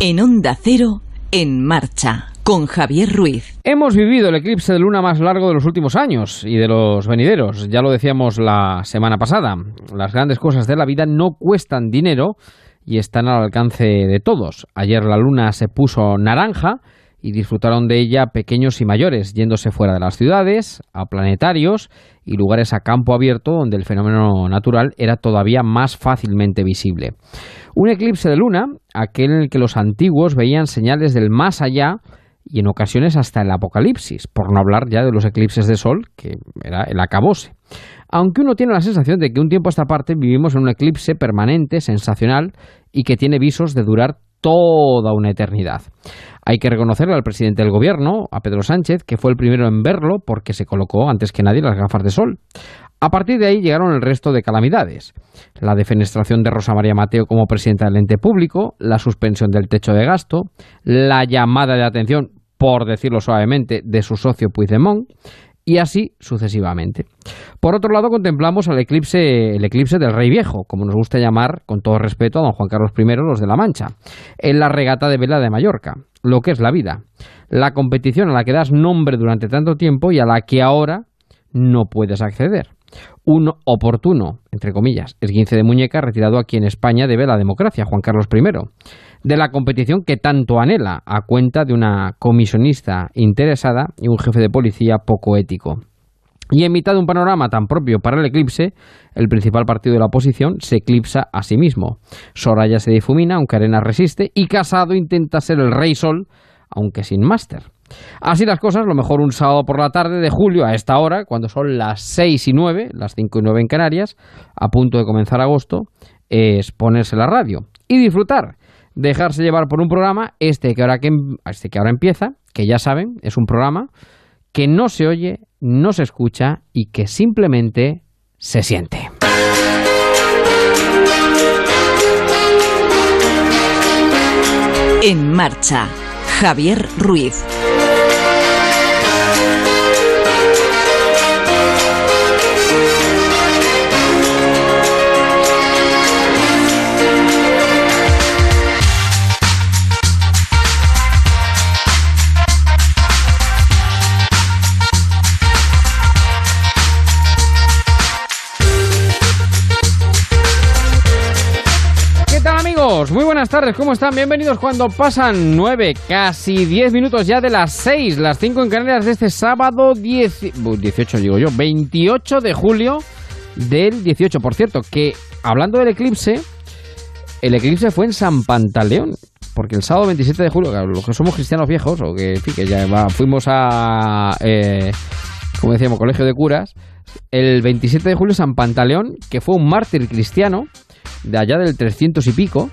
En Onda Cero, en marcha, con Javier Ruiz. Hemos vivido el eclipse de luna más largo de los últimos años y de los venideros. Ya lo decíamos la semana pasada. Las grandes cosas de la vida no cuestan dinero y están al alcance de todos. Ayer la luna se puso naranja y disfrutaron de ella pequeños y mayores, yéndose fuera de las ciudades, a planetarios y lugares a campo abierto donde el fenómeno natural era todavía más fácilmente visible. Un eclipse de luna, aquel en el que los antiguos veían señales del más allá y en ocasiones hasta el apocalipsis, por no hablar ya de los eclipses de sol, que era el acabose. Aunque uno tiene la sensación de que un tiempo a esta parte vivimos en un eclipse permanente, sensacional y que tiene visos de durar toda una eternidad. Hay que reconocerle al presidente del gobierno, a Pedro Sánchez, que fue el primero en verlo porque se colocó antes que nadie las gafas de sol. A partir de ahí llegaron el resto de calamidades. La defenestración de Rosa María Mateo como presidenta del ente público, la suspensión del techo de gasto, la llamada de atención, por decirlo suavemente, de su socio Puigdemont, y así sucesivamente. Por otro lado, contemplamos el eclipse, el eclipse del Rey Viejo, como nos gusta llamar, con todo respeto, a don Juan Carlos I, los de la Mancha, en la regata de vela de Mallorca, lo que es la vida, la competición a la que das nombre durante tanto tiempo y a la que ahora no puedes acceder. Un oportuno, entre comillas, esguince de muñeca retirado aquí en España debe la democracia, Juan Carlos I de la competición que tanto anhela, a cuenta de una comisionista interesada y un jefe de policía poco ético. Y en mitad de un panorama tan propio para el eclipse, el principal partido de la oposición se eclipsa a sí mismo. Soraya se difumina, aunque Arena resiste, y Casado intenta ser el rey sol, aunque sin máster. Así las cosas, lo mejor un sábado por la tarde de julio a esta hora, cuando son las 6 y 9, las 5 y 9 en Canarias, a punto de comenzar agosto, es ponerse la radio y disfrutar dejarse llevar por un programa, este que ahora, que, este que ahora empieza, que ya saben, es un programa que no se oye, no se escucha y que simplemente se siente. En marcha, Javier Ruiz. Muy buenas tardes, ¿cómo están? Bienvenidos cuando pasan nueve, casi diez minutos ya de las seis, las cinco en Canarias de este sábado 10, 18, digo yo, 28 de julio del 18. Por cierto, que hablando del eclipse, el eclipse fue en San Pantaleón, porque el sábado 27 de julio, los que somos cristianos viejos, o que, que ya fuimos a, eh, como decíamos, colegio de curas, el 27 de julio San Pantaleón, que fue un mártir cristiano, de allá del 300 y pico,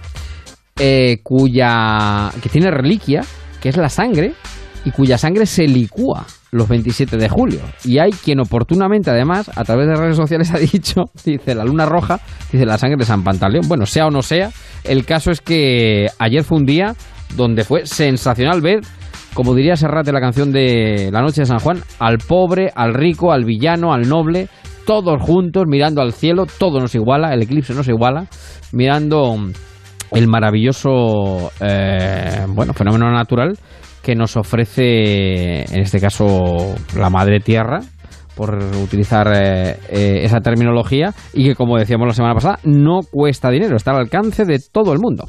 eh, cuya que tiene reliquia, que es la sangre, y cuya sangre se licúa los 27 de julio. Y hay quien oportunamente, además, a través de redes sociales ha dicho, dice la luna roja, dice la sangre de San Pantaleón. Bueno, sea o no sea, el caso es que ayer fue un día donde fue sensacional ver, como diría Serrat de la canción de La Noche de San Juan, al pobre, al rico, al villano, al noble, todos juntos mirando al cielo, todo nos iguala, el eclipse nos iguala, mirando el maravilloso eh, bueno, fenómeno natural que nos ofrece, en este caso, la madre tierra, por utilizar eh, eh, esa terminología, y que, como decíamos la semana pasada, no cuesta dinero, está al alcance de todo el mundo.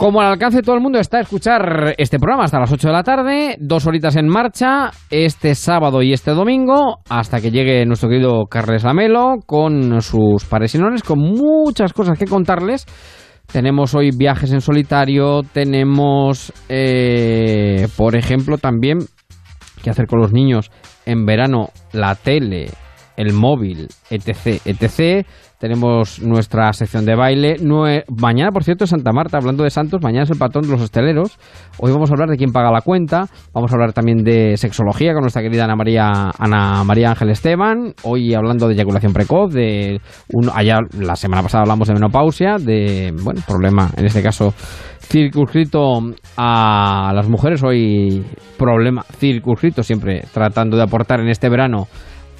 Como al alcance de todo el mundo está escuchar este programa hasta las 8 de la tarde, dos horitas en marcha, este sábado y este domingo, hasta que llegue nuestro querido Carles Lamelo con sus pares con muchas cosas que contarles. Tenemos hoy viajes en solitario, tenemos, eh, por ejemplo, también qué hacer con los niños en verano, la tele, el móvil, etc, etc. Tenemos nuestra sección de baile. mañana, por cierto, Santa Marta, hablando de santos, mañana es el patrón de los hosteleros. Hoy vamos a hablar de quién paga la cuenta. Vamos a hablar también de sexología con nuestra querida Ana María, Ana María Ángel Esteban. Hoy hablando de eyaculación precoz, de allá la semana pasada hablamos de menopausia, de bueno, problema, en este caso circunscrito a las mujeres, hoy problema circunscrito, siempre tratando de aportar en este verano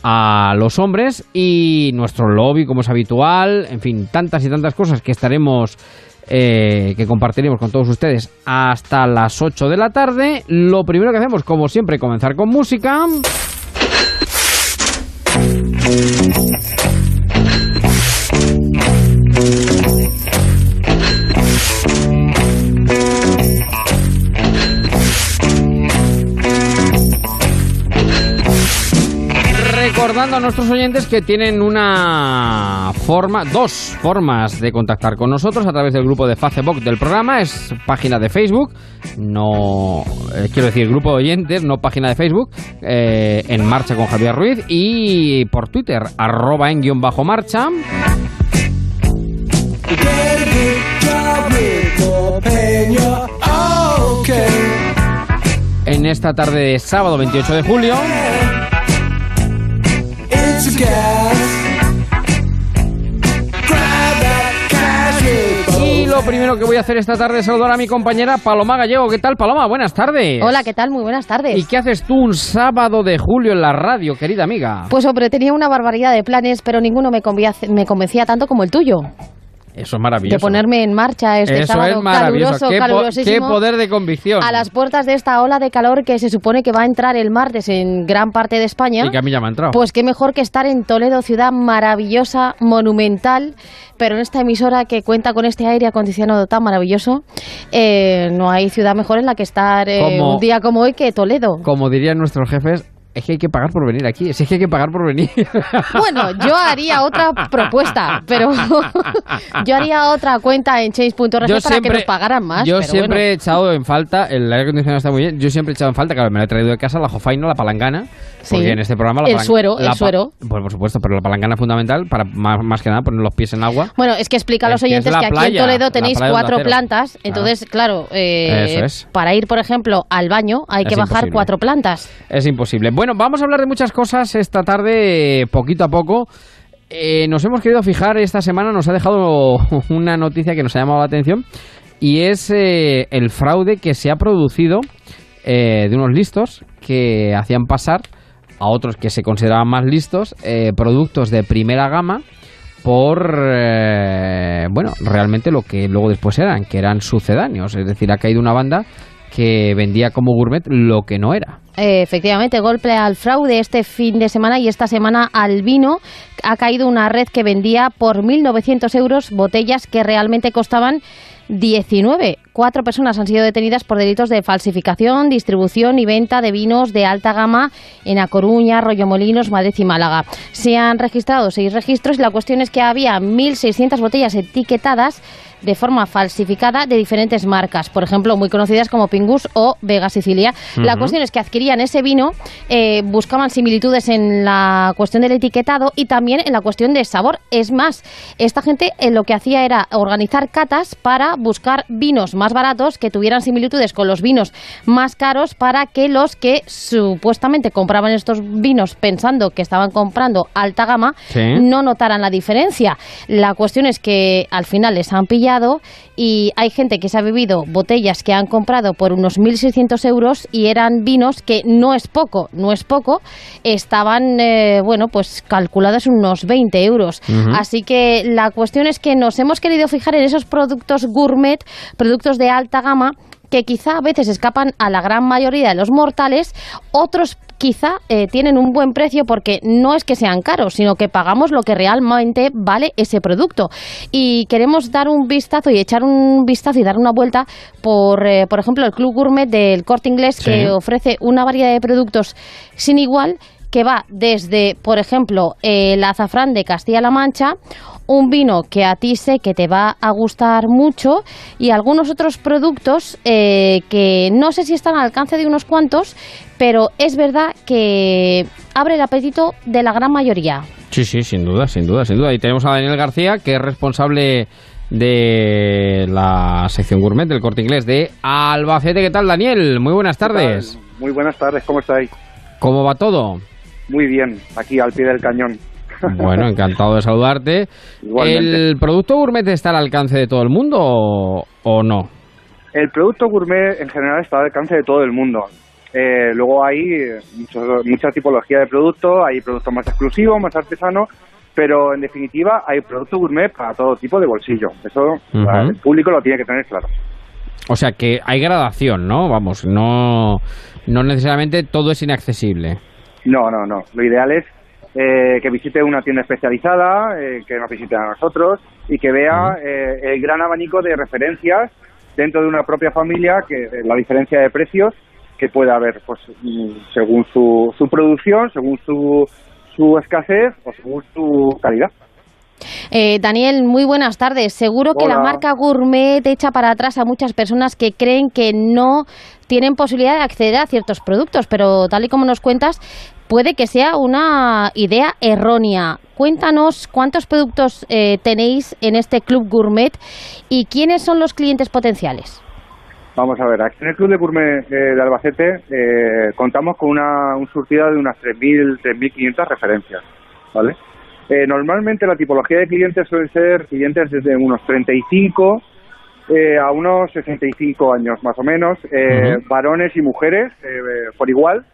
a los hombres y nuestro lobby como es habitual, en fin, tantas y tantas cosas que estaremos eh, que compartiremos con todos ustedes hasta las 8 de la tarde. Lo primero que hacemos, como siempre, comenzar con música. Recordando a nuestros oyentes que tienen una forma, dos formas de contactar con nosotros a través del grupo de Facebook del programa, es página de Facebook, no eh, quiero decir grupo de oyentes, no página de Facebook, eh, en marcha con Javier Ruiz y por Twitter, arroba en guion bajo marcha. En esta tarde de sábado 28 de julio. Y lo primero que voy a hacer esta tarde es saludar a mi compañera Paloma Gallego. ¿Qué tal, Paloma? Buenas tardes. Hola, ¿qué tal? Muy buenas tardes. ¿Y qué haces tú un sábado de julio en la radio, querida amiga? Pues hombre, tenía una barbaridad de planes, pero ninguno me me convencía tanto como el tuyo. Eso es maravilloso. De ponerme en marcha este Eso sábado es maravilloso. caluroso, qué, poder de convicción. A las puertas de esta ola de calor que se supone que va a entrar el martes en gran parte de España. Y que a mí ya me ha entrado. Pues qué mejor que estar en Toledo, ciudad maravillosa, monumental, pero en esta emisora que cuenta con este aire acondicionado tan maravilloso, eh, no hay ciudad mejor en la que estar eh, un día como hoy que Toledo. Como dirían nuestros jefes, es que hay que pagar por venir aquí, es que hay que pagar por venir. Bueno, yo haría otra propuesta, pero yo haría otra cuenta en change.org para que nos pagaran más. Yo siempre he echado en falta, el aire acondicionado está muy bien, yo siempre he echado en falta, claro, me lo he traído de casa, la jofaina, la palangana, porque en este programa la El suero, el suero. Pues por supuesto, pero la palangana es fundamental para más, que nada poner los pies en agua. Bueno, es que explica a los oyentes que, aquí en Toledo tenéis cuatro plantas, entonces, claro, eh, para ir, por ejemplo, al baño hay que bajar cuatro plantas. Es imposible. Bueno, vamos a hablar de muchas cosas esta tarde, poquito a poco. Eh, nos hemos querido fijar esta semana, nos ha dejado una noticia que nos ha llamado la atención y es eh, el fraude que se ha producido eh, de unos listos que hacían pasar a otros que se consideraban más listos productos de primera gama por, bueno, realmente lo que luego después eran, que eran sucedáneos. Es decir, ha caído una banda que vendía como gourmet lo que no era. efectivamente, golpe al fraude este fin de semana y esta semana al vino. Ha caído una red que vendía por 1.900 euros botellas que realmente costaban 19. Cuatro personas han sido detenidas por delitos de falsificación, distribución y venta de vinos de alta gama en A Coruña, Molinos, Madrid y Málaga. Se han registrado seis registros y la cuestión es que había 1.600 botellas etiquetadas de forma falsificada de diferentes marcas, por ejemplo, muy conocidas como Pingus o Vega Sicilia. La cuestión es que adquirían ese vino, eh, buscaban similitudes en la cuestión del etiquetado y también en la cuestión de sabor. Es más, esta gente eh, lo que hacía era organizar catas para buscar vinos más baratos que tuvieran similitudes con los vinos más caros para que los que supuestamente compraban estos vinos pensando que estaban comprando alta gama no notaran la diferencia. La cuestión es que al final les han pillado y hay gente que se ha bebido botellas que han comprado por unos 1.600 euros y eran vinos que no es poco, no es poco, estaban, eh, bueno, pues calculadas unos 20 euros. Así que la cuestión es que nos hemos querido fijar en esos productos gourmet, productos de alta gama, que quizá a veces escapan a la gran mayoría de los mortales, otros quizá eh, tienen un buen precio porque no es que sean caros, sino que pagamos lo que realmente vale ese producto. Y queremos dar un vistazo y echar un vistazo y dar una vuelta por, eh, por ejemplo, el Club Gourmet del Corte Inglés que ofrece una variedad de productos sin igual que va desde, por ejemplo, el azafrán de Castilla-La Mancha, un vino que a ti sé que te va a gustar mucho y algunos otros productos eh, que no sé si están al alcance de unos cuantos, pero es verdad que abre el apetito de la gran mayoría. Sí, sí, sin duda, sin duda, sin duda. Y tenemos a Daniel García, que es responsable de la sección gourmet del corte inglés de Albacete. ¿Qué tal, Daniel? Muy buenas tardes. Muy buenas tardes, ¿cómo estáis? ¿Cómo va todo? Muy bien, aquí al pie del cañón. Bueno, encantado de saludarte. ¿El producto gourmet está al alcance de todo el mundo o, no? El producto gourmet en general está al alcance de todo el mundo. Eh, luego hay mucha tipología de productos, hay productos más exclusivos, más artesanos, Pero en definitiva hay producto gourmet para todo tipo de bolsillo. Eso el público lo tiene que tener claro. O sea que hay gradación, ¿no? Vamos, no, no necesariamente todo es inaccesible. No, no, no. Lo ideal es eh, que visite una tienda especializada, eh, que nos visite a nosotros y que vea eh, el gran abanico de referencias dentro de una propia familia, que eh, la diferencia de precios que puede haber, pues mm, según su, su producción, según su, su escasez o según su calidad. Eh, Daniel, muy buenas tardes. Seguro que la marca Gourmet echa para atrás a muchas personas que creen que no tienen posibilidad de acceder a ciertos productos, pero tal y como nos cuentas, puede que sea una idea errónea. Cuéntanos cuántos productos eh, tenéis en este Club Gourmet y quiénes son los clientes potenciales. Vamos a ver, aquí en el Club de Gourmet eh, de Albacete eh, contamos con una, un surtido de unas 3.000, 3.500 referencias, ¿vale? Eh, normalmente la tipología de clientes suelen ser clientes desde unos 35 eh, a unos 65 años más o menos, eh, varones y mujeres eh, por igual.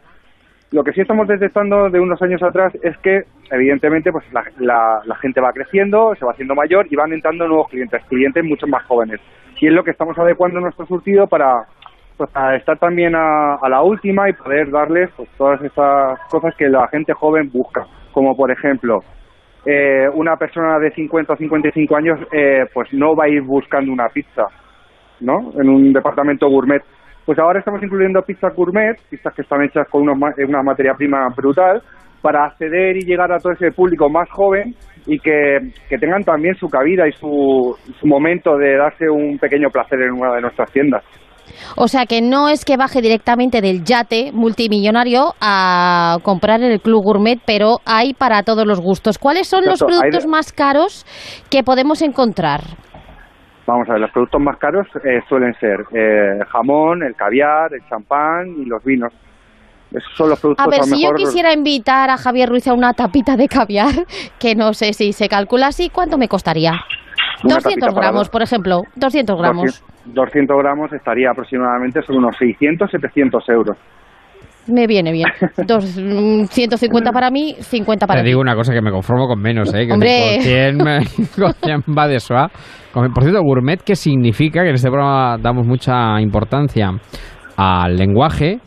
Lo que sí estamos detectando de unos años atrás es que, evidentemente, pues la, la- gente va creciendo, se va haciendo mayor y van entrando nuevos clientes, clientes mucho más jóvenes. Y es lo que estamos adecuando nuestro surtido para, pues, para estar también a, a la última y poder darles pues, todas esas cosas que la gente joven busca. Como, por ejemplo, eh, una persona de 50 o 55 años eh, pues no va a ir buscando una pizza, ¿no? En un departamento gourmet. Pues ahora estamos incluyendo pizzas gourmet, pizzas que están hechas con unos eh, una materia prima brutal, para acceder y llegar a todo ese público más joven y que, que tengan también su cabida y su, su momento de darse un pequeño placer en una de nuestras tiendas. O sea que no es que baje directamente del yate multimillonario a comprar en el Club Gourmet, pero hay para todos los gustos. ¿Cuáles son los Exacto, productos de- más caros que podemos encontrar? Vamos a ver, los productos más caros eh, suelen ser eh, el jamón, el caviar, el champán y los vinos. Esos son los productos A ver, si yo quisiera invitar a Javier Ruiz a una tapita de caviar, que no sé si se calcula así, ¿cuánto me costaría? Una 200 tapita para gramos, por ejemplo. 200 gramos. 200, 200 gramos estaría aproximadamente sobre unos 600, 700 euros. Me viene bien. Dos, mm, 150 para mí, 50 para Te ti. digo una cosa que me conformo con menos, ¿eh? Que Hombre. Con 100, me- con 100 va de soa. Por cierto, gourmet, ¿qué significa? Que en este programa damos mucha importancia al lenguaje,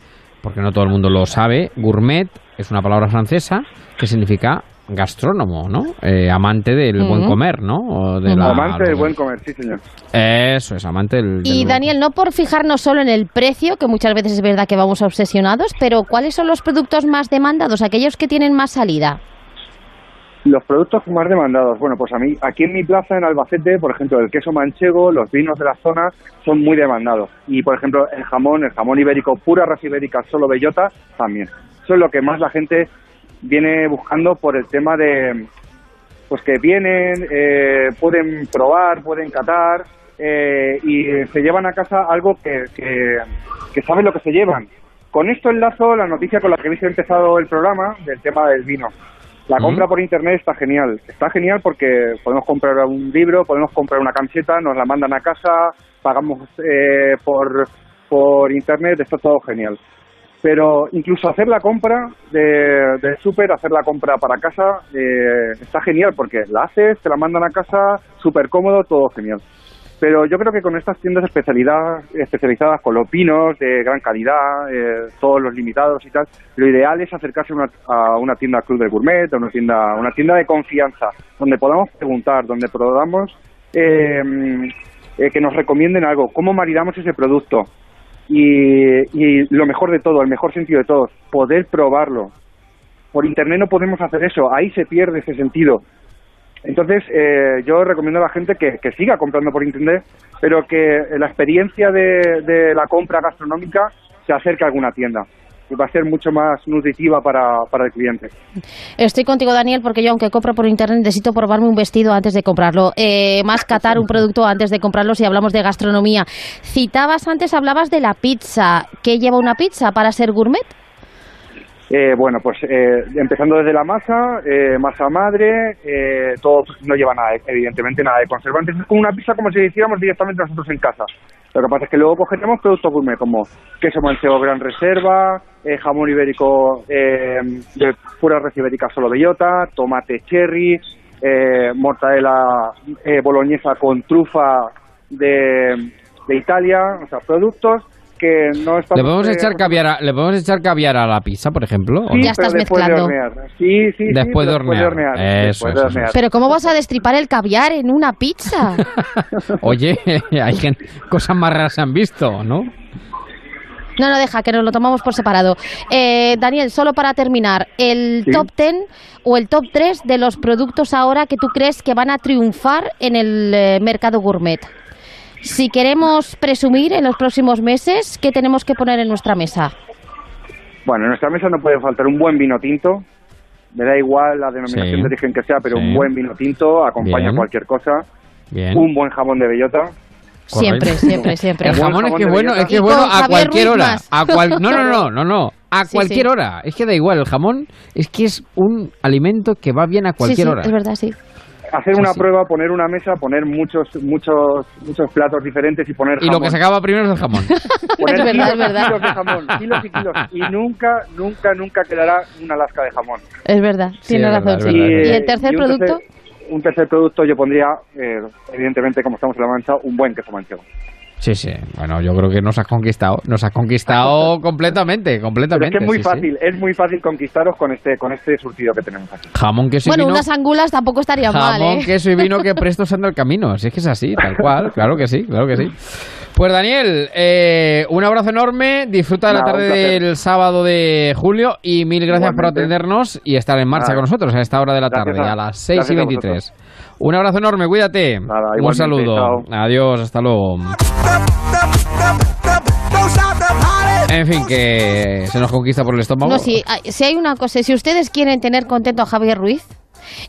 porque no todo el mundo lo sabe. Gourmet es una palabra francesa que significa gastrónomo, ¿no? Eh, amante del buen comer, ¿no? O de la- Amante del buen comer, sí señor. Eso es, amante del... Y Daniel, no por fijarnos solo en el precio, que muchas veces es verdad que vamos obsesionados, pero ¿cuáles son los productos más demandados, aquellos que tienen más salida? Los productos más demandados, bueno, pues a mí, aquí en mi plaza en Albacete, por ejemplo, el queso manchego, los vinos de la zona son muy demandados. Y, por ejemplo, el jamón, el jamón ibérico, pura raza ibérica, solo bellota, también. Eso es lo que más la gente viene buscando por el tema de, pues que vienen, eh, pueden probar, pueden catar eh, y se llevan a casa algo que, que, que saben lo que se llevan. Con esto enlazo la noticia con la que habéis empezado el programa del tema del vino. La compra por internet está genial. Está genial porque podemos comprar un libro, podemos comprar una camiseta, nos la mandan a casa, pagamos eh, por, por internet, está todo genial. Pero incluso hacer la compra de, del súper, hacer la compra para casa, eh, está genial porque la haces, te la mandan a casa, súper cómodo, todo genial. Pero yo creo que con estas tiendas especialidad, especializadas con los vinos de gran calidad, eh, todos los limitados y tal, lo ideal es acercarse a una, a una tienda Club del Gourmet, a una tienda, una tienda de confianza, donde podamos preguntar, donde podamos eh, eh, que nos recomienden algo, cómo maridamos ese producto. Y, y lo mejor de todo, el mejor sentido de todo, poder probarlo. Por internet no podemos hacer eso, ahí se pierde ese sentido. Entonces, eh, yo recomiendo a la gente que, que siga comprando por internet, pero que la experiencia de, de la compra gastronómica se acerque a alguna tienda. Va a ser mucho más nutritiva para, para el cliente. Estoy contigo, Daniel, porque yo, aunque compro por internet, necesito probarme un vestido antes de comprarlo. Eh, más catar un producto antes de comprarlo si hablamos de gastronomía. Citabas antes, hablabas de la pizza. ¿Qué lleva una pizza para ser gourmet? Eh, bueno, pues eh, empezando desde la masa, eh, masa madre, eh, todo no lleva nada, evidentemente nada de conservantes. Es como una pizza como si hiciéramos directamente nosotros en casa. Lo que pasa es que luego cogeremos productos gourmet como queso manchego gran reserva, eh, jamón ibérico eh, de pura red ibérica solo bellota, tomate cherry, mortadela boloñesa con trufa de, de Italia, o sea, productos que no estamos... ¿Le podemos, eh, echar caviar a, ¿Le podemos echar caviar a la pizza, por ejemplo? ¿O Sí, no? Ya estás pero después mezclando. De hornear. Sí, sí, sí, Después de pero hornear. Eso, después de eso, hornear. Pero ¿cómo vas a destripar el caviar en una pizza? Oye, hay gente, cosas más raras se han visto, ¿no? No, no, deja, que nos lo tomamos por separado. Eh, Daniel, solo para terminar, el Sí. top 10 o el top 3 de los productos ahora que tú crees que van a triunfar en el eh, mercado gourmet. Si queremos presumir en los próximos meses, ¿qué tenemos que poner en nuestra mesa? Bueno, en nuestra mesa no puede faltar un buen vino tinto. Me da igual la denominación Sí. de origen que sea, pero Sí. un buen vino tinto acompaña Bien. cualquier cosa. Bien. Un buen jamón de bellota. Siempre, siempre, siempre. El jamón es que bueno, es que bueno a cualquier hora. A cual, no, no, no, no, no. A Sí, cualquier sí. hora. Es que da igual, el jamón es que es un alimento que va bien a Sí, cualquier sí, hora. es verdad, sí. Hacer una sí. prueba, poner una mesa, poner muchos, muchos, muchos platos diferentes y poner Y lo que se acaba primero es el jamón. Poner Es verdad, kilos es y verdad. kilos de jamón, kilos y kilos. Y nunca, nunca, nunca quedará una lasca de jamón. Es verdad, Sí, tiene es razón. verdad, ¿Y verdad. el tercer y producto? un tercer producto yo pondría, eh, evidentemente, como estamos en la mancha, un buen queso manchego. Sí, sí. Bueno, yo creo que nos has conquistado. Nos has conquistado completamente, Pero completamente. es que es muy sí, sí. fácil, es muy fácil conquistaros con este, con este surtido que tenemos aquí. Jamón, queso y Bueno, vino. unas angulas tampoco estarían mal, Jamón, ¿eh? queso y vino que presto anda el camino. Si es que es así, tal cual. Claro que sí, claro que sí. Pues Daniel, eh, un abrazo enorme. Disfruta de la tarde del sábado de julio y mil gracias por atendernos y estar en marcha con nosotros a esta hora de la tarde, a- a, las 6 y gracias a 23. Un abrazo enorme, cuídate. Nada, un saludo. chao. Adiós, hasta luego. En fin, que se nos conquista por el estómago. No, si, hay- si hay una cosa, si ustedes quieren tener contento a Javier Ruiz,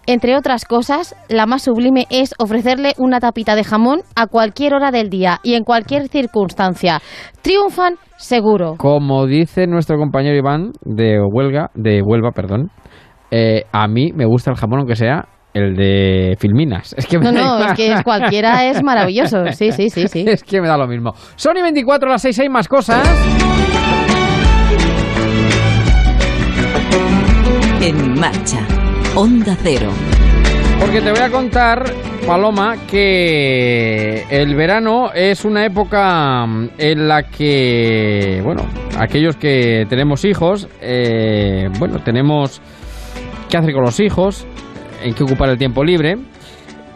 entre otras cosas, la más sublime es ofrecerle una tapita de jamón a cualquier hora del día y en cualquier circunstancia. Triunfan seguro. Como dice nuestro compañero Iván de Huelga, de Huelva, perdón, eh, a mí me gusta el jamón aunque sea el de Filminas. Es que me No, da no, igual. es que es- cualquiera es maravilloso. Sí, sí, sí, sí. Es que me da lo mismo. Sony 24 a las 6 hay más cosas. En marcha. Onda Cero. Porque te voy a contar, Paloma, que el verano es una época mm, en la que, bueno, aquellos que tenemos hijos, eh, bueno, tenemos qué hacer con los hijos, en qué ocupar el tiempo libre.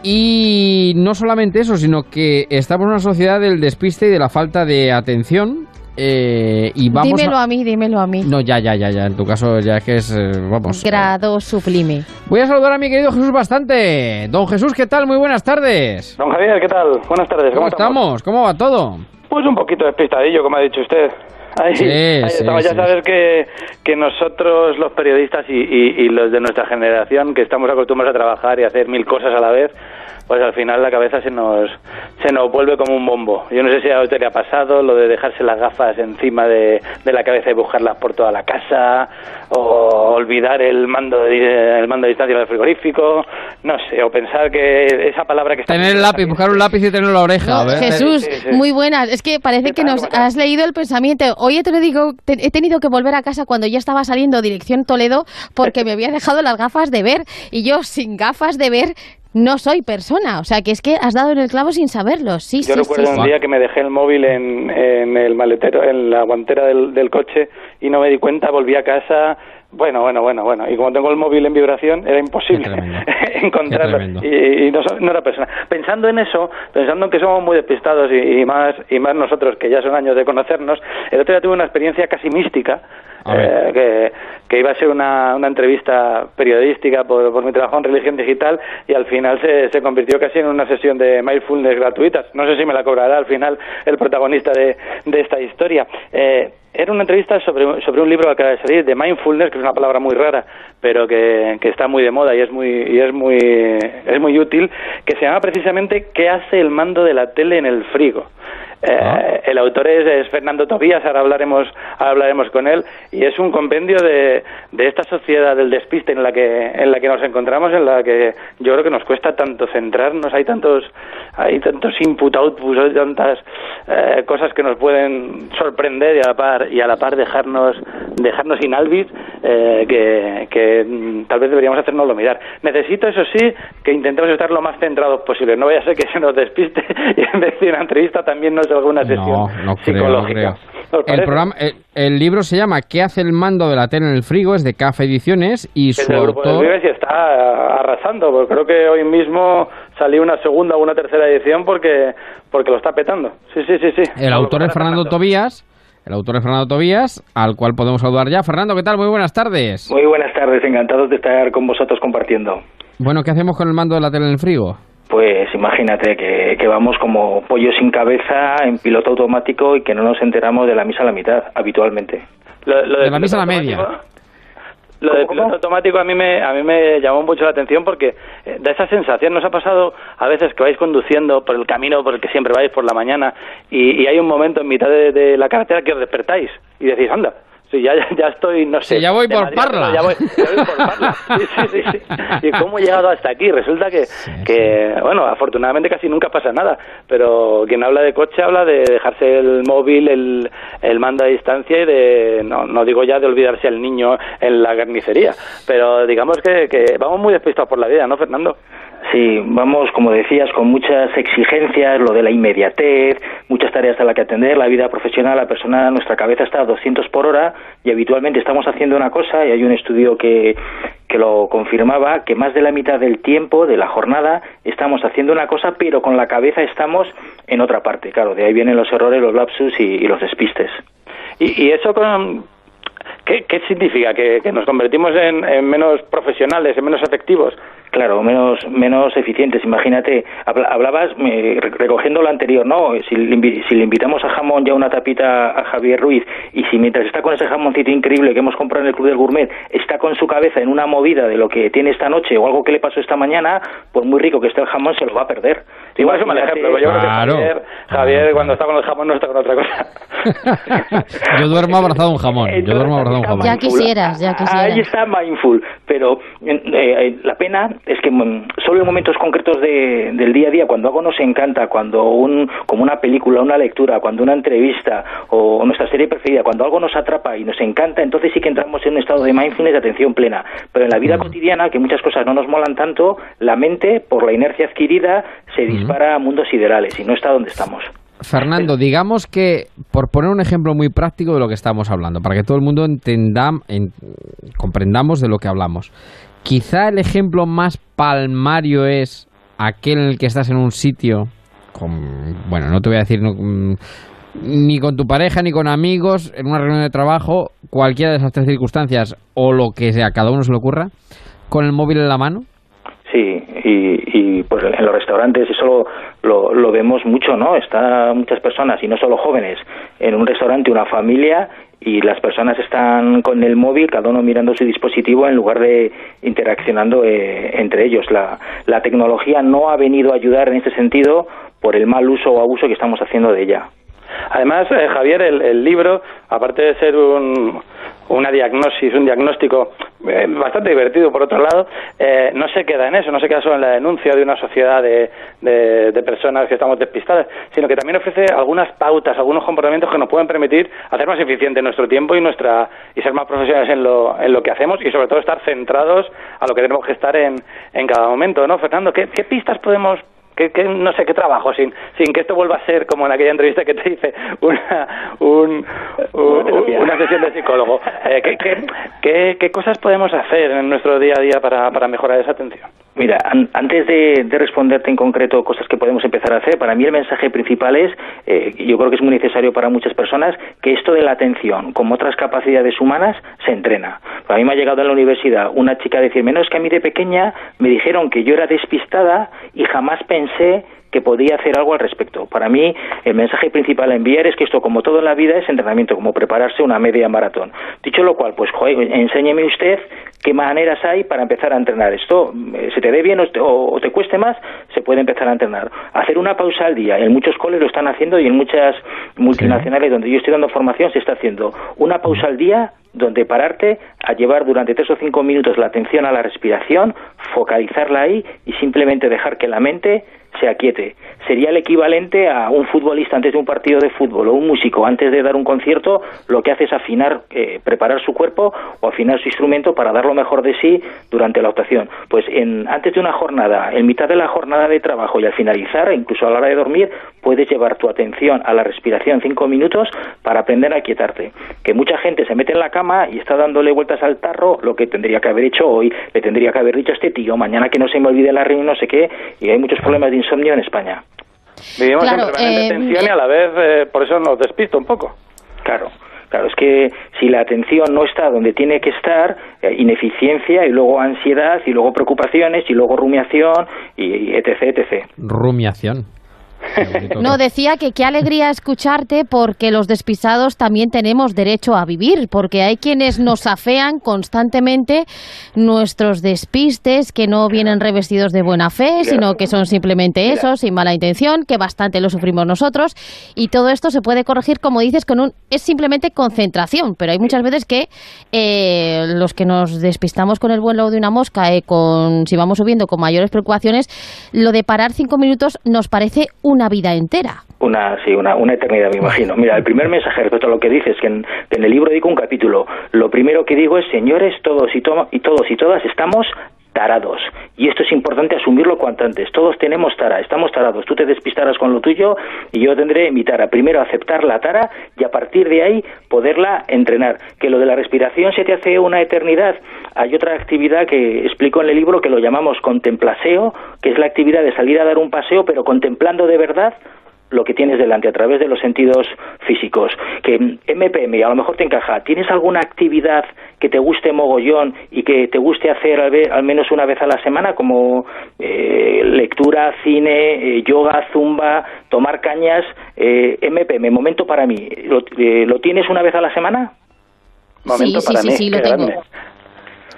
Y no solamente eso, sino que estamos en una sociedad del despiste y de la falta de atención. eh, y vamos dímelo a... a... mí, dímelo a mí. No, ya, ya, ya, ya. En tu caso ya es que es, eh, vamos. Grado sublime. Voy a saludar a mi querido Jesús bastante. Don Jesús, ¿qué tal? Muy buenas tardes. Don Javier, ¿qué tal? Buenas tardes. ¿Cómo estamos? ¿Cómo va todo? Pues un poquito despistadillo, como ha dicho usted. Ahí, Sí, ahí sí, estamos. sí. Ya sabes que, que nosotros, los periodistas y, y- y los de nuestra generación, que estamos acostumbrados a trabajar y a hacer mil cosas a la vez, pues al final la cabeza se nos, se nos vuelve como un bombo. Yo no sé si a usted le ha pasado lo de dejarse las gafas encima de, de la cabeza y buscarlas por toda la casa, o olvidar el mando de, el mando de distancia del frigorífico, no sé, o pensar que esa palabra que está... Tener el lápiz, buscar un lápiz y tenerlo en la oreja. No, a ver. Jesús, Sí, sí. muy buenas. Es que parece ¿Qué que nos has leído el pensamiento. Oye, te lo digo, te- he tenido que volver a casa cuando ya estaba saliendo dirección Toledo porque me había dejado las gafas de ver y yo sin gafas de ver no soy persona. O sea, que es que has dado en el clavo sin saberlo. Sí, Yo sí, recuerdo sí. un día que me dejé el móvil en, en el maletero, en la guantera del, del coche y no me di cuenta, volví a casa. Bueno, bueno, bueno, bueno. Y como tengo el móvil en vibración, era imposible encontrarlo. Y, y no, so- no era persona. Pensando en eso, pensando en que somos muy despistados y, y más y más nosotros que ya son años de conocernos, el otro día tuve una experiencia casi mística. Eh, que, que iba a ser una, una entrevista periodística por, por mi trabajo en religión digital y al final se, se convirtió casi en una sesión de mindfulness gratuitas. No sé si me la cobrará al final el protagonista de, de esta historia. Eh, era una entrevista sobre, sobre un libro que acaba de salir de mindfulness, que es una palabra muy rara, pero que, que está muy de moda y es muy y es muy es muy útil, que se llama precisamente ¿Qué hace el mando de la tele en el frigo? Eh, el autor es, Fernando Tobías, ahora hablaremos, hablaremos con él, y es un compendio de, de esta sociedad del despiste en la que en la que nos encontramos, en la que yo creo que nos cuesta tanto centrarnos, hay tantos hay tantos input outputs, hay tantas eh, cosas que nos pueden sorprender y a la par y a la par dejarnos dejarnos sin albis eh, que, que mm, tal vez deberíamos hacernoslo mirar. Necesito eso sí que intentemos estar lo más centrados posible. No vaya a ser que se nos despiste y en vez de una entrevista también nos alguna sesión psicológica. El, programa, el, libro se llama ¿Qué hace el mando de la tele en el frigo? Es de CAF Ediciones y su autor... y está arrasando, porque creo que hoy mismo salió una segunda o una tercera edición porque, porque lo está petando. Sí, sí, sí, sí. El autor es Fernando Tobías. El autor es Fernando Tobías, al cual podemos saludar ya. Fernando, ¿qué tal? Muy buenas tardes. Muy buenas tardes, encantados de estar con vosotros compartiendo. Bueno, ¿qué hacemos con el mando de la tele en el frigo? Pues imagínate que, que vamos como pollo sin cabeza en piloto automático y que no nos enteramos de la misa a la mitad, habitualmente. de, la misa a la media. Lo del piloto automático a mí me a mí me llamó mucho la atención porque eh, da esa sensación. Nos ha pasado a veces que vais conduciendo por el camino por el que siempre vais por la mañana y, hay un momento en mitad de, de la carretera que os despertáis y decís, anda, Sí, ya, ya estoy, no sé. Sí, ya voy por Parla. Ya voy, por Parla. Sí, sí, sí, ¿Y cómo he llegado hasta aquí? Resulta que, que, bueno, afortunadamente casi nunca pasa nada, pero quien habla de coche habla de dejarse el móvil, el, el mando a distancia y de, no, no digo ya de olvidarse al niño en la carnicería, pero digamos que, que vamos muy despistados por la vida, ¿no, Fernando? Sí, vamos, como decías, con muchas exigencias, lo de la inmediatez, muchas tareas a las que atender, la vida profesional, la persona, nuestra cabeza está a 200 por hora y habitualmente estamos haciendo una cosa y hay un estudio que, que lo confirmaba, que más de la mitad del tiempo de la jornada estamos haciendo una cosa, pero con la cabeza estamos en otra parte. Claro, de ahí vienen los errores, los lapsus y, los despistes. Y, y eso con, ¿Qué, ¿Qué, significa? ¿Que, nos convertimos en, menos profesionales, en menos efectivos? Claro, menos, menos eficientes. Imagínate, hablabas recogiendo lo anterior, ¿no? Si le, si le invitamos a jamón ya una tapita a Javier Ruiz y si mientras está con ese jamoncito increíble que hemos comprado en el Club del Gourmet está con su cabeza en una movida de lo que tiene esta noche o algo que le pasó esta mañana, por muy rico que esté el jamón, se lo va a perder. Igual es un mal ejemplo, yo creo que Javier, Javier cuando está con el jamón no está con otra cosa. yo duermo abrazado a un jamón, yo duermo abrazado a un jamón. Ya quisieras, ya quisieras. Ahí está mindful, pero eh, eh, la pena es que mm, solo en momentos concretos de, del día a día, cuando algo nos encanta, cuando un, como una película, una lectura, cuando una entrevista o nuestra serie preferida, cuando algo nos atrapa y nos encanta, entonces sí que entramos en un estado de mindfulness de atención plena. Pero en la vida cotidiana, que muchas cosas no nos molan tanto, la mente, por la inercia adquirida, se dispara a mundos siderales y no está donde estamos. Fernando, digamos que, por poner un ejemplo muy práctico de lo que estamos hablando, para que todo el mundo entendamos, comprendamos de lo que hablamos, quizá el ejemplo más palmario es aquel en el que estás en un sitio, con, bueno, no te voy a decir mm, ni con tu pareja ni con amigos, en una reunión de trabajo, cualquiera de esas tres circunstancias o lo que sea, cada uno se le ocurra, con el móvil en la mano. Sí, y, pues en los restaurantes eso lo, lo, vemos mucho, ¿no? Están muchas personas, y no solo jóvenes, en un restaurante, una familia, y las personas están con el móvil, cada uno mirando su dispositivo en lugar de interaccionando eh, entre ellos. La, la tecnología no ha venido a ayudar en ese sentido por el mal uso o abuso que estamos haciendo de ella. Además, eh, Javier, el, libro, aparte de ser un, una diagnosis, un diagnóstico eh, bastante divertido por otro lado, eh, no se queda en eso, no se queda solo en la denuncia de una sociedad de, de, personas que estamos despistadas, sino que también ofrece algunas pautas, algunos comportamientos que nos pueden permitir hacer más eficiente nuestro tiempo y nuestra y ser más profesionales en lo, en lo que hacemos y sobre todo estar centrados a lo que tenemos que estar en, en cada momento, ¿no? Fernando, ¿qué, qué pistas podemos que, no sé qué trabajo sin sin que esto vuelva a ser como en aquella entrevista que te hice una un, una sesión de psicólogo. Eh, ¿qué, qué, cosas podemos hacer en nuestro día a día para, para mejorar esa atención Mira, antes de, de, responderte en concreto cosas que podemos empezar a hacer, para mí el mensaje principal es, eh, yo creo que es muy necesario para muchas personas, que esto de la atención, como otras capacidades humanas, se entrena. A mí me ha llegado en la universidad una chica a decirme, no, que a mí de pequeña me dijeron que yo era despistada y jamás pensé que podía hacer algo al respecto. Para mí, el mensaje principal a enviar es que esto, como todo en la vida, es entrenamiento, como prepararse una media maratón. Dicho lo cual, pues, joder, enséñeme usted qué maneras hay para empezar a entrenar. Esto eh, se te dé bien o te, cueste más, se puede empezar a entrenar. Hacer una pausa al día, en muchos coles lo están haciendo y en muchas multinacionales donde yo estoy dando formación se está haciendo. Una pausa al día donde pararte a llevar durante tres o cinco minutos la atención a la respiración, focalizarla ahí y simplemente dejar que la mente se aquiete. Sería el equivalente a un futbolista antes de un partido de fútbol o un músico antes de dar un concierto, lo que hace es afinar, eh, preparar su cuerpo o afinar su instrumento para dar lo mejor de sí durante la actuación. Pues en, antes de una jornada, en mitad de la jornada de trabajo y al finalizar, incluso a la hora de dormir, puedes llevar tu atención a la respiración cinco minutos para aprender a quietarte. Que mucha gente se mete en la cama y está dándole vueltas al tarro, lo que tendría que haber hecho hoy, le tendría que haber dicho a este tío, mañana que no se me olvide la reunión, no sé qué, y hay muchos problemas de insomnio en España. Vivimos en permanente eh, tensión y a la vez eh, por eso nos despisto un poco. Claro. Claro, es que si la atención no está donde tiene que estar, eh, ineficiencia y luego ansiedad y luego preocupaciones y luego rumiación y etc, etc. Rumiación. No, decía que qué alegría escucharte porque los despistados también tenemos derecho a vivir, porque hay quienes nos afean constantemente nuestros despistes que no vienen revestidos de buena fe, sino que son simplemente eso, sin mala intención, que bastante lo sufrimos nosotros. Y todo esto se puede corregir, como dices, con un es simplemente concentración, pero hay muchas veces que eh, los que nos despistamos con el vuelo de una mosca, eh, con, si vamos subiendo con mayores preocupaciones, lo de parar cinco minutos nos parece una vida entera. Una, sí, una, una eternidad, me imagino. Mira, el primer mensaje respecto a lo que dices, que en, el libro digo un capítulo, lo primero que digo es, señores, todos y, y todos y todas estamos tarados. Y esto es importante asumirlo cuanto antes. Todos tenemos tara, estamos tarados. Tú te despistarás con lo tuyo y yo tendré mi tara. Primero aceptar la tara y a partir de ahí poderla entrenar. Que lo de la respiración se te hace una eternidad. Hay otra actividad que explico en el libro que lo llamamos contemplaseo, que es la actividad de salir a dar un paseo pero contemplando de verdad lo que tienes delante a través de los sentidos físicos. Que MPM a lo mejor te encaja. ¿Tienes alguna actividad que te guste mogollón y que te guste hacer al, menos una vez a la semana, como eh, lectura, cine, eh, yoga, zumba, tomar cañas? Eh, MPM, momento para mí. ¿Lo, ¿Lo, tienes una vez a la semana? Momento sí, para sí, mí. Sí, lo tengo.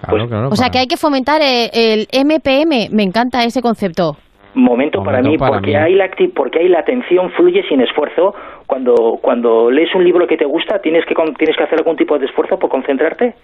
Pues, o sea que hay que fomentar el MPM. Me encanta ese concepto momento, para mí porque hay la porque hay la atención fluye sin esfuerzo. Cuando cuando lees un libro que te gusta tienes que tienes que hacer algún tipo de esfuerzo por concentrarte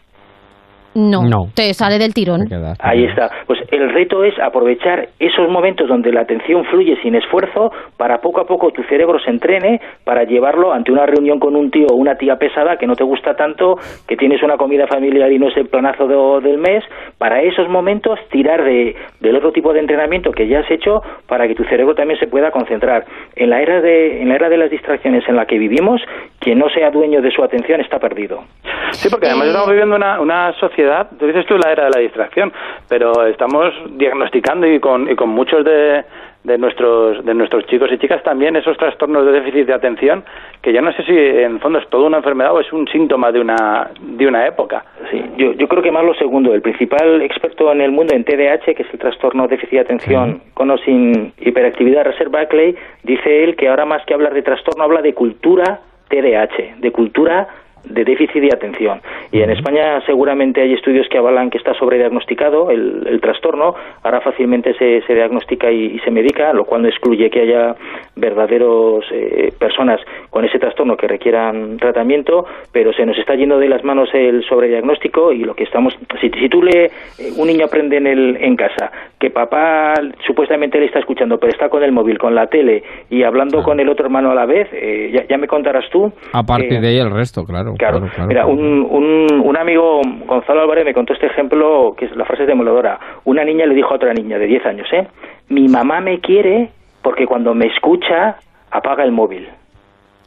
no, te sale del tirón. Ahí está. Pues el reto es aprovechar esos momentos donde la atención fluye sin esfuerzo para poco a poco tu cerebro se entrene para llevarlo ante una reunión con un tío o una tía pesada que no te gusta tanto, que tienes una comida familiar y no es el planazo del mes. Para esos momentos tirar de, del otro tipo de entrenamiento que ya has hecho para que tu cerebro también se pueda concentrar. En la era de, en la era de las distracciones en la que vivimos, quien no sea dueño de su atención está perdido. Sí, porque además estamos viviendo una, una sociedad tú dices tú la era de la distracción, pero estamos diagnosticando y con, y con muchos de, de nuestros de nuestros chicos y chicas también esos trastornos de déficit de atención que yo no sé si en fondo es toda una enfermedad o es un síntoma de una de una época. Sí yo, yo creo que más lo segundo el principal experto en el mundo en TDAH que es el trastorno de déficit de atención con o sin hiperactividad Reserve Barclay dice él que ahora más que hablar de trastorno habla de cultura TDAH de cultura de déficit de atención. Y en España seguramente hay estudios que avalan que está sobrediagnosticado el, el trastorno. Ahora fácilmente se, se diagnostica y, se medica, lo cual no excluye que haya verdaderos eh, personas con ese trastorno que requieran tratamiento, pero se nos está yendo de las manos el sobrediagnóstico y lo que estamos... Si, si tú le... Eh, un niño aprende en, el, en casa que papá supuestamente le está escuchando, pero está con el móvil, con la tele y hablando ah. con el otro hermano a la vez, eh, ya, ya, me contarás tú. A partir de ahí el resto, claro. Claro, Mira, un, un, un, amigo, Gonzalo Álvarez, me contó este ejemplo, que es la frase demoledora. Una niña le dijo a otra niña de 10 años, ¿eh? Mi mamá me quiere porque cuando me escucha apaga el móvil.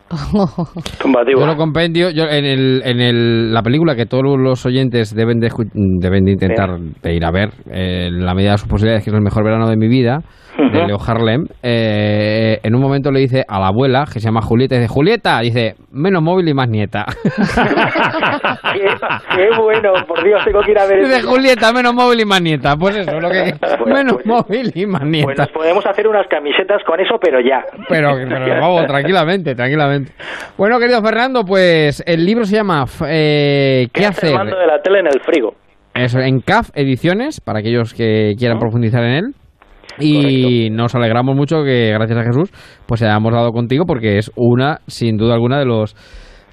Yo lo compendio yo en, el, en el, la película que todos los oyentes deben de, deben de intentar ir a ver eh, en la medida de sus posibilidades que es el mejor verano de mi vida de Leo Harlem, eh, en un momento le dice a la abuela, que se llama Julieta, dice, Julieta, dice, menos móvil y más nieta. qué, bueno, por Dios, tengo que ir a ver Dice Julieta, menos móvil y más nieta. Pues eso, lo que... menos pues, móvil y más nieta. Pues podemos hacer unas camisetas con eso, pero ya. Pero, pero vamos, tranquilamente, tranquilamente. Bueno, querido Fernando, pues el libro se llama eh, ¿Qué, hacer? de la tele en el frigo. Es en CAF Ediciones, para aquellos que quieran profundizar en él. Y nos alegramos mucho que, gracias a Jesús, pues hayamos dado contigo porque es una, sin duda alguna, de los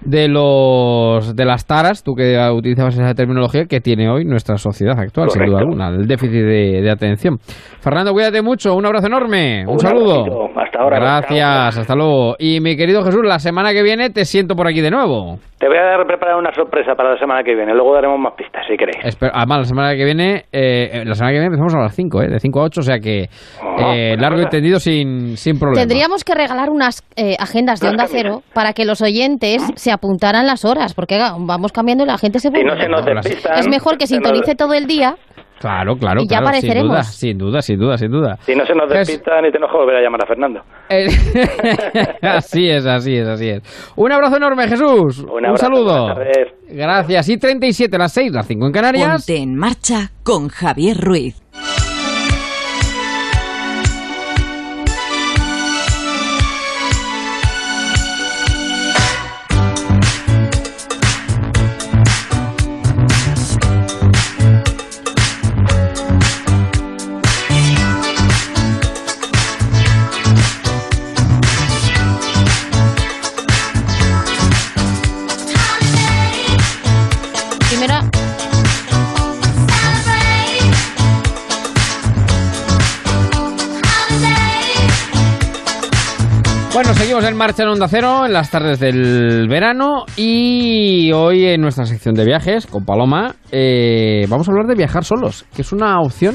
de los de las taras, tú que utilizabas esa terminología que tiene hoy nuestra sociedad actual, sin duda alguna, el déficit de, atención. Fernando, cuídate mucho, un abrazo enorme, un, saludo. Hasta ahora. Gracias, hasta luego. Y mi querido Jesús, la semana que viene te siento por aquí de nuevo. Te voy a preparar una sorpresa para la semana que viene, luego daremos más pistas si queréis. además, la semana que viene, eh, la semana que viene empezamos a las 5, ¿eh? de 5 a 8, o sea que ah, eh, largo y tendido sin, sin problema. Tendríamos que regalar unas eh, agendas de onda cero para que los oyentes se apuntaran las horas, porque vamos cambiando y la gente se vuelve. no se nos despistan, es mejor que sintonice todo el día. Claro, claro, y ya claro, apareceremos. Sin duda, sin duda, sin duda, Si no se nos despistan, y te enojo volver a llamar a Fernando. así es, así es, así es. Un abrazo enorme, Jesús. Un, saludo. Gracias. Y 37, las 6, las 5 en Canarias. Ponte en marcha con Javier Ruiz. En marcha en Onda Cero en las tardes del verano y hoy en nuestra sección de viajes con Paloma eh, vamos a hablar de viajar solos, que es una opción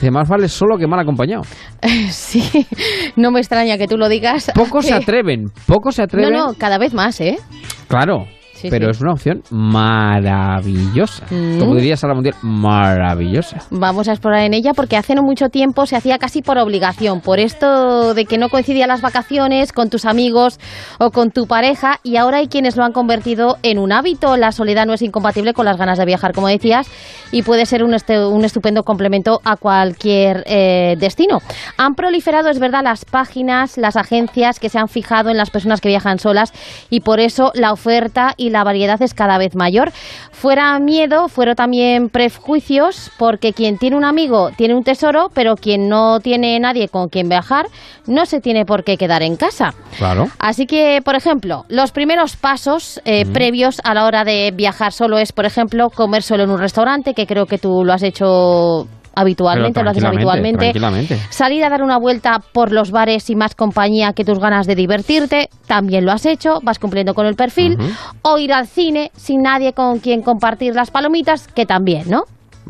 que más vale solo que mal acompañado. Sí, no me extraña que tú lo digas. Pocos se atreven, pocos se atreven. No, no, cada vez más, ¿eh? Claro, pero es una opción maravillosa. Mm. Como diría Sala Mundial, maravillosa. Vamos a explorar en ella porque hace no mucho tiempo se hacía casi por obligación, por esto de que no coincidían las vacaciones con tus amigos o con tu pareja y ahora hay quienes lo han convertido en un hábito. La soledad no es incompatible con las ganas de viajar, como decías, y puede ser un, un estupendo complemento a cualquier eh, destino. Han proliferado, es verdad, las páginas, las agencias que se han fijado en las personas que viajan solas y por eso la oferta y la variedad es cada vez mayor. Fuera miedo, fueron también prejuicios, porque quien tiene un amigo tiene un tesoro, pero quien no tiene nadie con quien viajar no se tiene por qué quedar en casa. Claro. Así que, por ejemplo, los primeros pasos eh, previos a la hora de viajar solo es, por ejemplo, comer solo en un restaurante, que creo que tú lo has hecho habitualmente, lo haces habitualmente. Salir a dar una vuelta por los bares y más compañía que tus ganas de divertirte, también lo has hecho, vas cumpliendo con el perfil. O ir al cine sin nadie con quien compartir las palomitas, que también, ¿no?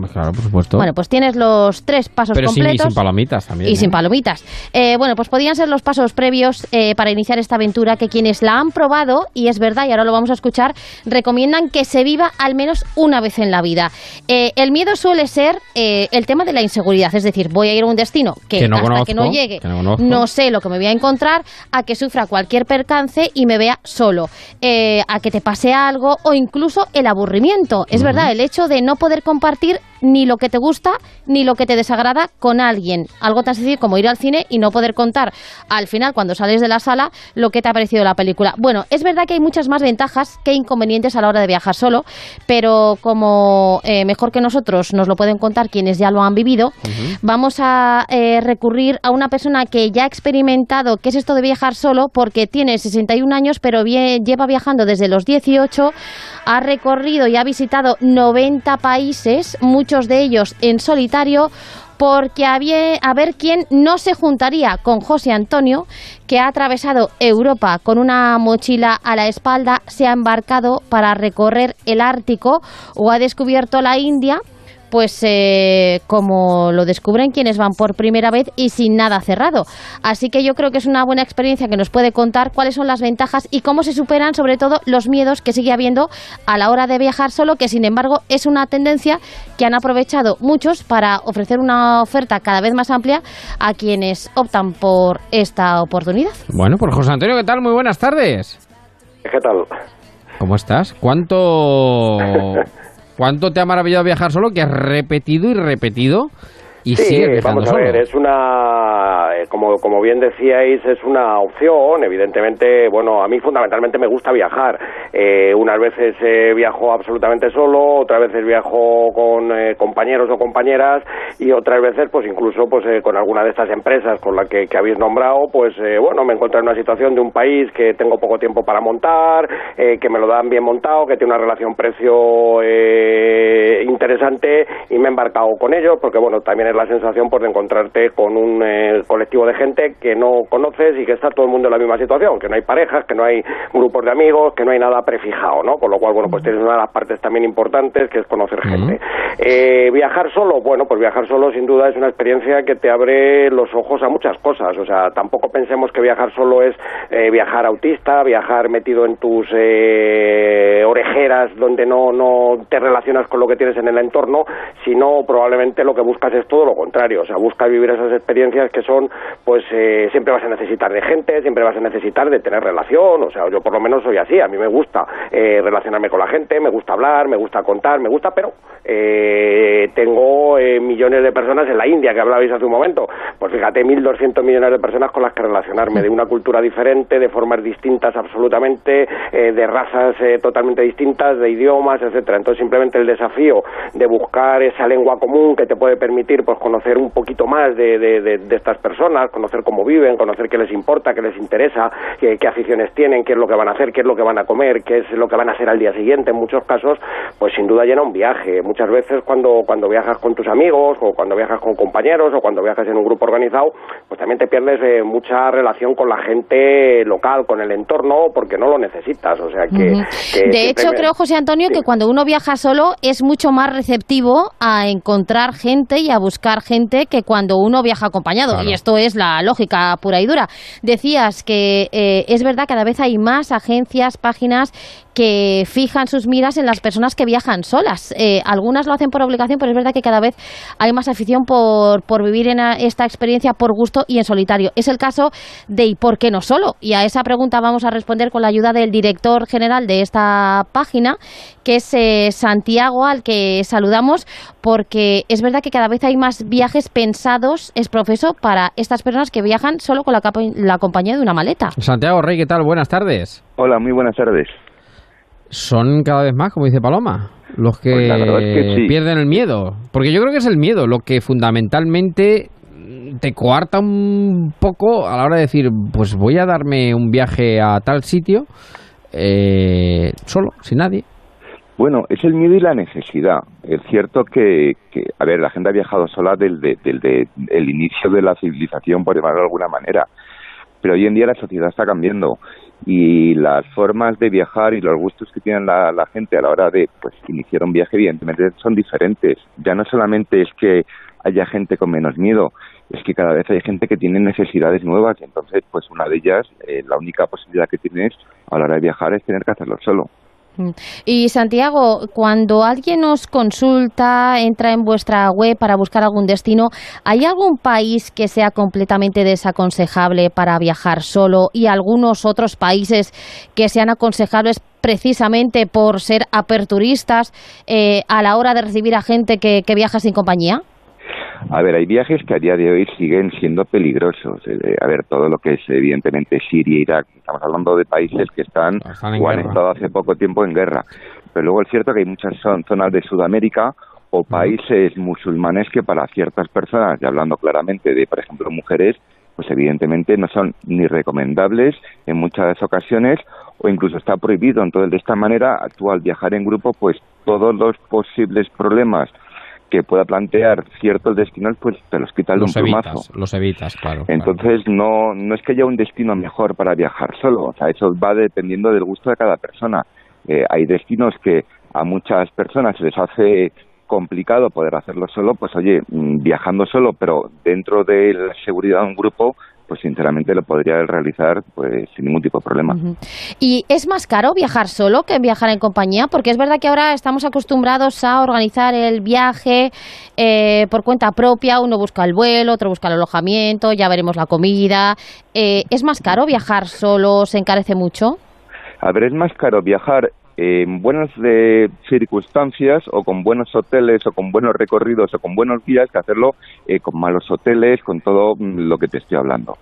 Claro, por supuesto. Bueno, pues tienes los tres pasos Pero completos. y sin palomitas también. Y sin ¿eh? palomitas. Eh, bueno, pues podrían ser los pasos previos eh, para iniciar esta aventura que quienes la han probado, y es verdad, y ahora lo vamos a escuchar, recomiendan que se viva al menos una vez en la vida. el miedo suele ser el tema de la inseguridad, es decir, voy a ir a un destino que, hasta que no llegue no, sé lo que me voy a encontrar, a que sufra cualquier percance y me vea solo, a que te pase algo o incluso el aburrimiento. Es verdad, el hecho de no poder compartir ni lo que te gusta ni lo que te desagrada con alguien. Algo tan sencillo como ir al cine y no poder contar al final, cuando sales de la sala, lo que te ha parecido la película. Bueno, es verdad que hay muchas más ventajas que inconvenientes a la hora de viajar solo, pero como eh, mejor que nosotros nos lo pueden contar quienes ya lo han vivido, vamos a eh, recurrir a una persona que ya ha experimentado qué es esto de viajar solo, porque tiene 61 años, pero lleva viajando desde los 18, ha recorrido y ha visitado 90 países, muchos de ellos en solitario, porque había, a ver quién no se juntaría con José Antonio, que ha atravesado Europa con una mochila a la espalda, se ha embarcado para recorrer el Ártico o ha descubierto la India pues eh, como lo descubren quienes van por primera vez y sin nada cerrado. Así que yo creo que es una buena experiencia que nos puede contar cuáles son las ventajas y cómo se superan sobre todo los miedos que sigue habiendo a la hora de viajar solo, que sin embargo es una tendencia que han aprovechado muchos para ofrecer una oferta cada vez más amplia a quienes optan por esta oportunidad. Bueno, pues José Antonio, ¿qué tal? Muy buenas tardes. ¿Qué tal? ¿Cómo estás? ¿Cuánto ¿Cuánto te ha maravillado viajar solo que has repetido y repetido? Y sí, vamos a ver, es una, eh, como, como bien decíais, es una opción, evidentemente, bueno, a mí fundamentalmente me gusta viajar, Eh, unas veces eh, viajo absolutamente solo, otras veces viajo con eh, compañeros o compañeras y otras veces, pues incluso pues con alguna de estas empresas con la que, que habéis nombrado, pues bueno, me encuentro en una situación de un país que tengo poco tiempo para montar, que me lo dan bien montado, que tiene una relación precio interesante y me he embarcado con ellos porque bueno, también es la sensación pues, de encontrarte con un colectivo de gente que no conoces y que está todo el mundo en la misma situación, que no hay parejas, que no hay grupos de amigos, que no hay nada prefijado, ¿no? Con lo cual, bueno, pues tienes una de las partes también importantes que es conocer gente. Eh, viajar solo, bueno, pues viajar solo sin duda es una experiencia que te abre los ojos a muchas cosas, o sea, tampoco pensemos que viajar solo es eh, viajar autista, viajar metido en tus eh, orejeras donde no, no te relacionas con lo que tienes en el entorno, sino probablemente lo que buscas es todo lo contrario, o sea, buscas vivir esas experiencias que son, pues siempre vas a necesitar de gente, siempre vas a necesitar de tener relación, o sea, yo por lo menos soy así, a mí me gusta eh, relacionarme con la gente, me gusta hablar, me gusta contar, me gusta, pero eh, tengo eh, millones de personas en la India que hablabais hace un momento, pues fíjate, 1.200 millones de personas con las que relacionarme, de una cultura diferente, de formas distintas absolutamente, de razas totalmente distintas, de idiomas, etcétera. Entonces simplemente el desafío de buscar esa lengua común que te puede permitir pues conocer un poquito más de, de estas personas, conocer cómo viven, conocer qué les importa, qué les interesa, qué, aficiones tienen, qué es lo que van a hacer, qué es lo que van a comer, qué es lo que van a hacer al día siguiente. En muchos casos, pues sin duda llena un viaje. Muchas veces cuando, cuando viajas con tus amigos o cuando viajas con compañeros o cuando viajas en un grupo organizado, pues también te pierdes eh, mucha relación con la gente local, con el entorno, porque no lo necesitas. O sea que. de hecho, creo, José Antonio, que cuando uno viaja solo es mucho más receptivo a encontrar gente y a buscar gente que cuando uno viaja acompañado. Y esto es la lógica pura y dura. Decías que eh, es verdad, cada vez hay más agencias, páginas que fijan sus miras en las personas que viajan solas. Eh, algunas lo hacen por obligación, pero es verdad que cada vez hay más afición por, por vivir en esta experiencia por gusto y en solitario. Es el caso de ¿y por qué no solo? Y a esa pregunta vamos a responder con la ayuda del director general de esta página, que es eh, Santiago, al que saludamos, porque es verdad que cada vez hay más viajes pensados, es profeso, para estas personas que viajan solo con la, la compañía de una maleta. Santiago Rey, ¿qué tal? Buenas tardes. Hola, muy buenas tardes son cada vez más, como dice Paloma, los que, pues pierden el miedo. Porque yo creo que es el miedo lo que fundamentalmente te coarta un poco a la hora de decir, pues voy a darme un viaje a tal sitio eh, solo, sin nadie. Bueno, es el miedo y la necesidad. Es cierto que, a ver, la gente ha viajado sola desde, desde el inicio de la civilización, por llamarlo de alguna manera. Pero hoy en día la sociedad está cambiando y las formas de viajar y los gustos que tiene la, gente a la hora de pues iniciar un viaje evidentemente son diferentes. Ya no solamente es que haya gente con menos miedo es que cada vez hay gente que tiene necesidades nuevas y entonces pues una de ellas eh, la única posibilidad que tienes a la hora de viajar es tener que hacerlo solo y Santiago, cuando alguien os consulta, entra en vuestra web para buscar algún destino, ¿hay algún país que sea completamente desaconsejable para viajar solo y algunos otros países que sean aconsejables precisamente por ser aperturistas eh, a la hora de recibir a gente que viaja sin compañía? A ver, hay viajes que a día de hoy siguen siendo peligrosos. Eh, a ver, todo lo que es evidentemente Siria, Irak, estamos hablando de países que están, o han estado hace poco tiempo en guerra. Pero luego es cierto que hay muchas zonas de Sudamérica o países musulmanes que para ciertas personas, y hablando claramente de, por ejemplo, mujeres, pues evidentemente no son ni recomendables en muchas ocasiones o incluso está prohibido. Entonces, de esta manera, actual viajar en grupo, pues todos los posibles problemas que pueda plantear ciertos destinos, pues te los quitas de un plumazo. Los evitas, claro. Entonces, No, no es que haya un destino mejor para viajar solo, o sea, eso va dependiendo del gusto de cada persona. Eh, hay destinos que a muchas personas se les hace complicado poder hacerlo solo, pues oye, mm, viajando solo, pero dentro de la seguridad de un grupo, pues sinceramente lo podría realizar pues sin ningún tipo de problema. ¿Y es más caro viajar solo que viajar en compañía? Porque es verdad que ahora estamos acostumbrados a organizar el viaje eh, por cuenta propia, uno busca el vuelo, otro busca el alojamiento, ya veremos la comida. Eh, ¿Es más caro viajar solo? ¿Se encarece mucho? A ver, es más caro viajar en buenas de circunstancias o con buenos hoteles o con buenos recorridos o con buenos guías que hacerlo eh, con malos hoteles, con todo lo que te estoy hablando.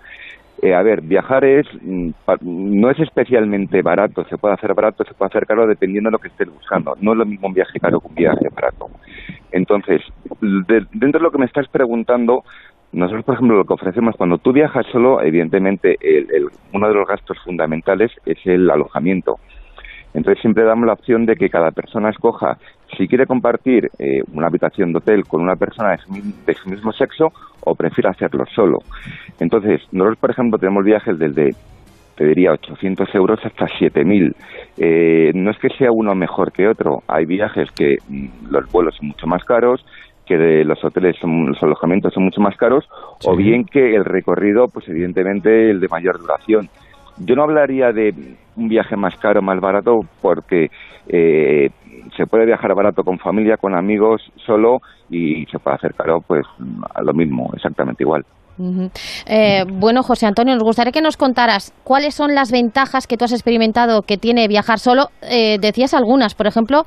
Eh, a ver, viajar es mm, no es especialmente barato, se puede hacer barato, se puede hacer caro dependiendo de lo que estés buscando. No es lo mismo un viaje caro que un viaje barato. Entonces, dentro de lo que me estás preguntando, nosotros, por ejemplo, lo que ofrecemos cuando tú viajas solo, evidentemente, uno de los gastos fundamentales es el alojamiento. Entonces siempre damos la opción de que cada persona escoja si quiere compartir eh, una habitación de hotel con una persona de su, mismo sexo o prefiere hacerlo solo. Entonces, nosotros, por ejemplo, tenemos viajes desde, te diría, 800 euros hasta 7.000. Eh, no es que sea uno mejor que otro. Hay viajes que mm, los vuelos son mucho más caros, que de los hoteles los alojamientos son mucho más caros, o bien que el recorrido, pues evidentemente el de mayor duración. Yo no hablaría de un viaje más caro, más barato, porque eh, se puede viajar barato con familia, con amigos, solo, y se puede hacer caro, pues a lo mismo, exactamente igual. Eh, bueno, José Antonio, nos gustaría que nos contaras cuáles son las ventajas que tú has experimentado que tiene viajar solo. Eh, decías algunas, por ejemplo,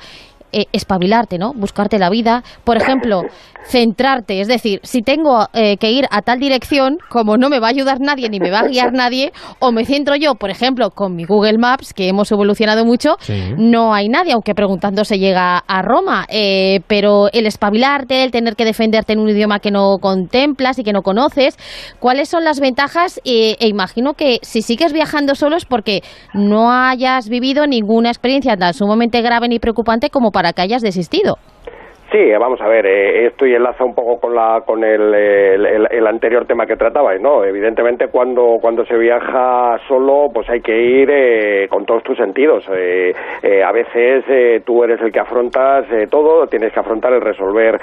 eh, espabilarte, ¿no? Buscarte la vida. Por ejemplo, centrarte. Es decir, si tengo eh, que ir a tal dirección, como no me va a ayudar nadie ni me va a guiar nadie, o me centro yo, por ejemplo, con mi Google Maps, que hemos evolucionado mucho, no hay nadie, aunque preguntando se llega a Roma. Eh, pero el espabilarte, el tener que defenderte en un idioma que no contemplas y que no conoces, ¿cuáles son las ventajas? e imagino que si sigues viajando solo es porque no hayas vivido ninguna experiencia tan sumamente grave ni preocupante como para que hayas desistido. Sí, vamos a ver, eh, esto y enlaza un poco con, la, con el, el, anterior tema que tratabais, ¿no? Evidentemente cuando, cuando se viaja solo, pues hay que ir eh, con todos tus sentidos. Eh, eh a veces tú eres el que afrontas todo, tienes que afrontar el resolver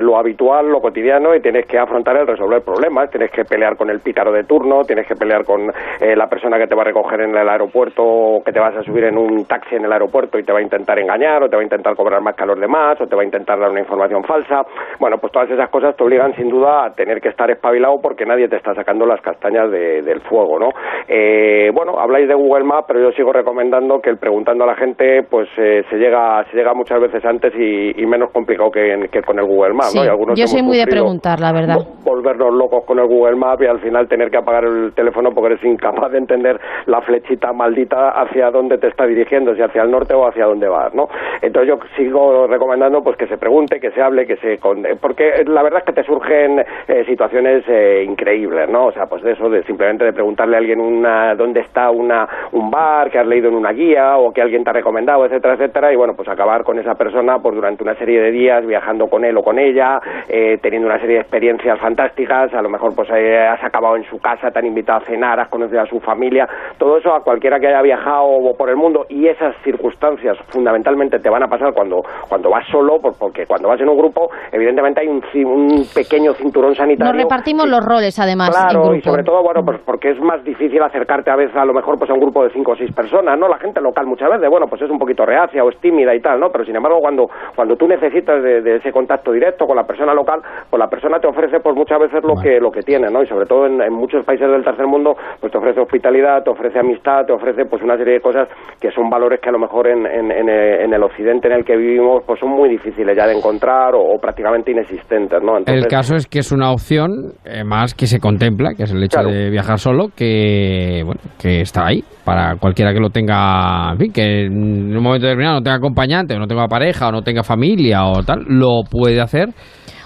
lo habitual, lo cotidiano, y tienes que afrontar el resolver problemas, tienes que pelear con el pícaro de turno, tienes que pelear con la persona que te va a recoger en el aeropuerto, o que te vas a subir en un taxi en el aeropuerto y te va a intentar engañar, o te va a intentar cobrar más calor de más, o te va a intentar una información falsa. Bueno, pues todas esas cosas te obligan sin duda a tener que estar espabilado porque nadie te está sacando las castañas del fuego, ¿no? Eh, bueno, habláis de Google Maps, pero yo sigo recomendando que el preguntando a la gente, pues eh, se llega se llega muchas veces antes y, menos complicado que, con el Google Maps, ¿no? yo soy muy de preguntar, la verdad. Volvernos locos con el Google Maps y al final tener que apagar el teléfono porque eres incapaz de entender la flechita maldita hacia dónde te está dirigiendo, si hacia el norte o hacia dónde vas, ¿no? Entonces yo sigo recomendando pues que se pregunte, que se hable, que se... porque la verdad es que te surgen eh, situaciones eh, increíbles, ¿no? O sea, pues de eso, de simplemente de preguntarle a alguien una, dónde está una, un bar que has leído en una guía o que alguien te ha recomendado, etcétera, etcétera, y bueno, pues acabar con esa persona pues durante una serie de días viajando con él o con ella, eh, teniendo una serie de experiencias fantásticas, a lo mejor pues has acabado en su casa, te han invitado a cenar, has conocido a su familia, todo eso a cualquiera que haya viajado por el mundo. Y esas circunstancias fundamentalmente te van a pasar cuando, cuando vas solo, porque cuando vas en un grupo, evidentemente hay un, un pequeño cinturón sanitario. Nos repartimos los roles, además. Claro, y sobre todo, bueno, pues porque es más difícil acercarte a veces a lo mejor pues a un grupo de cinco o seis personas, ¿no? La gente local muchas veces, bueno, pues es un poquito reacia o es tímida y tal, ¿no? Pero sin embargo, cuando, cuando tú necesitas de, ese contacto directo con la persona local, pues la persona te ofrece pues muchas veces lo que lo que tiene, ¿no? Y sobre todo en, muchos países del tercer mundo, pues te ofrece hospitalidad, te ofrece amistad, te ofrece pues una serie de cosas que son valores que a lo mejor en, en, el occidente en el que vivimos pues son muy difíciles ya de encontrar o, prácticamente inexistentes, ¿no? el caso es que es una opción eh, más que se contempla, que es el hecho de viajar solo, que bueno, que está ahí para cualquiera que lo tenga, en fin, que en un momento determinado no tenga acompañante, o no tenga pareja, o no tenga familia o tal, lo puede hacer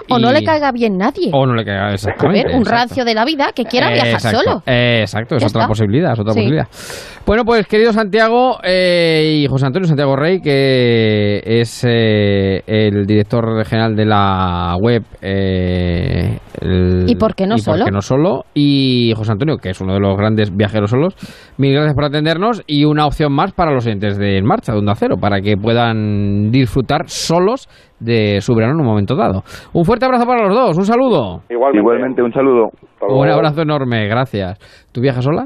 o no le caiga bien nadie. O no le caiga exactamente. un rancio de la vida que quiera viajar solo. exacto, es otra posibilidad, es otra posibilidad. Bueno, pues querido Santiago eh, y José Antonio Santiago Rey, que es eh, el director general de la web. Eh, ¿Y por qué no y solo? Por qué no solo. Y José Antonio, que es uno de los grandes viajeros solos. Mil gracias por atendernos y una opción más para los entes de En Marcha, de Onda Cero, para que puedan disfrutar solos de su verano en un momento dado. Un fuerte abrazo para los dos, un saludo. Igualmente, un saludo. Un abrazo enorme, gracias. ¿Tú viajas sola?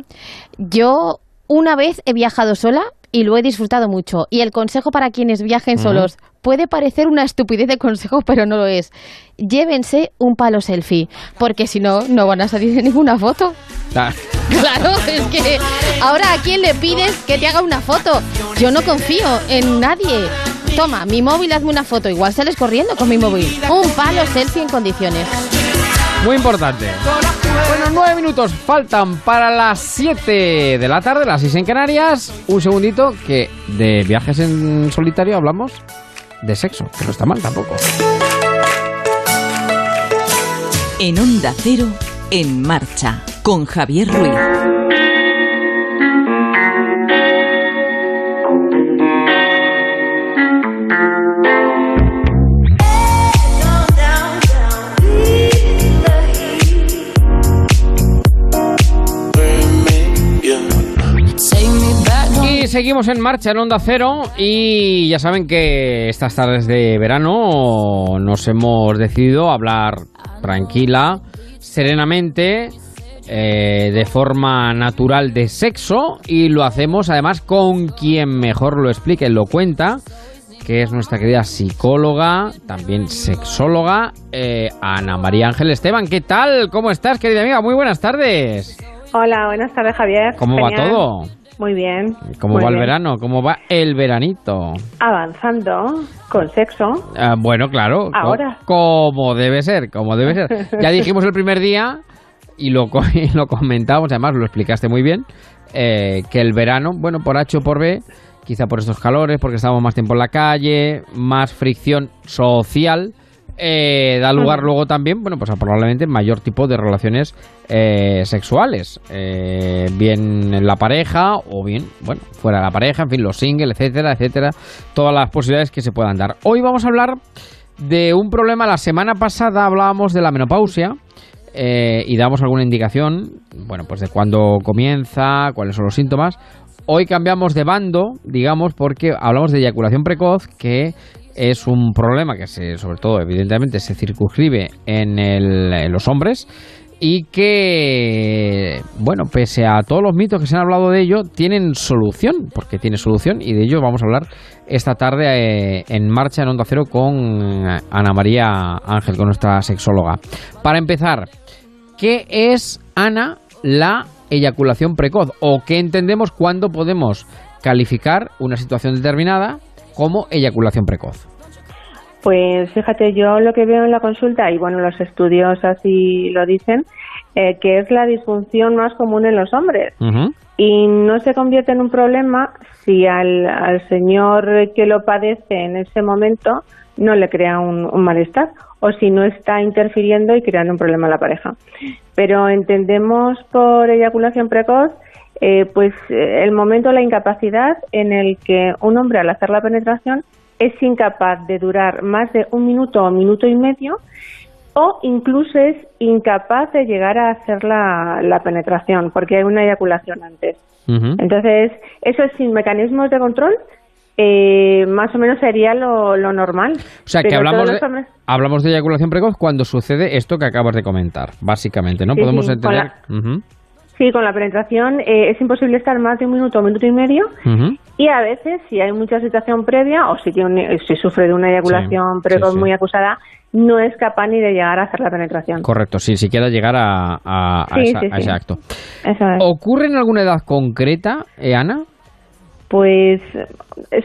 Yo una vez he viajado sola y lo he disfrutado mucho. Y el consejo para quienes viajen solos puede parecer una estupidez de consejo, pero no lo es. Llévense un palo selfie, porque si no, no van a salir ninguna foto. Ah. Claro, es que ahora a quién le pides que te haga una foto. Yo no confío en nadie. Toma, mi móvil, hazme una foto. Igual sales corriendo con mi móvil. Un palo selfie en condiciones. Muy importante. Bueno, nueve minutos faltan para las siete de la tarde, las seis en Canarias. Un segundito que de viajes en solitario hablamos de sexo, que no está mal tampoco. En Onda Cero, en marcha, con Javier Ruiz. Seguimos en marcha en Onda Cero y ya saben que estas tardes de verano nos hemos decidido hablar tranquila, serenamente, eh, de forma natural de sexo y lo hacemos además con quien mejor lo explique, lo cuenta, que es nuestra querida psicóloga, también sexóloga, eh, Ana María Ángel Esteban. ¿Qué tal? ¿Cómo estás, querida amiga? Muy buenas tardes. Hola, buenas tardes, Javier. ¿Cómo va todo? Muy bien. ¿Cómo va el verano? ¿Cómo va el veranito? Avanzando con sexo. Ah, bueno, claro. Ahora. como debe ser, como debe ser. Ya dijimos el primer día y lo, lo comentábamos, además lo explicaste muy bien, eh, que el verano, bueno, por H o por B, quizá por estos calores, porque estamos más tiempo en la calle, más fricción social eh, da lugar luego también, bueno, pues a probablemente mayor tipo de relaciones eh, sexuales, eh, bien en la pareja o bien, bueno, fuera de la pareja, en fin, los singles, etcétera, etcétera, todas las posibilidades que se puedan dar. Hoy vamos a hablar de un problema. La semana pasada hablábamos de la menopausia. y damos alguna indicación, bueno, pues de cuándo comienza, cuáles son los síntomas. Hoy cambiamos de bando, digamos, porque hablamos de eyaculación precoz, que es un problema que se, sobre todo, evidentemente, se circunscribe en, en los hombres y que, bueno, pese a todos los mitos que se han hablado de ello, tienen solución, porque tiene solución y de ello vamos a hablar esta tarde eh, en marcha en Onda Cero con Ana María Ángel, con nuestra sexóloga. Para empezar, ¿qué es, Ana, la eyaculación precoz? ¿O qué entendemos cuando podemos calificar una situación determinada como eyaculación precoz? Pues fíjate, yo lo que veo en la consulta, y bueno, los estudios así lo dicen, eh, que es la disfunción más común en los hombres. Y no se convierte en un problema si al, al, señor que lo padece en ese momento no le crea un, malestar o si no está interfiriendo y creando un problema a la pareja. Pero entendemos por eyaculación precoz eh, pues eh, el momento, la incapacidad en el que un hombre al hacer la penetración es incapaz de durar más de un minuto o minuto y medio o incluso es incapaz de llegar a hacer la, penetración porque hay una eyaculación antes. Entonces, eso es sin mecanismos de control, eh, más o menos sería lo, normal. O sea, que hablamos de, hablamos de eyaculación precoz cuando sucede esto que acabas de comentar, básicamente, ¿no? Podemos entender... Sí, con la penetración eh, es imposible estar más de un minuto o minuto y medio y a veces si hay mucha situación previa o si, tiene, si sufre de una eyaculación precoz muy acusada, no es capaz ni de llegar a hacer la penetración. Correcto, sin siquiera llegar a, ese acto. ¿Ocurre en alguna edad concreta, eh, Ana? Pues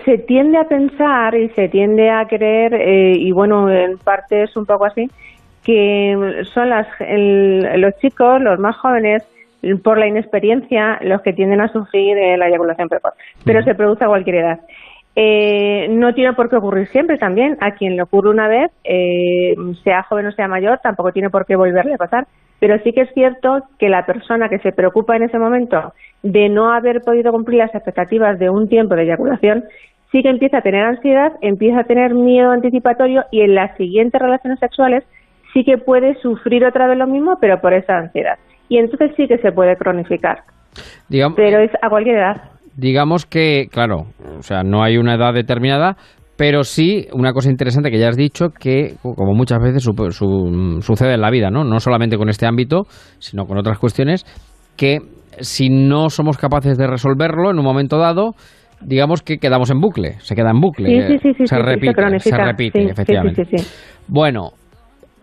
se tiende a pensar y se tiende a creer, eh, y bueno, en parte es un poco así, que son las, los chicos, los más jóvenes, por la inexperiencia los que tienden a sufrir la eyaculación precoz, pero se produce a cualquier edad. Eh, no tiene por qué ocurrir siempre también. A quien le ocurre una vez, eh, sea joven o sea mayor, tampoco tiene por qué volverle a pasar. Pero sí que es cierto que la persona que se preocupa en ese momento de no haber podido cumplir las expectativas de un tiempo de eyaculación, sí que empieza a tener ansiedad, empieza a tener miedo anticipatorio y en las siguientes relaciones sexuales sí que puede sufrir otra vez lo mismo, pero por esa ansiedad y entonces sí que se puede cronificar. pero es a cualquier edad. Digamos que, claro, o sea, no hay una edad determinada, pero sí una cosa interesante que ya has dicho que como muchas veces sucede en la vida, ¿no? No solamente con este ámbito, sino con otras cuestiones que si no somos capaces de resolverlo en un momento dado, digamos que quedamos en bucle, se queda en bucle, sí, sí, sí, se, repite, se, repite, efectivamente. Bueno,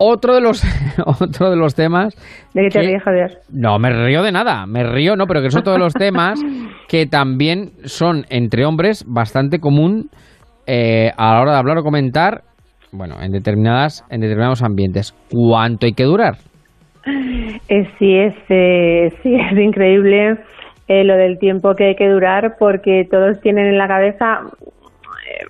otro de los otro de los temas ¿De qué te ríes, Javier? No, me río de nada, me río, no, pero que es otro de los temas que también son entre hombres bastante común eh, a la hora de hablar o comentar, bueno, en determinadas en determinados ambientes. ¿Cuánto hay que durar? Eh, sí, es, eh, sí, es increíble eh, lo del tiempo que hay que durar porque todos tienen en la cabeza,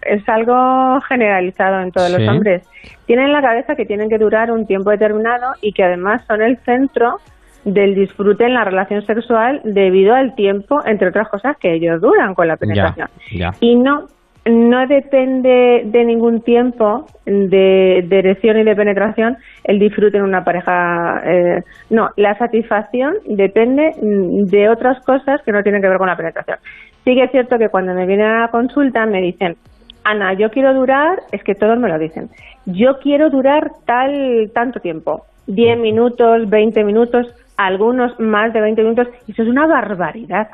es algo generalizado en todos los hombres, tienen en la cabeza que tienen que durar un tiempo determinado y que además son el centro del disfrute en la relación sexual debido al tiempo, entre otras cosas, que ellos duran con la penetración. Y no no depende de ningún tiempo de, de, erección y de penetración el disfrute en una pareja. Eh, no, la satisfacción depende de otras cosas que no tienen que ver con la penetración. Sí que es cierto que cuando me vienen a la consulta me dicen, Ana, yo quiero durar, es que todos me lo dicen, yo quiero durar tal tanto tiempo, 10 minutos, 20 minutos, algunos más de 20 minutos, eso es una barbaridad.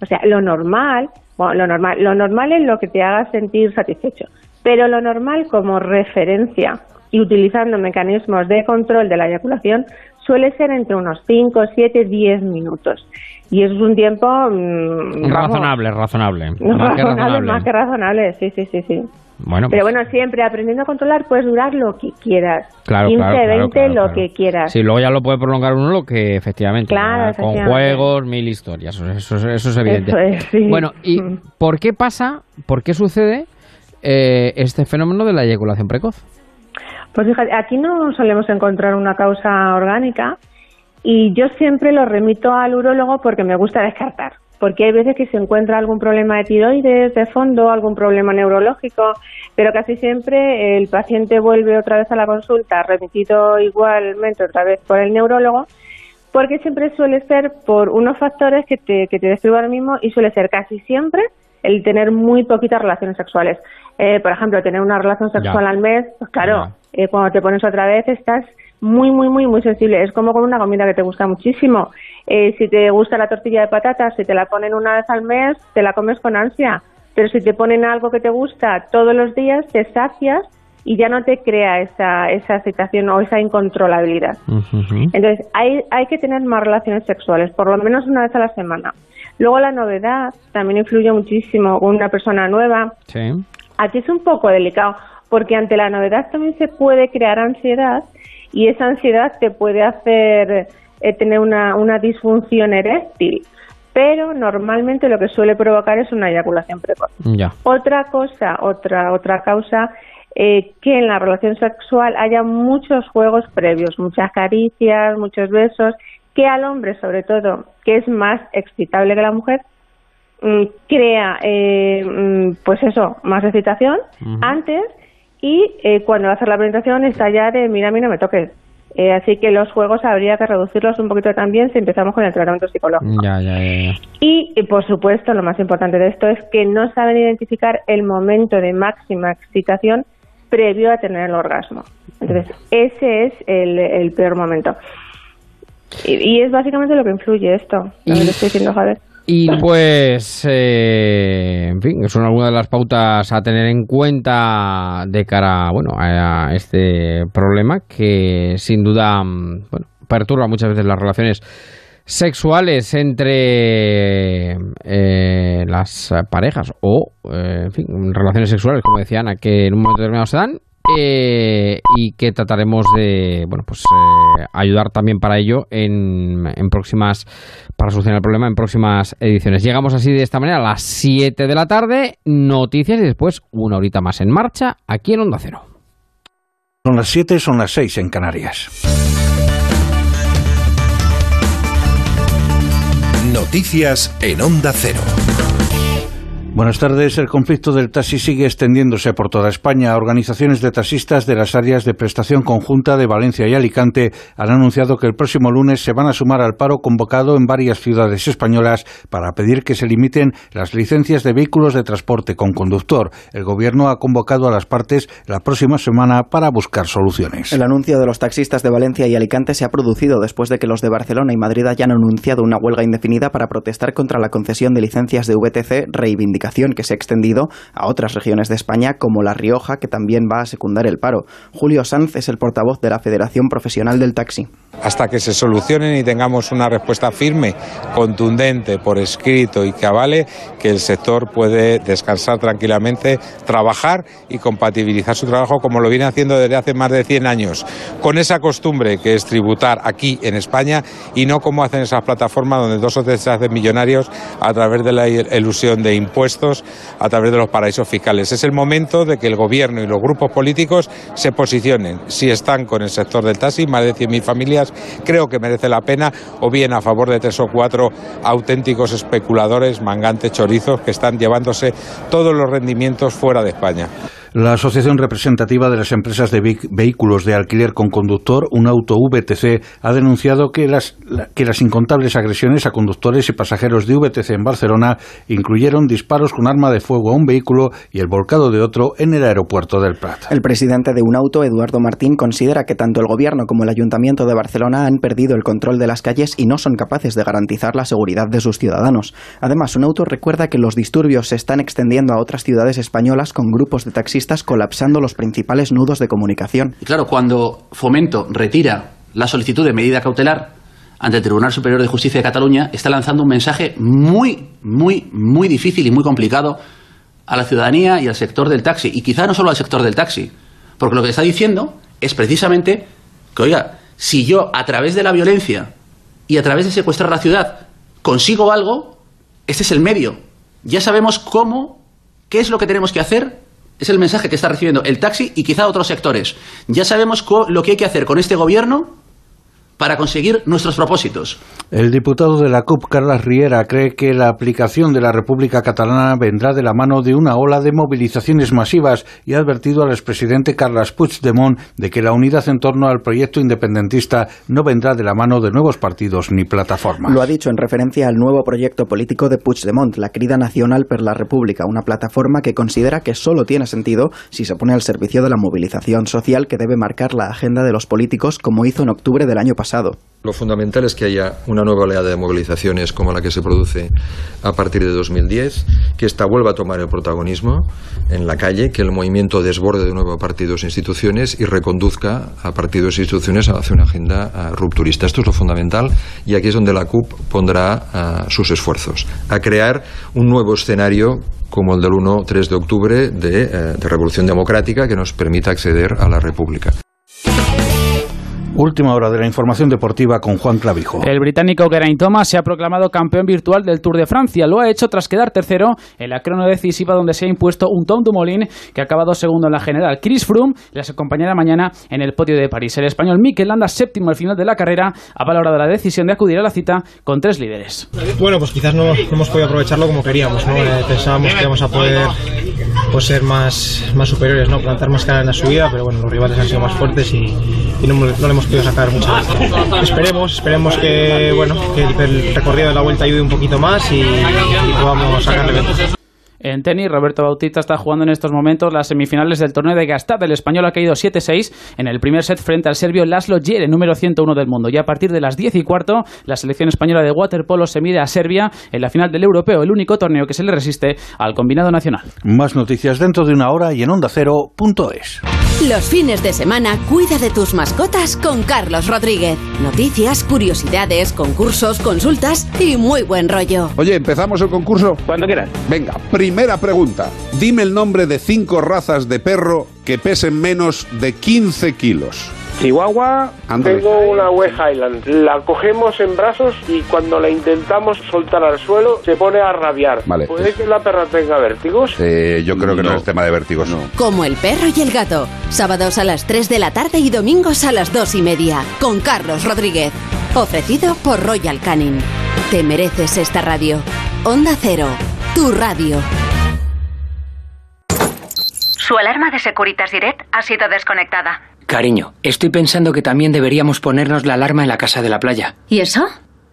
O sea, lo normal, bueno, lo normal, lo normal es lo que te haga sentir satisfecho, pero lo normal como referencia y utilizando mecanismos de control de la eyaculación suele ser entre unos 5, 7, 10 minutos. Y eso es un tiempo... Mm, razonable, razonable. Más, que razonable. más que razonable, sí, sí, sí, sí. Bueno, Pero pues bueno, siempre aprendiendo a controlar puedes durar lo que quieras. Claro, 15, 20, lo que quieras. Sí, luego ya lo puede prolongar uno lo que efectivamente. Claro, Con juegos, mil historias. Eso, eso, es evidente. Bueno, ¿y mm. por qué pasa, por qué sucede eh, este fenómeno de la eyaculación precoz? Pues fíjate, aquí no solemos encontrar una causa orgánica y yo siempre lo remito al urólogo porque me gusta descartar porque hay veces que se encuentra algún problema de tiroides de fondo, algún problema neurológico, pero casi siempre el paciente vuelve otra vez a la consulta, remitido igualmente otra vez por el neurólogo, porque siempre suele ser por unos factores que te, que te describo ahora mismo y suele ser casi siempre el tener muy poquitas relaciones sexuales. Eh, por ejemplo, tener una relación sexual al mes, pues claro, eh, cuando te pones otra vez estás muy, muy, muy, muy sensible. Es como con una comida que te gusta muchísimo. Eh, si te gusta la tortilla de patatas, si te la ponen una vez al mes, te la comes con ansia. Pero si te ponen algo que te gusta todos los días, te sacias y ya no te crea esa, esa excitación o esa incontrolabilidad. Entonces, hay, hay que tener más relaciones sexuales, por lo menos una vez a la semana. Luego la novedad también influye muchísimo con una persona nueva. Aquí es un poco delicado, porque ante la novedad también se puede crear ansiedad y esa ansiedad te puede hacer eh, tener una, una disfunción eréctil. Pero normalmente lo que suele provocar es una eyaculación precoz. Otra cosa, otra otra causa eh, que en la relación sexual haya muchos juegos previos, muchas caricias, muchos besos, que al hombre sobre todo, que es más excitable que la mujer, mm, crea eh, mm, pues eso, más excitación. Antes y eh, cuando va a hacer la presentación está ya de mira a mí no me toques. Eh, así que los juegos habría que reducirlos un poquito también si empezamos con el tratamiento psicológico. Y, y, por supuesto, lo más importante de esto es que no saben identificar el momento de máxima excitación previo a tener el orgasmo. Entonces, ese es el, el peor momento. Y, es básicamente lo que influye esto, lo que estoy diciendo, Javier. Y pues, eh, en fin, son algunas de las pautas a tener en cuenta de cara, bueno, a este problema que sin duda, mm, perturba muchas veces las relaciones sexuales entre eh, las parejas o, eh, en fin, relaciones sexuales, como decía Ana, que en un momento determinado se dan eh, y que trataremos de bueno pues eh, ayudar también para ello en, en, próximas para solucionar el problema en próximas ediciones. Llegamos así de esta manera a las 7 de la tarde, noticias y después una horita más en marcha aquí en Onda Cero. Son las 7, son las 6 en Canarias. Noticias en Onda Cero. Buenas tardes. El conflicto del taxi sigue extendiéndose por toda España. Organizaciones de taxistas de las áreas de prestación conjunta de Valencia y Alicante han anunciado que el próximo lunes se van a sumar al paro convocado en varias ciudades españolas para pedir que se limiten las licencias de vehículos de transporte con conductor. El Gobierno ha convocado a las partes la próxima semana para buscar soluciones. El anuncio de los taxistas de Valencia y Alicante se ha producido después de que los de Barcelona y Madrid hayan anunciado una huelga indefinida para protestar contra la concesión de licencias de VTC reivindicadas que se ha extendido a otras regiones de España como La Rioja, que también va a secundar el paro. Julio Sanz es el portavoz de la Federación Profesional del Taxi. Hasta que se solucionen y tengamos una respuesta firme, contundente, por escrito y que avale que el sector puede descansar tranquilamente, trabajar y compatibilizar su trabajo como lo viene haciendo desde hace más de 100 años, con esa costumbre que es tributar aquí en España y no como hacen esas plataformas donde dos o tres se hacen millonarios a través de la ilusión de impuestos, a través de los paraísos fiscales. Es el momento de que el gobierno y los grupos políticos se posicionen. Si están con el sector del taxi, más de 100.000 familias, creo que merece la pena, o bien a favor de tres o cuatro auténticos especuladores, mangantes, chorizos, que están llevándose todos los rendimientos fuera de España. La Asociación Representativa de las Empresas de Vehículos de Alquiler con Conductor, un auto VTC, ha denunciado que las, que las incontables agresiones a conductores y pasajeros de VTC en Barcelona incluyeron disparos con arma de fuego a un vehículo y el volcado de otro en el aeropuerto del Prat. El presidente de un auto, Eduardo Martín, considera que tanto el Gobierno como el Ayuntamiento de Barcelona han perdido el control de las calles y no son capaces de garantizar la seguridad de sus ciudadanos. Además, un auto recuerda que los disturbios se están extendiendo a otras ciudades españolas con grupos de taxistas colapsando los principales nudos de comunicación. Y claro, cuando Fomento retira la solicitud de medida cautelar ante el Tribunal Superior de Justicia de Cataluña, está lanzando un mensaje muy, muy, muy difícil y muy complicado a la ciudadanía y al sector del taxi. Y quizá no solo al sector del taxi, porque lo que está diciendo es precisamente que, oiga, si yo a través de la violencia y a través de secuestrar la ciudad consigo algo, este es el medio. Ya sabemos cómo, qué es lo que tenemos que hacer es el mensaje que está recibiendo el taxi y quizá otros sectores. Ya sabemos lo que hay que hacer con este gobierno para conseguir nuestros propósitos. El diputado de la CUP, Carlos Riera, cree que la aplicación de la República Catalana vendrá de la mano de una ola de movilizaciones masivas y ha advertido al expresidente Carles Puigdemont de que la unidad en torno al proyecto independentista no vendrá de la mano de nuevos partidos ni plataformas. Lo ha dicho en referencia al nuevo proyecto político de Puigdemont, la Crida Nacional per la República, una plataforma que considera que solo tiene sentido si se pone al servicio de la movilización social que debe marcar la agenda de los políticos como hizo en octubre del año pasado lo fundamental es que haya una nueva oleada de movilizaciones como la que se produce a partir de 2010, que ésta vuelva a tomar el protagonismo en la calle, que el movimiento desborde de nuevo a partidos e instituciones y reconduzca a partidos e instituciones hacia una agenda rupturista. Esto es lo fundamental y aquí es donde la CUP pondrá sus esfuerzos, a crear un nuevo escenario como el del 1-3 de octubre eh, de Revolución Democrática que nos permita acceder a la República. Última hora de la información deportiva con Juan Clavijo. El británico Geraint Thomas se ha proclamado campeón virtual del Tour de Francia. Lo ha hecho tras quedar tercero en la crono decisiva donde se ha impuesto un Tom Dumoulin que ha acabado segundo en la general. Chris Froome les acompañará mañana en el podio de París. El español Mikel Landa, séptimo al final de la carrera, ha valorado la decisión de acudir a la cita con tres líderes. Bueno, pues quizás no, hemos podido aprovecharlo como queríamos. ¿no? Eh, pensábamos que íbamos a poder pues, ser más, más superiores, ¿no? plantar más cara en la subida, pero bueno, los rivales han sido más fuertes y, no, no le hemos podido sacar mucha Esperemos, esperemos que bueno que el, recorrido de la vuelta ayude un poquito más y, y podamos sacarle ventaja. En tenis, Roberto Bautista está jugando en estos momentos las semifinales del torneo de Gastad. El español ha caído 7-6 en el primer set frente al serbio Laszlo Jere, número 101 del mundo. Y a partir de las 10 y cuarto, la selección española de waterpolo se mide a Serbia en la final del europeo, el único torneo que se le resiste al combinado nacional. Más noticias dentro de una hora y en onda ondacero.es. Los fines de semana cuida de tus mascotas con Carlos Rodríguez. Noticias, curiosidades, concursos, consultas y muy buen rollo. Oye, ¿empezamos el concurso? Cuando quieras. Venga, primera pregunta. Dime el nombre de cinco razas de perro que pesen menos de 15 kilos. Chihuahua, tengo una West Highland. La cogemos en brazos y cuando la intentamos soltar al suelo se pone a rabiar. ¿Puede que la perra tenga vértigos? Eh, yo creo que no. es tema de vértigos. No. Como el perro y el gato. Sábados a las 3 de la tarde y domingos a las 2 y media. Con Carlos Rodríguez. Ofrecido por Royal Canin. Te mereces esta radio. Onda Cero. Tu radio. Su alarma de Securitas Direct ha sido desconectada. Cariño, estoy pensando que también deberíamos ponernos la alarma en la casa de la playa. ¿Y eso?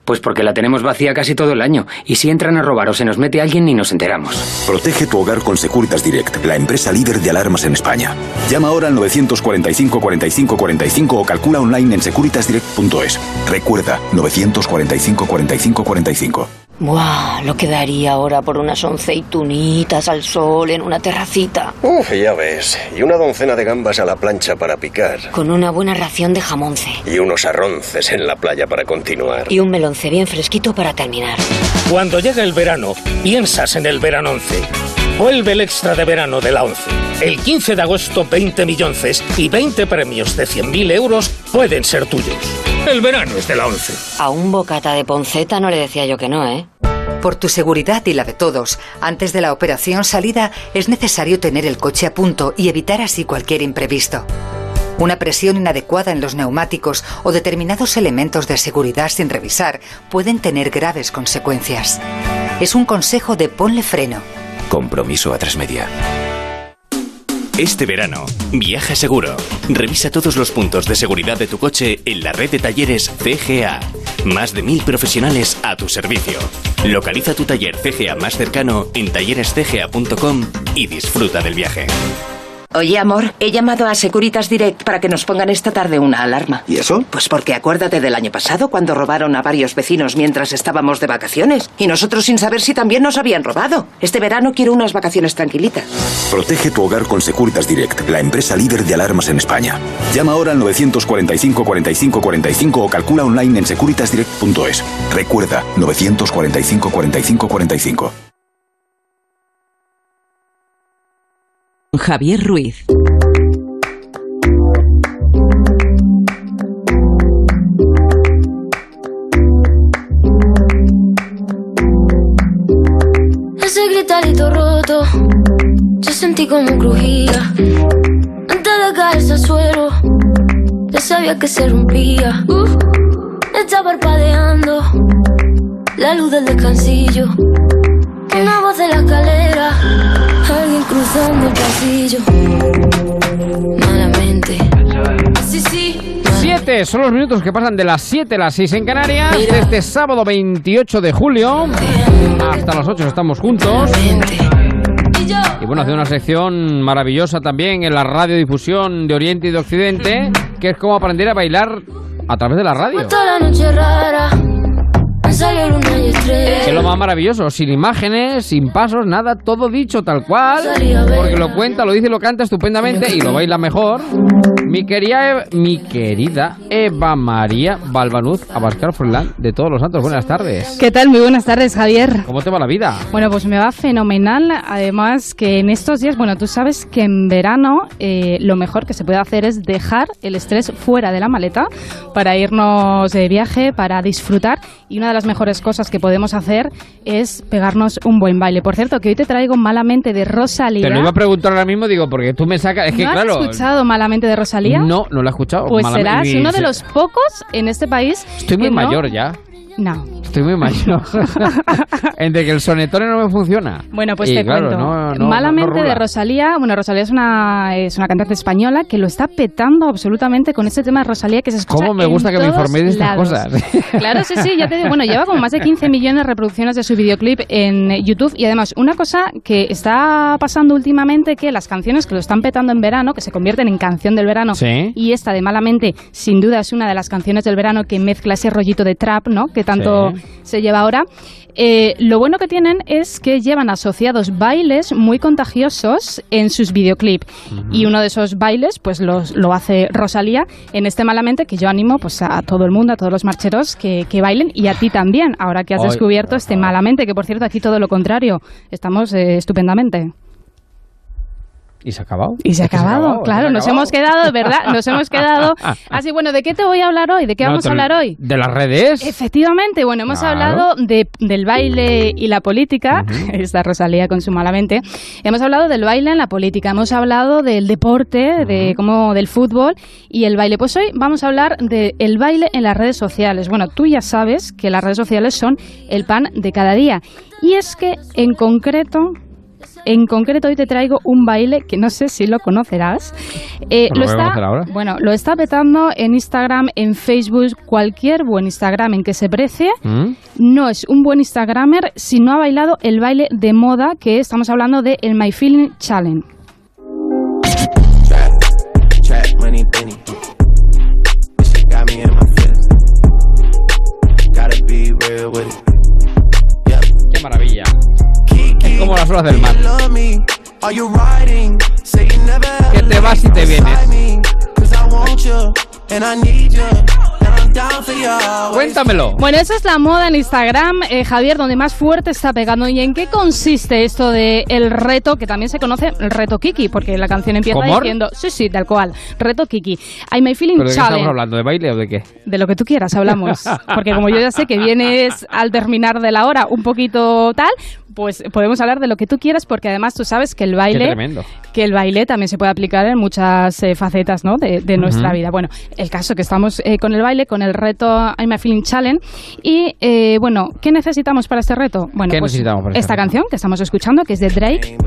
Pues porque la tenemos vacía casi todo el año. Y si entran a robar o se nos mete alguien, ni nos enteramos. Protege tu hogar con Securitas Direct, la empresa líder de alarmas en España. Llama ahora al 945 45 45 o calcula online en securitasdirect.es. Recuerda, 945 45 45. Buah, lo que daría ahora por unas onceitunitas al sol en una terracita. Uf, ya ves. Y una doncena de gambas a la plancha para picar. Con una buena ración de jamonce. Y unos arronces en la playa para continuar. Y un melonce bien fresquito para terminar. Cuando llega el verano, piensas en el verano 11. Vuelve el extra de verano de la 11. El 15 de agosto, 20 millonces y 20 premios de 100.000 euros pueden ser tuyos. El verano es de la 11. A un bocata de ponceta no le decía yo que no, ¿eh? Por tu seguridad y la de todos, antes de la operación salida es necesario tener el coche a punto y evitar así cualquier imprevisto. Una presión inadecuada en los neumáticos o determinados elementos de seguridad sin revisar pueden tener graves consecuencias. Es un consejo de ponle freno. Compromiso a tres media. Este verano, viaja seguro. Revisa todos los puntos de seguridad de tu coche en la red de talleres CGA. Más de mil profesionales a tu servicio. Localiza tu taller CGA más cercano en tallerescga.com y disfruta del viaje. Oye, amor, he llamado a Securitas Direct para que nos pongan esta tarde una alarma. ¿Y eso? Pues porque acuérdate del año pasado cuando robaron a varios vecinos mientras estábamos de vacaciones. Y nosotros sin saber si también nos habían robado. Este verano quiero unas vacaciones tranquilitas. Protege tu hogar con Securitas Direct, la empresa líder de alarmas en España. Llama ahora al 945 45 45 o calcula online en securitasdirect.es. Recuerda, 945 45 45. Javier Ruiz. Ese gritarito roto, yo sentí como crujía. Antes de caerse al suelo, ya sabía que se rompía. Uh, está parpadeando la luz del descansillo. Una voz de la escalera, alguien cruzando el pasillo. Malamente. Sí, sí. Siete son los minutos que pasan de las 7 a las 6 en Canarias. Desde sábado 28 de julio hasta las 8 estamos juntos. Y bueno, hace una sección maravillosa también en la radiodifusión de Oriente y de Occidente, que es como aprender a bailar a través de la radio. Luna y es lo más maravilloso, sin imágenes, sin pasos, nada, todo dicho tal cual, porque lo cuenta, lo dice y lo canta estupendamente y lo baila mejor. Mi querida, Eva- mi querida Eva María Balbanuz Abascal Froilán de Todos los Santos, buenas tardes. ¿Qué tal? Muy buenas tardes, Javier. ¿Cómo te va la vida? Bueno, pues me va fenomenal. Además que en estos días, bueno, tú sabes que en verano eh, lo mejor que se puede hacer es dejar el estrés fuera de la maleta para irnos de viaje, para disfrutar. Y una de las mejores cosas que podemos hacer es pegarnos un buen baile. Por cierto, que hoy te traigo Malamente de Rosalía. Te lo iba a preguntar ahora mismo, digo, porque tú me sacas, es que ¿No claro... has escuchado Malamente de Rosalía? No, no lo he escuchado. Pues malamente. serás uno de los pocos en este país. Estoy muy que no- mayor ya. No. Estoy muy mayor. Entre que el sonetone no me funciona. Bueno, pues Y te claro, cuento. no- no- Malamente no de Rosalía. Bueno, Rosalía es una, es una cantante española que lo está petando absolutamente con este tema de Rosalía que se escucha ¿Cómo me en gusta que me informéis de estas cosas? Claro, sí, sí, ya te digo. Bueno, lleva como más de 15 millones de reproducciones de su videoclip en YouTube. Y además, una cosa que está pasando últimamente, que las canciones que lo están petando en verano, que se convierten en canción del verano, Sí. y esta de Malamente, sin duda es una de las canciones del verano que mezcla ese rollito de trap, ¿no? Que tanto Sí. se lleva ahora. Eh, lo bueno que tienen es que llevan asociados bailes muy contagiosos en sus videoclips. Y uno de esos bailes, pues los, lo hace Rosalía en este Malamente, que yo animo pues a todo el mundo, a todos los marcheros que, que bailen y a ti también, ahora que has descubierto este Malamente, que por cierto aquí todo lo contrario, estamos eh, estupendamente. ¿Y se ha acabado? Y se ha acabado, claro, se nos acabado. hemos quedado, ¿verdad? Nos hemos quedado. Así, bueno, ¿de qué te voy a hablar hoy? ¿De qué No, vamos a hablar hoy? ¿De las redes? Efectivamente, bueno, hemos Claro. hablado de, del baile y la política, está Rosalía con su malamente, hemos hablado del baile en la política, hemos hablado del deporte, de cómo del fútbol y el baile. Pues hoy vamos a hablar del baile en las redes sociales. Bueno, tú ya sabes que las redes sociales son el pan de cada día y es que en concreto... En concreto hoy te traigo un baile que no sé si lo conocerás. Eh, lo a conocer ahora. bueno, lo está petando en Instagram, en Facebook, cualquier buen Instagram en que se precie. ¿Mm? No es un buen Instagramer si no ha bailado el baile de moda que estamos hablando de el My Feeling Challenge. Del mar. Que te vas y te vienes. Cuéntamelo. Bueno, esa es la moda en Instagram, eh, Javier, donde más fuerte está pegando. ¿Y en qué consiste esto de el reto, que también se conoce el reto Kiki? Porque la canción empieza diciendo, sí, sí, tal cual, reto Kiki. I my feeling ¿Pero de qué challenge. estamos hablando? ¿De baile o de qué? De lo que tú quieras hablamos. Porque como yo ya sé que vienes al terminar de la hora un poquito tal, pues podemos hablar de lo que tú quieras porque además tú sabes que el baile que el baile también se puede aplicar en muchas eh, facetas ¿no? de, de nuestra vida. Bueno, el caso que estamos eh, con el baile, con el reto I'm a Feeling Challenge. Y eh, bueno, ¿qué necesitamos para este reto? Bueno, ¿Qué pues necesitamos para este esta reto? canción que estamos escuchando, que es de Drake.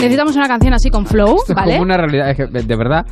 Necesitamos una canción así con flow, Esto es ¿vale? como una realidad, es que, de verdad,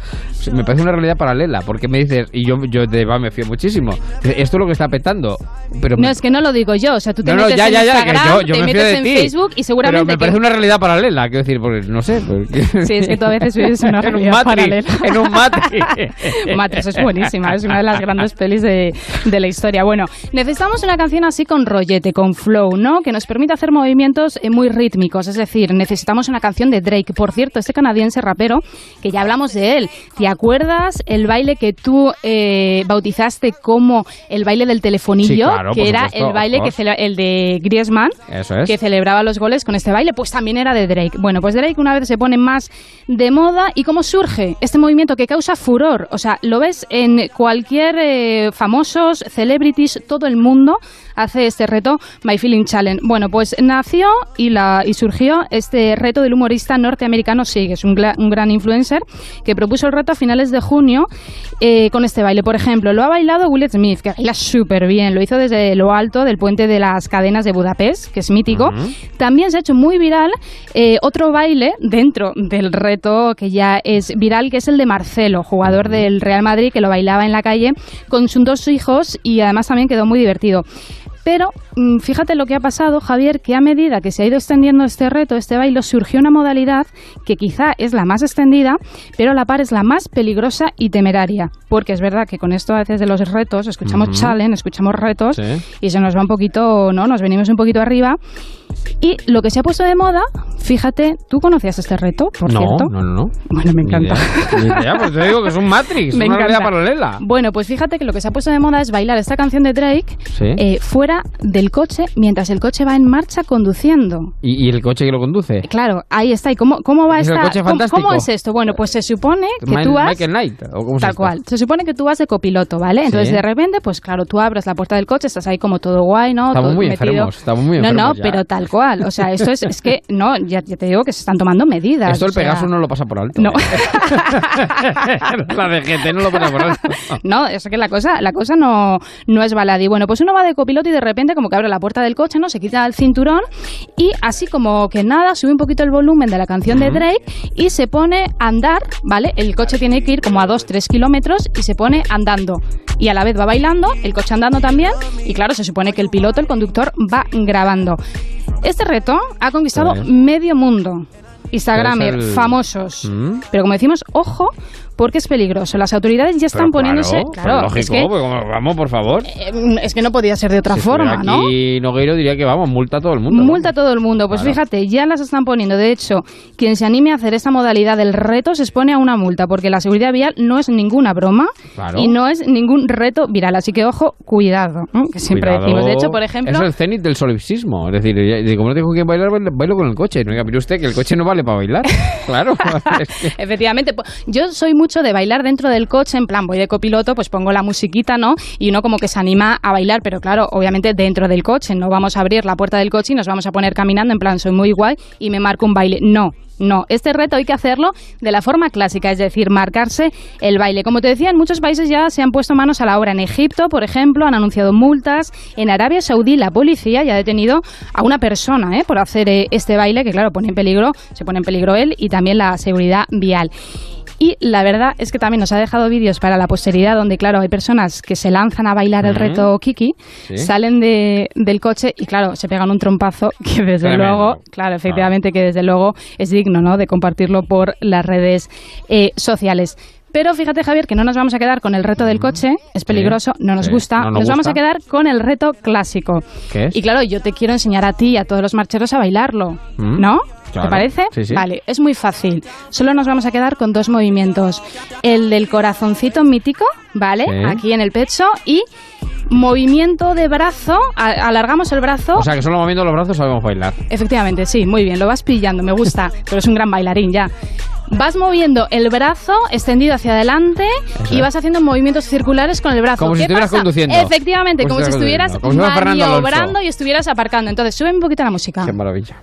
me parece una realidad paralela, porque me dices, y yo, yo de va me fío muchísimo, esto es lo que está petando, pero... No, es que no lo digo yo, o sea, tú te No, no, metes ya, en ya, Instagram, que yo, yo te me metes en ti. Facebook y Pero seguramente me que- parece una realidad paralela, quiero decir, porque no sé. porque- Sí, es que tú a veces vives una En un Matrix, paralela. en un Matrix. Matrix es buenísima, es una de las grandes pelis de, de la historia. Bueno, necesitamos una canción así con rollete, con flow, ¿no? Que nos permita hacer movimientos eh, muy rítmicos. Es decir, necesitamos una canción de Drake. Por cierto, este canadiense rapero, que ya hablamos de él. ¿Te acuerdas el baile que tú eh, bautizaste como el baile del telefonillo? Sí, claro, que era supuesto, el baile que el de Griezmann, Eso es. que celebraba los goles con este baile, pues también era de Drake. Bueno, pues Drake una vez se pone más de moda y cómo surge este movimiento que causa furor. O sea, lo ves en cualquier eh, famosos, celebrities, todo el mundo hace este reto My Feeling Challenge. Bueno, pues nació y, la, y surgió este reto del humorista norteamericano Sig, es un, un gran influencer que propuso el reto a finales de junio eh, con este baile. Por ejemplo, lo ha bailado Will Smith, que baila súper bien, lo hizo desde lo alto del puente de las cadenas de Budapest, que es mítico. También se ha hecho muy viral eh, otro baile dentro del reto que ya es viral, que es el de Marcelo, jugador del Real Madrid, que lo bailaba en la calle con sus dos hijos y además también quedó muy divertido. Pero mm, fíjate lo que ha pasado, Javier, que a medida que se ha ido extendiendo este reto, este baile, surgió una modalidad que quizá es la más extendida, pero a la par es la más peligrosa y temeraria. Porque es verdad que con esto a veces de los retos, escuchamos Ujú. challenge, escuchamos retos Sí. y se nos va un poquito, ¿no? Nos venimos un poquito arriba. Y lo que se ha puesto de moda, fíjate, ¿tú conocías este reto, por no, cierto? no, no, no. Bueno, me Ni encanta. idea, ni idea, pues te digo que es un Matrix, Me una realidad encanta. paralela. Bueno, pues fíjate que lo que se ha puesto de moda es bailar esta canción de Drake Sí. eh, fuera del coche mientras el coche va en marcha conduciendo. ¿Y, y el coche que lo conduce? Claro, ahí está. ¿Y cómo, cómo va ¿Es el esta? coche ¿cómo, cómo es esto? Bueno, pues se supone que tú vas... Michael Knight, ¿o cómo Tal esto? cual. Se supone que tú vas de copiloto, ¿vale? Entonces, Sí. de repente, pues claro, tú abres la puerta del coche, estás ahí como todo guay, ¿no? Estamos Todo muy metido. enfermos, estamos muy No, no, enfermos ya. pero tal cual. O sea, esto es, es que, no, ya, ya te digo que se están tomando medidas. Esto el sea, Pegasus no lo pasa por alto. No. la DGT no lo pasa por alto. No, es que la cosa, la cosa no, no es baladí. Bueno, pues uno va de copiloto y de repente como que abre la puerta del coche, ¿no? Se quita el cinturón y así como que nada, sube un poquito el volumen de la canción de Drake y se pone a andar, ¿vale? El coche tiene que ir como a 2-3 kilómetros y se pone andando. Y a la vez va bailando, el coche andando también y claro, se supone que el piloto, el conductor, va grabando. Este reto ha conquistado medio mundo. Instagramer, famosos. ¿Mm? Pero como decimos, ojo, porque es peligroso. Las autoridades ya están Pero poniéndose. Claro, Claro, pero lógico, es que, pues, vamos, por favor. eh, es que no podía ser de otra Si forma, ¿no? aquí Nogueiro diría que vamos, multa a todo el mundo. Multa a todo el mundo. Pues Claro. fíjate, ya las están poniendo. De hecho, quien se anime a hacer esta modalidad del reto se expone a una multa, porque la seguridad vial no es ninguna broma Claro. y no es ningún reto viral. Así que ojo, cuidado, que siempre Cuidado. decimos. De hecho, por ejemplo, Es el cenit del solipsismo. Es decir, y como no tengo quién bailar, bailo, con el coche. No diga, mire usted que el coche no vale para bailar. claro. es que- Efectivamente, po- yo soy mucho de bailar dentro del coche, en plan voy de copiloto, pues pongo la musiquita, ¿no? Y uno como que se anima a bailar, pero claro, obviamente dentro del coche, no vamos a abrir la puerta del coche y nos vamos a poner caminando en plan soy muy guay y me marco un baile. No. No, este reto hay que hacerlo de la forma clásica, es decir, marcarse el baile. Como te decía, en muchos países ya se han puesto manos a la obra. En Egipto, por ejemplo, han anunciado multas. En Arabia Saudí, la policía ya ha detenido a una persona ¿eh? por hacer eh, este baile, que claro, pone en peligro, se pone en peligro él y también la seguridad vial. Y la verdad es que también nos ha dejado vídeos para la posteridad donde, claro, hay personas que se lanzan a bailar el reto Kiki, Sí. salen de, del coche y, claro, se pegan un trompazo que desde Tremendo. luego, claro, efectivamente que desde luego es digno, ¿no?, de compartirlo por las redes eh, sociales. Pero fíjate, Javier, que no nos vamos a quedar con el reto del coche, es peligroso, no nos sí, gusta. no nos nos vamos a quedar con el reto clásico. ¿Qué es? Y claro, yo te quiero enseñar a ti y a todos los marcheros a bailarlo, Mm, ¿no? Claro. ¿Te parece? Sí, sí. Vale, es muy fácil. Solo nos vamos a quedar con dos movimientos. El del corazoncito mítico, ¿vale? Sí. Aquí en el pecho y movimiento de brazo, a- alargamos el brazo. O sea, que solo moviendo los brazos sabemos bailar. Efectivamente, sí, muy bien, lo vas pillando, me gusta, pero es un gran bailarín ya. Vas moviendo el brazo extendido hacia adelante Eso y vas haciendo movimientos circulares con el brazo. Como si ¿Qué estuvieras pasa? conduciendo. Efectivamente, Como como, si estuvieras estuvieras. Como si Alonso. maniobrando y estuvieras aparcando. Entonces, sube un poquito la música. Qué maravilla.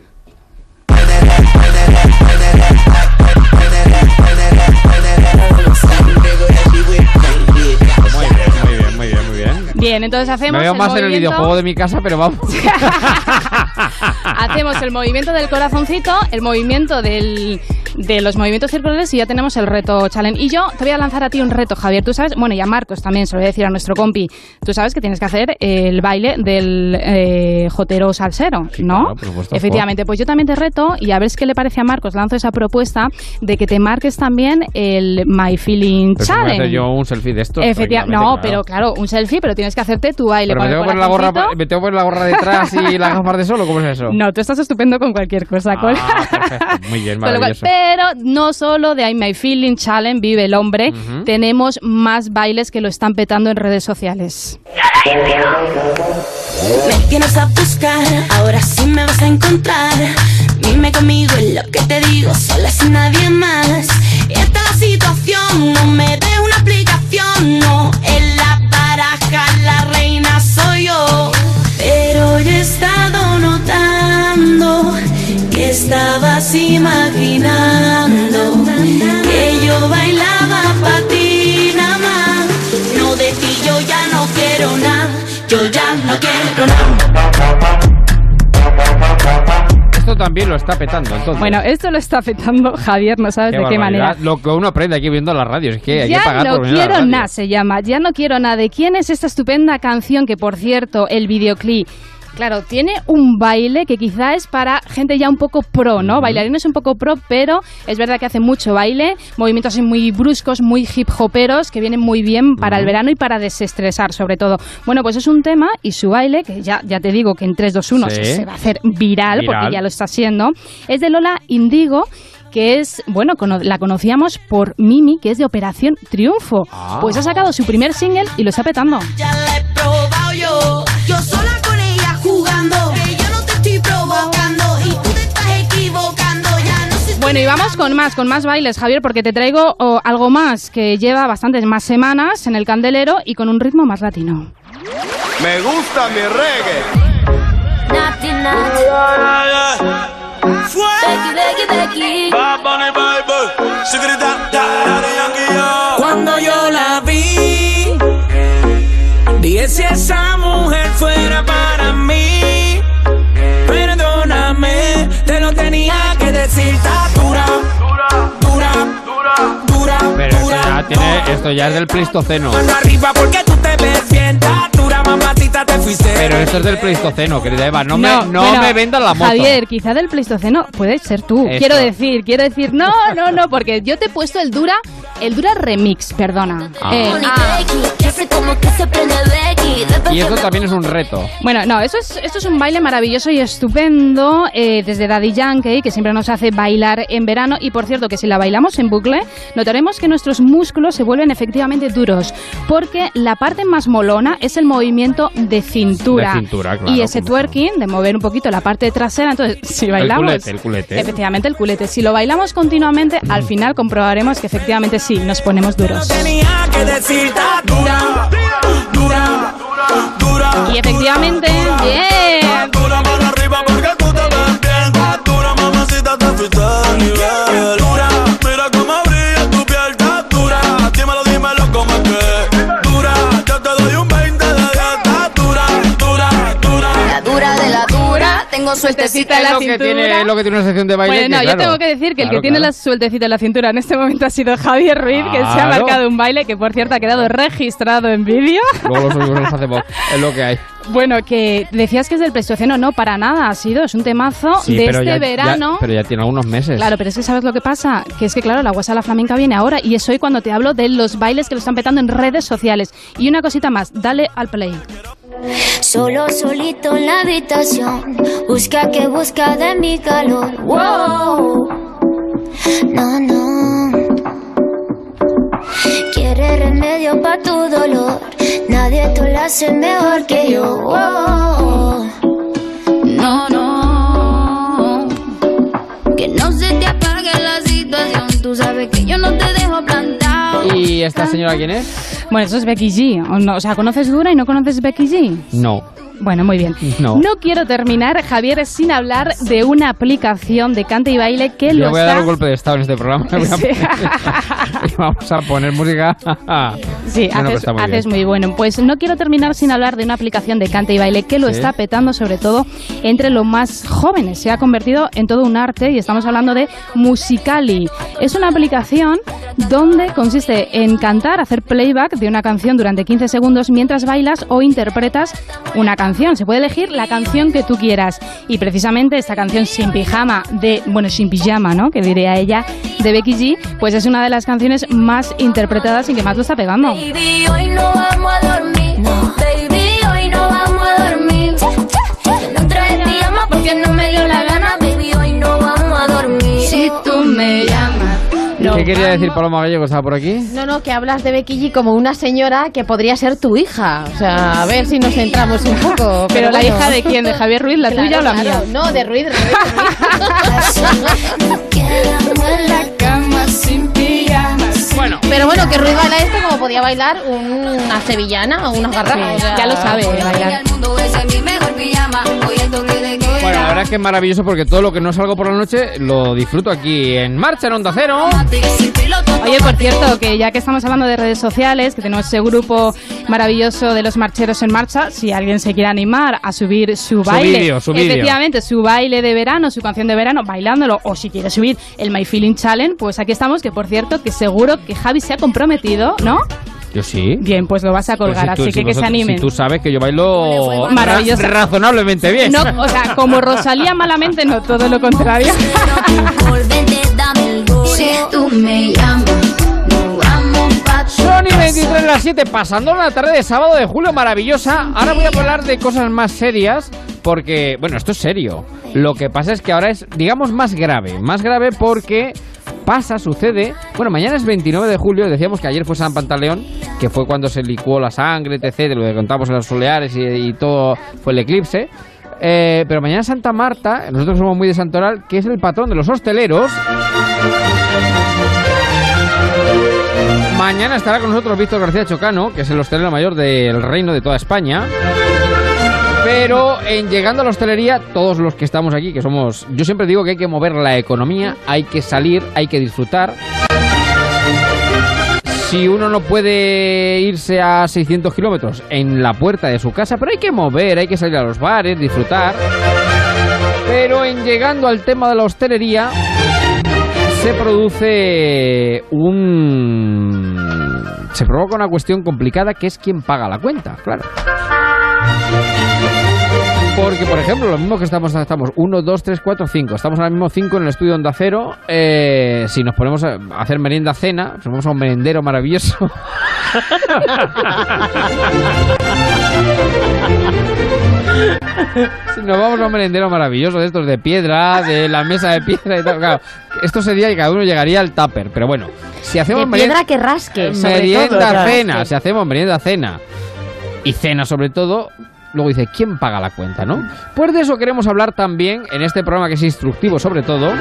Muy bien, muy bien, muy bien, muy bien. Bien, entonces hacemos Me veo el más en el movimiento- videojuego de mi casa, pero vamos. Hacemos el movimiento del corazoncito, el movimiento del, de los movimientos circulares y ya tenemos el reto challenge. Y yo te voy a lanzar a ti un reto, Javier. Tú sabes, bueno, y a Marcos también, se lo voy a decir a nuestro compi. Tú sabes que tienes que hacer el baile del eh, jotero salsero, ¿no? claro. Efectivamente, pues yo también te reto y a ver qué le parece a Marcos. Lanzo esa propuesta de que te marques también el My Feeling Pero si me Challenge. yo un selfie de esto. Efectivamente, no, pero claro, un selfie, pero tienes que hacerte tu baile Pero me tengo, que poner la gorra, me tengo que poner la gorra detrás y las gafas de solo, ¿cómo es eso? No, tú estás estupendo con cualquier cosa. Ah, perfecto. Muy bien, Con maravilloso. pero no solo de I'm My Feeling Challenge vive el hombre, Ujú. tenemos más bailes que lo están petando en redes sociales. Me tienes a buscar, ahora sí me vas a encontrar. Dime conmigo es lo que te digo, sola sin nadie más. Esta es la situación, no me des una explicación, no. En la baraja la reina soy yo. Pero yo he estado notando que estabas imaginando que yo bailaba para ti nada más. No de ti yo ya no quiero nada, yo ya no quiero nada. Esto también lo está petando, entonces. Bueno, esto lo está petando Javier, no sabes Qué de qué barbaridad. manera. Lo que uno aprende aquí viendo las radios es que hay que Ya pagar no por quiero nada se llama, ya no quiero nada. ¿De quién es esta estupenda canción que, por cierto, el videoclip... Claro, tiene un baile que quizá es para gente ya un poco pro, ¿no? Bailarines un poco pro, pero es verdad que hace mucho baile, movimientos así muy bruscos, muy hip hoperos, que vienen muy bien para el verano y para desestresar, sobre todo. Bueno, pues es un tema y su baile, que ya, ya te digo que en 3, 2, 1 Sí. se va a hacer viral, Viral. porque ya lo está haciendo, es de Lola Indigo que es, bueno, la conocíamos por Mimi, que es de Operación Triunfo. Ah. Pues ha sacado su primer single y lo está petando. Ya la he probado yo, yo sola con Que yo no te estoy provocando y tú te estás equivocando. Ya no sé Bueno, y vamos con más, con más bailes, Javier, porque te traigo oh, algo más que lleva bastantes más semanas en el candelero y con un ritmo más latino. Me gusta mi reggae. Cuando yo la vi, dije si esa mujer Pero esto ya, tiene, esto ya es del Pleistoceno. Está dura, mamacita, te fuiste. Pero esto es del Pleistoceno, querida Eva. No, me, no bueno, me vendas la moto. Javier, quizá del Pleistoceno puedes ser tú. Eso. Quiero decir, quiero decir, no, no, no, porque yo te he puesto el Dura, el Dura Remix, perdona. Ah. Eh, ah, Y que- también es un reto. Bueno, no, eso es, esto es un baile maravilloso y estupendo eh, desde Daddy Yankee, que siempre nos hace bailar en verano. Y por cierto, que si la bailamos en bucle, notaremos que nuestros músculos se vuelven efectivamente duros, porque la parte más molona es el movimiento de cintura. Y ese twerking, de mover un poquito la parte trasera, entonces si bailamos... Efectivamente, el culete. Si lo bailamos continuamente, al final comprobaremos que efectivamente sí, nos ponemos duros. Dura, y efectivamente, bien. Tengo sueltecita en la lo que cintura. tiene, es lo que tiene una sección de baile. Bueno, que, yo claro, tengo que decir que el claro, que tiene claro. la sueltecita en la cintura en este momento ha sido Javier Ruiz, que se ha marcado un baile que, por cierto, ha quedado registrado en vídeo. Luego lo subimos en el Facebook. Es lo que hay. Bueno, que decías que es del Pleistoceno, no, para nada ha sido, es un temazo Sí, de este ya- ya- verano. pero ya tiene algunos meses. Claro, pero es que ¿sabes lo que pasa? Que es que, claro, la guasa de la flamenca viene ahora y es hoy cuando te hablo de los bailes que lo están petando en redes sociales. Y una cosita más, dale al play. Solo solito en la habitación, busca que busca de mi calor. Wow, no, no. Quiere remedio para tu dolor, nadie te lo hace mejor que yo. No, no. Que no se te apague la situación, tú sabes que yo no te dejo plantado. ¿Y esta señora quién es? Bueno, eso es Becky G. ¿O, no? o sea, ¿conoces Dura y no conoces Becky G? No. Bueno, muy bien. No. quiero terminar, Javier, sin hablar de una aplicación de cante y baile que lo Yo voy a está... dar un golpe de estado en este programa. Voy a Sí. vamos a poner música. Sí, Bueno, haces, muy haces muy bueno. Pues no quiero terminar sin hablar de una aplicación de cante y baile que lo Sí. está petando sobre todo entre los más jóvenes. Se ha convertido en todo un arte y estamos hablando de Musicali. Es una aplicación donde consiste en cantar, hacer playback de una canción durante 15 segundos mientras bailas o interpretas una canción. Se puede elegir la canción que tú quieras. Y precisamente esta canción Sin Pijama de, bueno, Sin Pijama, ¿no? Que diría ella, de Becky G, pues es una de las canciones más interpretadas y que más lo está pegando. Baby, hoy no vamos a dormir. Baby, ¿Qué quería decir Paloma Gallego? ¿Estaba por aquí? No, no, que hablas de Becky G como una señora que podría ser tu hija. O sea, a ver si nos centramos un poco. Pero la bueno. hija de quién, de Javier Ruiz, la Claro, tuya o la claro. mía. No, de Ruiz, de. Bueno. Pero bueno, que Ruiz baila esto como podía bailar una sevillana o unas garrafas. Sí, ya lo sabe bailar. Verdad es que es maravilloso porque todo lo que no salgo por la noche lo disfruto aquí en marcha en Onda Cero. Oye, por cierto, que ya que estamos hablando de redes sociales, que tenemos ese grupo maravilloso de los marcheros en marcha, si alguien se quiere animar a subir su baile, su efectivamente, su baile de verano, su canción de verano, bailándolo, o si quiere subir el My Feeling Challenge, pues aquí estamos, que por cierto, que seguro que Javi se ha comprometido, ¿no? Yo sí. Bien, pues lo vas a colgar, si tú- así si que que se vosotros- animen. Si tú sabes que yo bailo Maravilloso. ra- razonablemente bien. No, o sea, como Rosalía malamente, no, todo lo contrario. Si tú me llamas, no vamos pa' Son y 23 de las 7, pasando la tarde de sábado de julio, maravillosa. Ahora voy a hablar de cosas más serias, porque, bueno, esto es serio. Lo que pasa es que ahora es, digamos, más grave. Más grave porque pasa, sucede. Bueno, mañana es 29 de julio, decíamos que ayer fue San Pantaleón, que fue cuando se licuó la sangre, etc., lo que contamos en los soleares y, todo fue el eclipse. Eh, pero mañana Santa Marta, nosotros somos muy de Santoral, que es el patrón de los hosteleros. Mañana estará con nosotros Víctor García Chocano, que es el hostelero mayor del reino de toda España. Pero en llegando a la hostelería, todos los que estamos aquí, que somos... Yo siempre digo que hay que mover la economía, hay que salir, hay que disfrutar. Si uno no puede irse a 600 kilómetros en la puerta de su casa, pero hay que mover, hay que salir a los bares, disfrutar. Pero en llegando al tema de la hostelería, se produce un... Se provoca una cuestión complicada que es quién paga la cuenta, claro. Porque, por ejemplo, lo mismo que estamos, estamos 1, 2, 3, 4, 5. Estamos ahora mismo 5 en el estudio Onda Cero. Eh, si nos ponemos a hacer merienda cena, nos vamos a un merendero maravilloso. Si nos vamos a un merendero maravilloso de estos de piedra, de la mesa de piedra y tal. Claro, esto sería que cada uno llegaría al tupper. Pero bueno, si hacemos De piedra que rasque, sobre merienda todo, cena, rasque. si hacemos merienda cena y cena sobre todo, luego dice, ¿quién paga la cuenta, no? Pues de eso queremos hablar también en este programa que es instructivo sobre todo.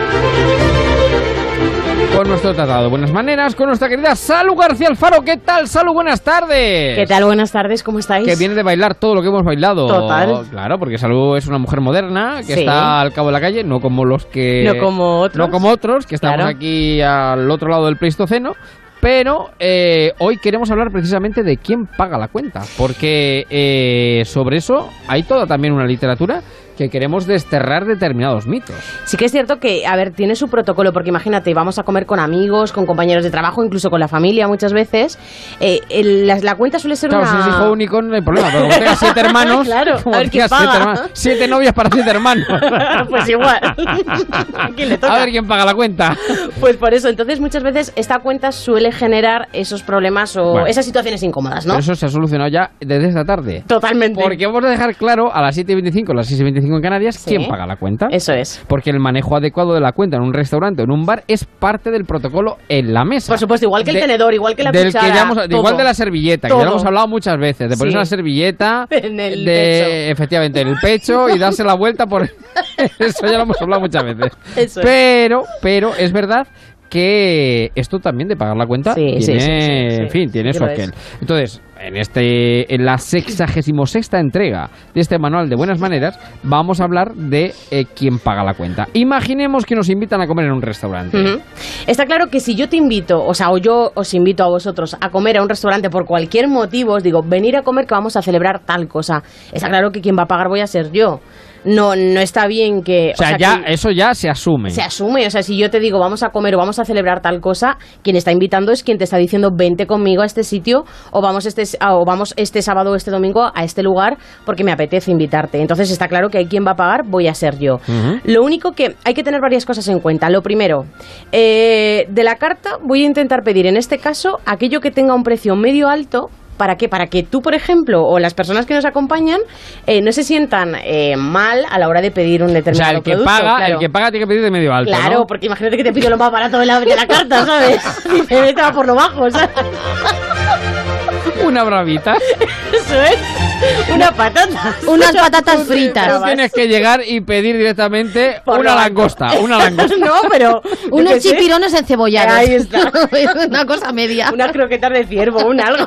Con nuestro tratado de buenas maneras, con nuestra querida Salu García Alfaro. ¿Qué tal, Salu? Buenas tardes. ¿Qué tal? Buenas tardes, ¿cómo estáis? Que viene de bailar todo lo que hemos bailado. Total. Claro, porque Salud es una mujer moderna que Sí. está al cabo de la calle, no como los que. No como otros. No como otros, que estamos Claro. aquí al otro lado del Pleistoceno. Pero eh, hoy queremos hablar precisamente de quién paga la cuenta. Porque eh, sobre eso hay toda también una literatura que queremos desterrar determinados mitos. Sí que es cierto que, a ver, tiene su protocolo, porque imagínate, vamos a comer con amigos, con compañeros de trabajo, incluso con la familia muchas veces. Eh, el- la, la cuenta suele ser Claro, una... si es hijo único no hay problema, pero como tengas siete hermanos, Claro, a ver quién tengas siete, paga. hermanos- siete novias para siete hermanos. pues igual. ¿A quién le toca? A ver quién paga la cuenta. Pues por eso, entonces muchas veces esta cuenta suele generar esos problemas o Bueno. esas situaciones incómodas, ¿no? Pero eso se ha solucionado ya desde esta tarde. Totalmente. Porque vamos a dejar claro a las 7 y 25, las 6 y 25 en Canarias, quién paga la cuenta. Eso es. Porque el manejo adecuado de la cuenta en un restaurante o en un bar es parte del protocolo en la mesa. Por supuesto, igual que el De- tenedor, igual que la del cuchara. que ya hemos- de igual de la servilleta, que ya lo hemos hablado muchas veces, de ponerse Sí. una servilleta En el de, pecho. efectivamente, en el pecho y darse la vuelta por eso ya lo hemos hablado muchas veces. Eso es. pero, pero es verdad que esto también de pagar la cuenta Sí, tiene, sí, en fin, tiene su aquel. es. Entonces, en este en la sexagésimo sexta entrega de este manual de buenas maneras, vamos a hablar de eh, quién paga la cuenta. Imaginemos que nos invitan a comer en un restaurante. Está claro que si yo te invito, o sea, o yo os invito a vosotros a comer a un restaurante por cualquier motivo, os digo, venir a comer que vamos a celebrar tal cosa. Está claro que quien va a pagar voy a ser yo. No, no está bien que... O sea, ya eso ya se asume. Se asume, o sea, si yo te digo vamos a comer o vamos a celebrar tal cosa, quien está invitando es quien te está diciendo vente conmigo a este sitio o vamos este, o vamos este sábado o este domingo a este lugar porque me apetece invitarte. Entonces está claro que hay quien va a pagar, voy a ser yo. Lo único que hay que tener varias cosas en cuenta. Lo primero, eh, de la carta voy a intentar pedir en este caso aquello que tenga un precio medio alto. ¿Para qué? Para que tú, por ejemplo, o las personas que nos acompañan eh, no se sientan eh, mal a la hora de pedir un O determinado sea, el que producto, paga, claro. el que paga tiene que pedir de medio alto, Claro, ¿no? porque imagínate que te pido lo más barato de la, de la carta, ¿sabes? Dice, vete va por lo bajo, ¿sabes? Una bravita. Eso es. Una patata. Unas patatas fritas. Tú tienes que llegar y pedir directamente Por una langosta, una langosta. no, pero... Unos chipirones encebollados. Ahí está. Una cosa media. Unas croquetas de ciervo, un algo.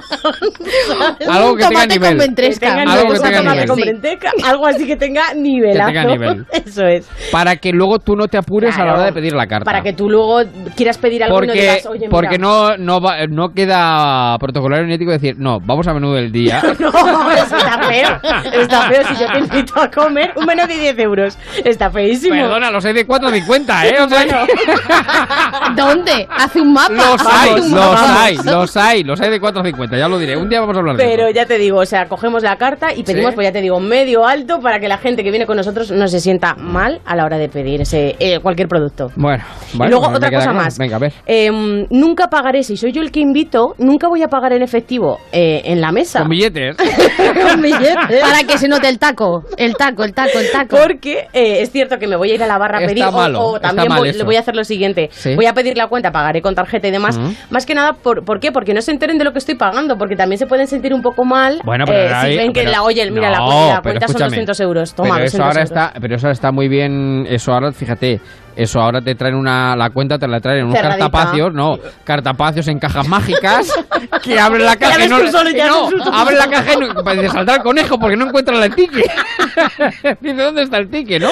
Algo que tenga tomate nivel. Algo nivel, que tenga nivel. algo así que tenga nivelazo. Que tenga nivel. Eso es. Para que luego tú no te apures a la hora de pedir la carta. Para que tú luego quieras pedir algo y no porque digas, oye, mira. porque no no va- no queda protocolario ni ético decir, no, vamos a menú del día. No, está feo. Está feo si yo te invito a comer un menú de 10 euros. Está feísimo. Perdona, los hay de 4.50, ¿eh? O sea, Bueno. ¿Dónde? Hace un mapa. los hay, los hay, los hay, los hay de 4.50, ya lo diré. Un día vamos a hablar de Pero eso. ya te digo, o sea, cogemos la carta y pedimos, Sí. pues ya te digo, medio alto para que la gente que viene con nosotros no se sienta mal a la hora de pedir ese eh, cualquier producto. Bueno, y vale, luego pues me otra cosa claro. más. Venga, a ver. Em, nunca pagaré, si soy yo el que invito, nunca voy a pagar en efectivo eh, en la mesa. Con billetes. Con billetes. Para que se note el taco. El taco, el taco, el taco. Porque eh, es cierto que me voy a ir a la barra a pedir o- malo, o, está también mal voy, eso. le voy a hacer lo siguiente. Sí. Voy a pedir la cuenta, pagaré con tarjeta y demás. Ujú. Más que nada, por, ¿por qué? Porque no se enteren de lo que estoy pagando, porque también se pueden sentir un poco mal Bueno, pero eh, ahora si ven que pero- la, oye, mira, la, No, la pero cuenta son escúchame. 200 euros. Toma, pero eso 200 ahora euros. está, pero eso está muy bien, eso ahora, fíjate, eso ahora te traen una, la cuenta te la traen en unos Cerradita. cartapacios, no, cartapacios en cajas mágicas, que abren la caja y no, no, abren la caja y no, para saltar el conejo porque no encuentran el ticket. Dice, ¿dónde está el ticket, no?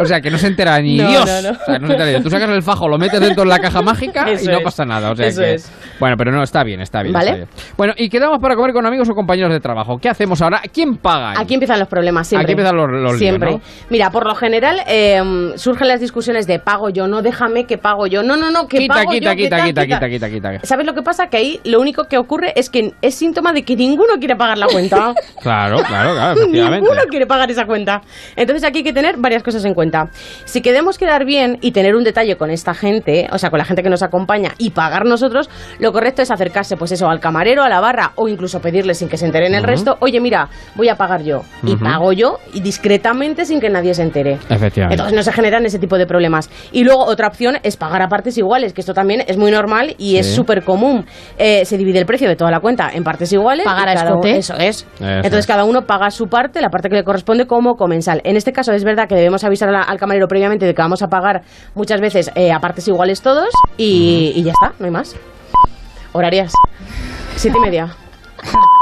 O sea, que no se entera ni No, Dios. no. O sea, se entera. Tú sacas el fajo, lo metes dentro de la caja mágica Eso y no es. pasa nada. O sea Eso que, es. Bueno, pero no, está bien, está bien. ¿Vale? está bien. Bueno, y quedamos para comer con amigos o compañeros de trabajo. ¿Qué hacemos ahora? ¿Quién paga? ahí? Aquí empiezan los problemas siempre. Aquí empiezan los- los líos, Siempre. ¿no? Mira, por lo general eh, surgen las discusiones de pago yo, no déjame que pago yo. No, no, no, que Quita, pago quita, yo, quita, quita, quita, quita, quita, quita. ¿Sabes lo que pasa? Que ahí lo único que ocurre es que es síntoma de que ninguno quiere pagar la cuenta. Claro, claro, claro, efectivamente. Ninguno quiere pagar esa cuenta. Entonces aquí hay que tener varias cosas en cuenta. Si queremos quedar bien y tener un detalle con esta gente, o sea, con la gente que nos acompaña y pagar nosotros, lo correcto es acercarse, pues eso, al camarero, a la barra o incluso pedirle sin que se enteren el resto, oye, mira, voy a pagar yo. Y pago yo y discretamente sin que nadie se entere. Efectivamente. Entonces no se generan ese tipo de problemas. Y luego otra opción es pagar a partes iguales, que esto también es muy normal y es súper común. Eh, se divide el precio de toda la cuenta en partes iguales. Pagar a cada uno- escote. Eso es. Eso Entonces es. cada uno paga su parte, la parte que le corresponde como comensal. En este caso es verdad que debemos avisar la- al camarero previamente de que vamos a pagar muchas veces eh, a partes iguales todos y, y ya está, no hay más. Horarias. Siete y media.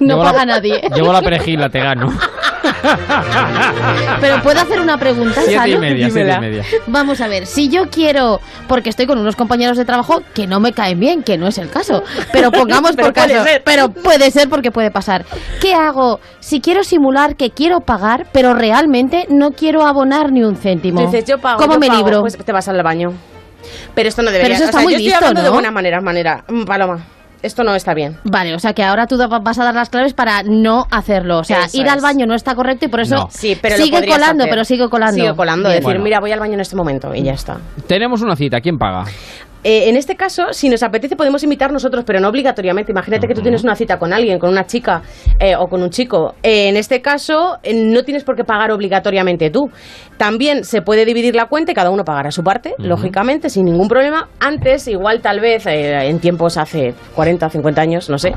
No Llevo paga la- nadie. Llevo la perejil, la te gano. Pero puedo hacer una pregunta, Siete y media, siete y Dímela. media. Vamos a ver, si yo quiero, porque estoy con unos compañeros de trabajo que no me caen bien, que no es el caso, pero pongamos Pero por puede caso, ser. pero puede ser porque puede pasar. ¿Qué hago si quiero simular que quiero pagar, pero realmente no quiero abonar ni un céntimo? Tú dices, yo pago. ¿Cómo yo me pago, libro? Pues te vas al baño. Pero esto no debería eso está o sea, muy yo estoy hablando de ¿no? buena manera, manera. Mm, Paloma, esto no está bien. Vale, o sea que ahora tú vas a dar las claves para no hacerlo. O sea, Eso ir al baño no está correcto y por eso No. Sí, pero sigue colando, hacer. pero sigue colando. Sigue colando, Bien. decir, Bueno. mira, voy al baño en este momento y ya está. Tenemos una cita, ¿quién paga? Eh, en este caso, si nos apetece, podemos invitar nosotros, pero no obligatoriamente. Imagínate que tú tienes una cita con alguien, con una chica eh, o con un chico. Eh, en este caso, eh, no tienes por qué pagar obligatoriamente tú. También se puede dividir la cuenta y cada uno pagará su parte, lógicamente, sin ningún problema. Antes, igual tal vez, eh, en tiempos hace 40, 50 años, no sé.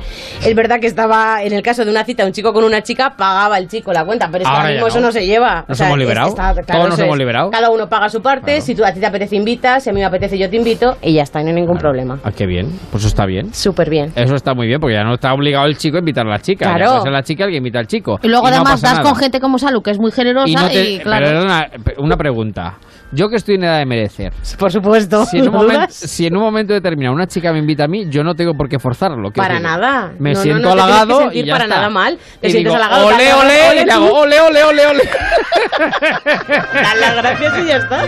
Es verdad que estaba, en el caso de una cita, un chico con una chica, pagaba el chico la cuenta, pero es que Ahora mismo no. eso no se lleva. ¿Nos hemos es- liberado? está- ¿Todos nos hemos es. liberado? Cada uno paga su parte, si tú, a ti te apetece invitas, si a mí me apetece yo te invito y ya está, y no hay ningún problema. Ah, qué bien. Pues eso está bien. Súper bien. Eso está muy bien, porque ya no está obligado el chico a invitar a la chica. Ya Claro. puede ser la chica el que invita al chico. Y luego no además pasa das nada. con gente como Salu, que es muy generosa y, Y no te- claro. Perdona, pe- una pregunta. Yo que estoy en edad de merecer. Por supuesto. Si en, un ¿lo momento, dudas? si en un momento determinado una chica me invita a mí, yo no tengo por qué forzarlo. Para decir, nada. Me No, no, siento no te que halagado sentir y ya para está. nada mal. Te y sientes digo, halagado, ole, te ole, ole y le hago ole, ole, ole, ole. Las gracias y ya está.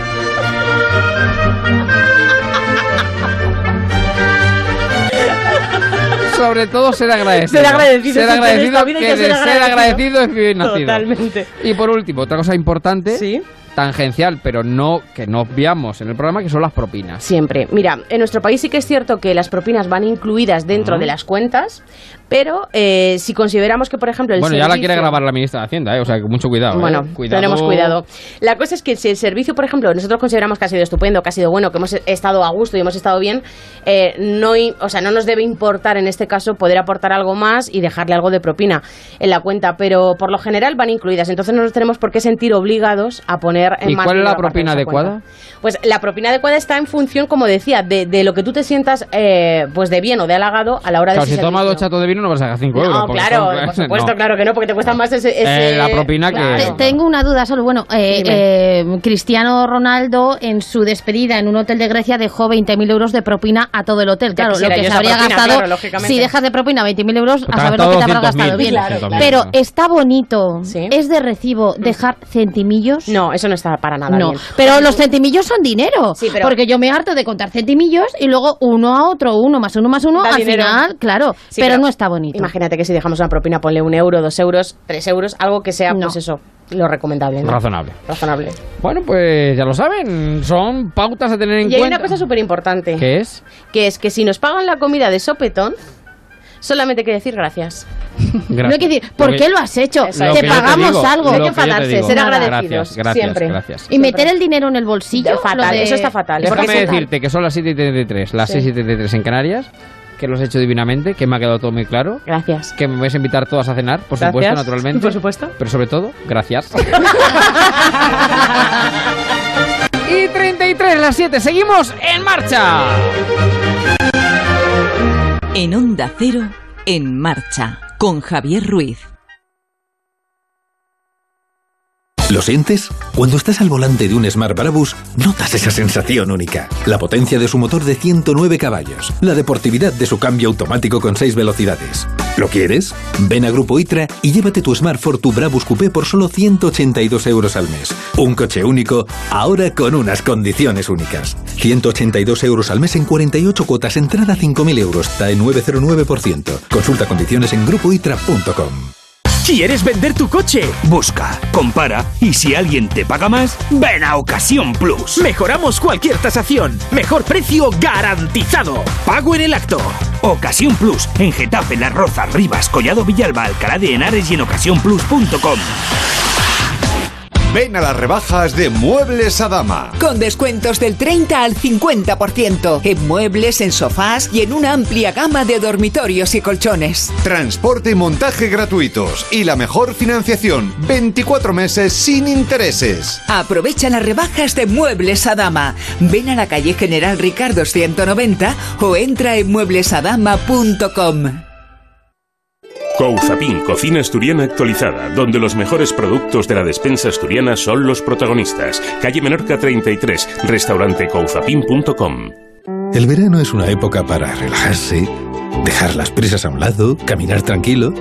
Sobre todo ser agradecido. Ser agradecido, Ser agradecido, que de ser agradecido. es bien nacido. Totalmente. Y por último, otra cosa importante, tangencial, pero no que no obviamos en el programa, que son las propinas. Siempre. Mira, en nuestro país sí que es cierto que las propinas van incluidas dentro de las cuentas, pero eh, si consideramos que, por ejemplo, el Bueno, ya la quiere grabar la ministra de Hacienda, ¿eh? o sea que mucho cuidado. ¿eh? Bueno, Cuidado. tenemos cuidado. La cosa es que si el servicio, por ejemplo, nosotros consideramos que ha sido estupendo, que ha sido bueno, que hemos estado a gusto y hemos estado bien, eh, no, o sea, no nos debe importar en este caso poder aportar algo más y dejarle algo de propina en la cuenta, pero por lo general van incluidas, entonces no nos tenemos por qué sentir obligados a poner en ¿Y más cuál es la propina adecuada? cuenta. Pues la propina adecuada está en función, como decía, de, de lo que tú te sientas eh, pues de bien o de halagado a la hora Claro, de si tomas dos chatos de vino no vas a sacar 5 euros. No, porque claro, son- por supuesto, no. claro que no, porque te cuesta más ese... ese- Eh, la propina que- Claro. Tengo una duda solo. Bueno, eh, eh, Cristiano Ronaldo en su despedida en un hotel de Grecia dejó 20.000 euros de propina a todo el hotel. Claro, lo que se habría propina, gastado, claro, lógicamente. si dejas de propina 20.000 euros, Pues a saber lo que te habrás gastado 200.000, bien. Pero está bonito. ¿Es de recibo dejar centimillos? No, eso no está para nada No, bien. pero los centimillos son dinero. Sí, pero- Porque yo me harto de contar centimillos y luego uno a otro, uno más uno más uno, al dinero. final, claro. Sí, pero, no está bonito. Imagínate que si dejamos una propina, ponle un euro, dos euros, tres euros, algo que sea, pues eso, lo recomendable. ¿no? Razonable. Razonable. Bueno, pues ya lo saben, son pautas a tener en Y hay cuenta. una cosa súper importante. ¿Qué es? Que es que si nos pagan la comida de sopetón, solamente hay que decir gracias. No hay que decir, ¿por qué lo has hecho? Lo. Te pagamos digo, algo. lo Hay que enfadarse, ser Gracias, agradecidos, Gracias, siempre. gracias. Y meter el dinero en el bolsillo. Fatal, de- eso está fatal. Déjame decirte que son las 7 y 33, las Sí. 6 y 33 en Canarias, que lo has hecho divinamente, que me ha quedado todo muy claro. Gracias. Que me vais a invitar todas a cenar, por Gracias. supuesto, naturalmente. Por supuesto. Pero sobre todo, gracias. y 33, las 7, seguimos en marcha. En Onda Cero, en marcha, con Javier Ruiz. ¿Lo sientes? Cuando estás al volante de un Smart Brabus, notas esa sensación única. La potencia de su motor de 109 caballos, la deportividad de su cambio automático con 6 velocidades. ¿Lo quieres? Ven a Grupo ITRA y llévate tu Smart Fortwo Brabus Coupé por solo 182 euros al mes. Un coche único, ahora con unas condiciones únicas. 182 euros al mes en 48 cuotas, entrada 5.000 euros, TAE 909%. Consulta condiciones en grupoitra.com. ¿Quieres vender tu coche? Busca, compara y si alguien te paga más, ven a Ocasión Plus. Mejoramos cualquier tasación. Mejor precio garantizado. Pago en el acto. Ocasión Plus en Getafe, Las Rozas, Rivas, Collado Villalba, Alcalá de Henares y en ocasiónplus.com. Ven a las rebajas de Muebles a Dama. Con descuentos del 30 al 50% en muebles, en sofás y en una amplia gama de dormitorios y colchones. Transporte y montaje gratuitos y la mejor financiación, 24 meses sin intereses. Aprovecha las rebajas de Muebles a Dama. Ven a la calle General Ricardo 190 o entra en mueblesadama.com. Couzapin, cocina asturiana actualizada, donde los mejores productos de la despensa asturiana son los protagonistas. Calle Menorca 33, restaurante couzapin.com. El verano es una época para relajarse, dejar las prisas a un lado, caminar tranquilo.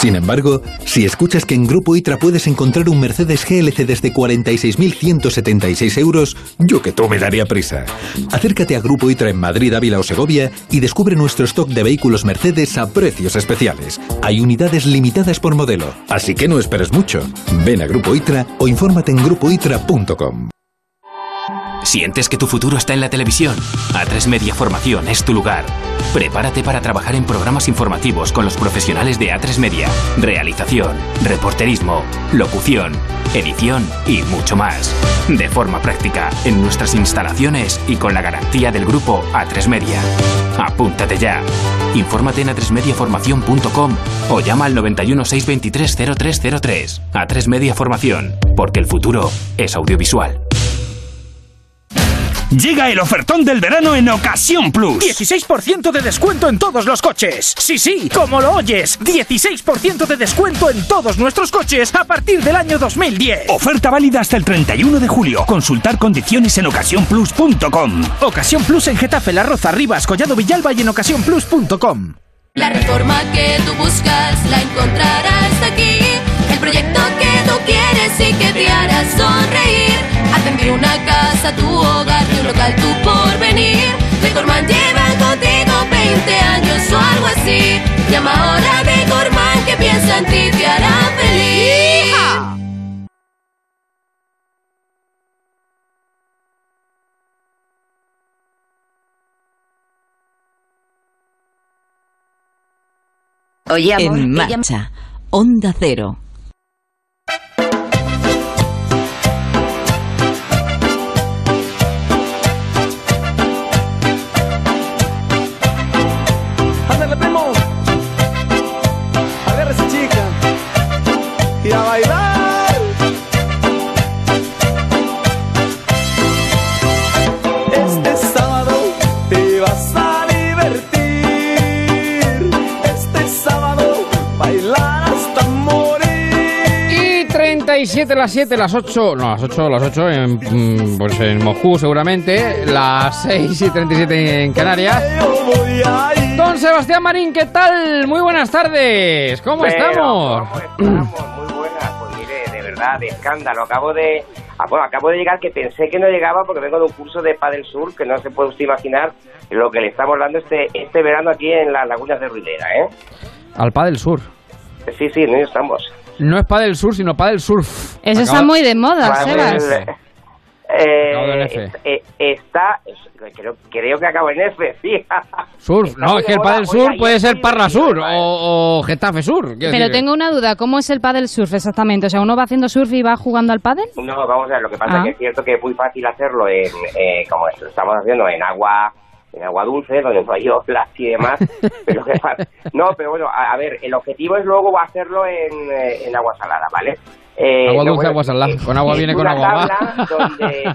Sin embargo, si escuchas que en Grupo ITRA puedes encontrar un Mercedes GLC desde 46.176 euros, yo que tú me daría prisa. Acércate a Grupo ITRA en Madrid, Ávila o Segovia y descubre nuestro stock de vehículos Mercedes a precios especiales. Hay unidades limitadas por modelo, así que no esperes mucho. Ven a Grupo ITRA o infórmate en grupoitra.com. ¿Sientes que tu futuro está en la televisión? A3 Media Formación es tu lugar. Prepárate para trabajar en programas informativos con los profesionales de A3 Media. Realización, reporterismo, locución, edición y mucho más. De forma práctica, en nuestras instalaciones y con la garantía del grupo A3 Media. Apúntate ya. Infórmate en atresmediaformación.com o llama al 91 623 0303. A3 Media Formación, porque el futuro es audiovisual. Llega el ofertón del verano en Ocasión Plus. 16% de descuento en todos los coches. Sí, sí, como lo oyes. 16% de descuento en todos nuestros coches a partir del año 2010. Oferta válida hasta el 31 de julio. Consultar condiciones en ocasiónplus.com. Ocasión Plus en Getafe, La Roza, Rivas, Collado Villalba y en ocasiónplus.com. La reforma que tú buscas la encontrarás aquí. El proyecto que tú quieres y que te hará sonreír. Atender una casa, tu hogar, tu local, tu porvenir. Decorman lleva contigo 20 años o algo así. Llama ahora a Decorman que piensa en ti, te hará feliz. Oye, en marcha. Onda Cero. 37, las 7, las 8, no, las 8, las 8 en, mm, pues en Moscú seguramente, las 6 y 37 en Canarias. Don Sebastián Marín, ¿qué tal? Muy buenas tardes, ¿cómo Pero, estamos? ¿cómo estamos? Muy buenas, pues mire, de verdad, de escándalo. Acabo de, ah, bueno, acabo de llegar que pensé que no llegaba porque vengo de un curso de Padel Sur que no se puede usted imaginar lo que le estamos dando este este verano aquí en las lagunas de Ruidera, ¿eh? Al Pa del Sur. Sí, sí, no estamos. No es Pa del Sur, sino Pa del Surf. Eso está Acaba- muy de moda, Padel, Sebas. eh, eh, está, creo, creo que acabo en F, sí. Surf, Está no, es que el de Pa moda, del Sur puede ser Parla Sur ¿eh? o, o Getafe Sur. Pero decir. tengo una duda, ¿cómo es el paddle surf exactamente? O sea, ¿uno va haciendo surf y va jugando al paddle? No, vamos a ver, lo que pasa Ah. es que es cierto que es muy fácil hacerlo en, eh, como esto, estamos haciendo en agua en agua dulce, donde no hay olas y demás. pero que no, pero bueno, a, a ver, el objetivo es luego hacerlo en, eh, en agua salada, ¿vale? Eh, Agua dulce, bueno, agua salada. Con agua viene con una agua tabla donde,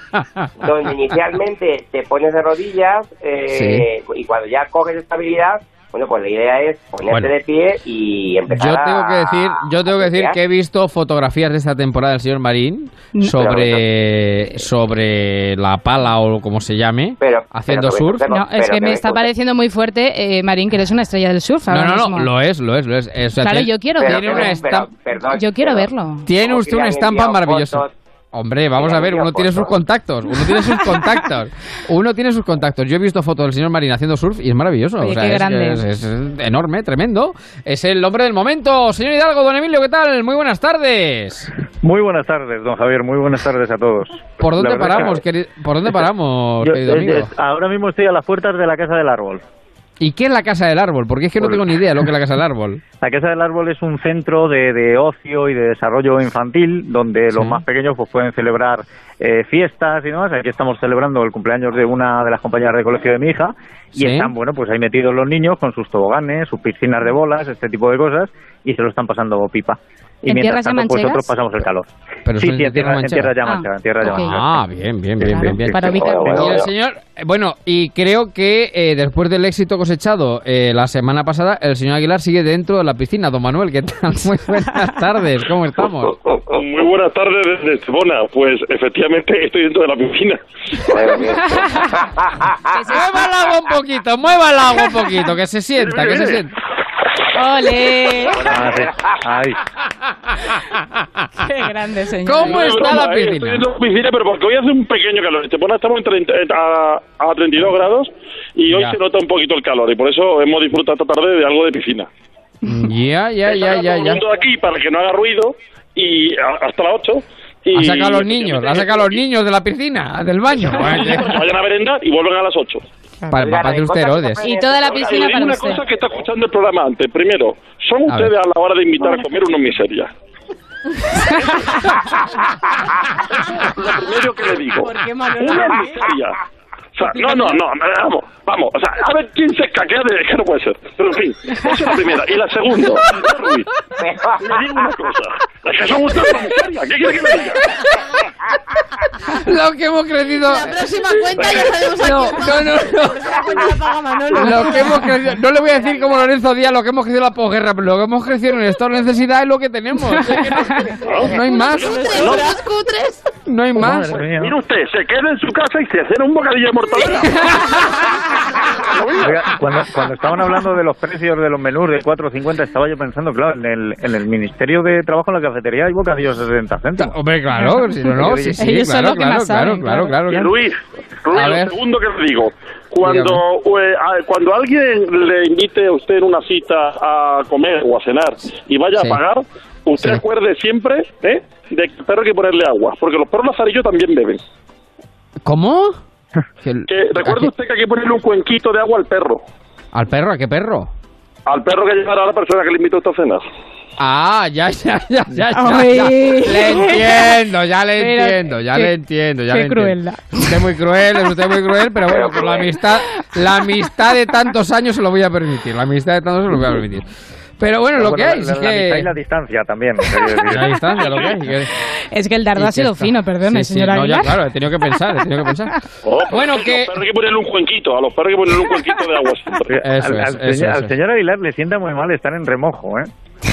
donde inicialmente te pones de rodillas eh, y cuando ya coges estabilidad, bueno, pues la idea es ponerte Bueno. de pie y empezar Yo tengo que a- decir, yo tengo que decir que he visto fotografías de esta temporada del señor Marín sobre sobre la pala o como se llame, haciendo surf. No, es que me está pareciendo muy fuerte, eh, Marín, que eres una estrella del surf No, ahora no, mismo. no, lo es, lo es, lo es. O sea, Claro, tiene- yo quiero tiene verlo. Yo quiero verlo. Tiene usted una estampa maravillosa. Hombre, vamos a ver, uno tiene sus contactos, uno tiene sus contactos, uno tiene sus contactos. Yo he visto fotos del señor Marín haciendo surf y es maravilloso. Oye, o sea, qué es, grande. es- es enorme, tremendo. Es el hombre del momento. Señor Hidalgo, don Emilio, ¿qué tal? Muy buenas tardes. Muy buenas tardes, don Javier. Muy buenas tardes a todos. ¿Por dónde paramos, que- queri- ¿Por dónde paramos, Yo, querido amigo? ahora mismo estoy a las puertas de la Casa del Árbol. ¿Y qué es la Casa del Árbol? Porque es que no tengo ni idea de lo que es la Casa del Árbol. La Casa del Árbol es un centro de, de ocio y de desarrollo infantil donde los más pequeños pues pueden celebrar eh, fiestas y demás. Aquí estamos celebrando el cumpleaños de una de las compañeras de colegio de mi hija y Sí. están, bueno, pues ahí metidos los niños con sus toboganes, sus piscinas de bolas, este tipo de cosas y se lo están pasando pipa. Y ¿En mientras tanto, pues nosotros pasamos el calor. Pero sí, sí, en tierra en tierra ya manchega. manchega, en tierra ya ok. manchega. Ah, bien, bien, bien, bien, bien. Para ubicar. Y el señor, eh, bueno, y creo que eh, después del éxito cosechado eh, la semana pasada, el señor Aguilar sigue dentro de la piscina. Don Manuel, ¿qué tal? Muy buenas tardes, ¿cómo estamos? Muy buenas tardes desde Estepona. Pues efectivamente estoy dentro de la piscina. mueva el agua un poquito, mueva el agua un poquito, que se sienta, que se sienta. ¡Ole! Ahí. ¡Qué grande, señor! ¿Cómo está la Estoy piscina? de la piscina, pero porque hoy hace un pequeño calor. En Estepona estamos en 30 eh, a, a 32 grados y hoy Ya. se nota un poquito el calor y por eso hemos disfrutado esta tarde de algo de piscina. Ya, ya, ya, ya, ya. de aquí para que no haga ruido y hasta las 8. Y Ha sacado a los niños, ha sacado a los niños de la piscina, del baño. Vayan a merendar y vuelven a las 8. Para, para hacer usted Herodes. Y toda la piscina Hay para una usted. cosa que está escuchando el programa antes. Primero, son A ustedes ver. a la hora de invitar a comer unos miserias. Lo primero que le digo. ¿Por qué Manuel Una miseria. O sea, no, no, no, vamos, vamos, o sea, a ver quién se escaquea de es que no puede ser. Pero en fin, esa es la primera. Y la segunda, Ruiz, le digo una cosa. Es que son ustedes. ¿Qué quiere que le diga? Lo que hemos crecido. La próxima cuenta ya sabemos a No, quién no, no, no. La. Lo que hemos crecido, no le voy a decir como Lorenzo Díaz lo que hemos crecido en la posguerra, pero lo que hemos crecido en el estado de necesidad es lo que tenemos. No, hay más. No hay más. Mire usted, se queda en su casa y se cena un bocadillo de mortadela. Oiga, cuando, cuando estaban hablando de los precios de los menús de 4.50, estaba yo pensando, claro, en el, en el Ministerio de Trabajo, en la cafetería, hay bocadillos de 60 céntimos. Hombre, claro, si no, no, sí, sí, Ellos claro, claro, claro, saben, claro, claro, Y claro. Luis, Luis, segundo que le digo, cuando, eh, cuando alguien le invite a usted en una cita a comer o a cenar y vaya Sí. a pagar, usted Sí. acuerde siempre ¿eh? de que perro hay que ponerle agua, porque los perros lazarillos también beben. ¿Cómo? Que- Que, recuerde ¿a usted que hay que ponerle un cuenquito de agua al perro. ¿Al perro? ¿A qué perro? Al perro que llevará a la persona que le invitó a usted a cenar. Ah, ya, ya, ya, ya, ya. Le entiendo, ya le Pero entiendo, ya qué- le entiendo, ya qué le entiendo. Usted es muy cruel, es usted muy cruel, pero bueno, por la amistad, la amistad de tantos años se lo voy a permitir, la amistad de tantos años se lo voy a permitir. Pero bueno, lo que hay, la, es la y que... la distancia también. decir. La distancia, lo que hay. que- Es que el y dardo ha que sido está. fino, perdone, Sí, sí, señora no, ya, Aguilar. claro, he tenido que pensar, he tenido que pensar. Oh, Bueno, a los que... perros hay que ponerle un cuenquito, a los perros hay que ponerle un cuenquito de agua. Eso al, es, al eso señor, es, al eso señor Aguilar le sienta muy mal estar en remojo, ¿eh?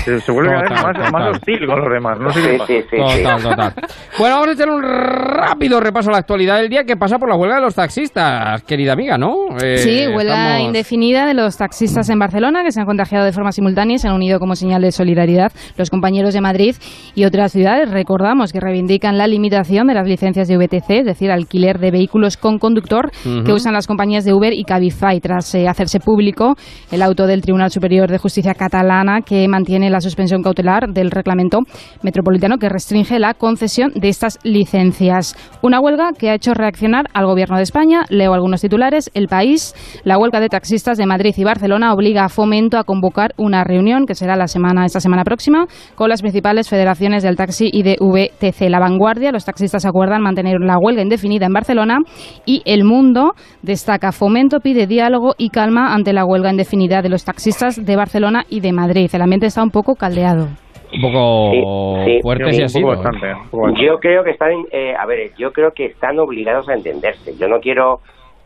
Se, se vuelve Total, más, total. más hostil con los demás. No sé qué Sí, sí. Total, total. Bueno, vamos a echar un rápido repaso a la actualidad del día que pasa por la huelga de los taxistas, querida amiga, ¿no? Eh, Sí, huelga estamos- indefinida de los taxistas en Barcelona que se han contagiado de forma simultánea y se han unido como señal de solidaridad los compañeros de Madrid y otras ciudades. Recordamos que reivindican la limitación de las licencias de VTC, es decir, alquiler de vehículos con conductor que usan las compañías de Uber y Cabify tras eh, hacerse público el auto del Tribunal Superior de Justicia catalana que mantiene la suspensión cautelar del reglamento metropolitano que restringe la concesión de estas licencias. Una huelga que ha hecho reaccionar al Gobierno de España. Leo algunos titulares. El país, la huelga de taxistas de Madrid y Barcelona obliga a Fomento a convocar una reunión que será la semana esta semana próxima con las principales federaciones del taxi y de VTC. La vanguardia, los taxistas acuerdan mantener la huelga indefinida en Barcelona y El Mundo destaca Fomento pide diálogo y calma ante la huelga indefinida de los taxistas de Barcelona y de Madrid. El ambiente está un poco caldeado. Un poco Sí, sí. fuerte Sí, sí ha un sido. poco bastante, un poco bastante. Yo creo que están, eh, a ver, yo creo que están obligados a entenderse. Yo no quiero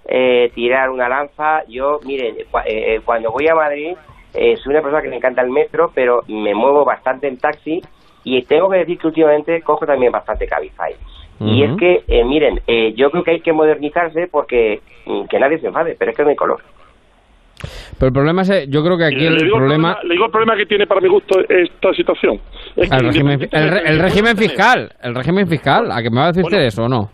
eh, tirar una lanza. Yo, mire, cua- eh, cuando voy a Madrid, eh, soy una persona que me encanta el metro, pero me muevo bastante en taxi y tengo que decir que últimamente cojo también bastante Cabify. Y es que, eh, miren, eh, yo creo que hay que modernizarse porque mm, que nadie se enfade, pero es que no hay color. Pero el problema es, eh, yo creo que aquí le, el digo problema... le digo el problema que tiene para mi gusto esta situación. Es que El régimen, el, re- el régimen fiscal, el régimen fiscal, ¿a que me va a decir usted eso o no?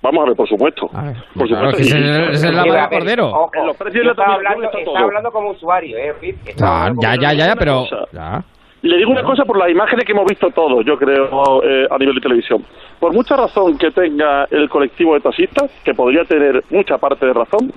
Vamos a ver, por supuesto. Por Claro, supuesto. que el- el lava ver, cordero. ojo, En los precios yo de la estaba televisión hablando, está hablando como usuario, ¿eh, Ah, ya, ya, ya, ya, pero... ya. Le digo una cosa por las imágenes que hemos visto todos, yo creo, eh, a nivel de televisión. Por mucha razón que tenga el colectivo de taxistas, que podría tener mucha parte de razón,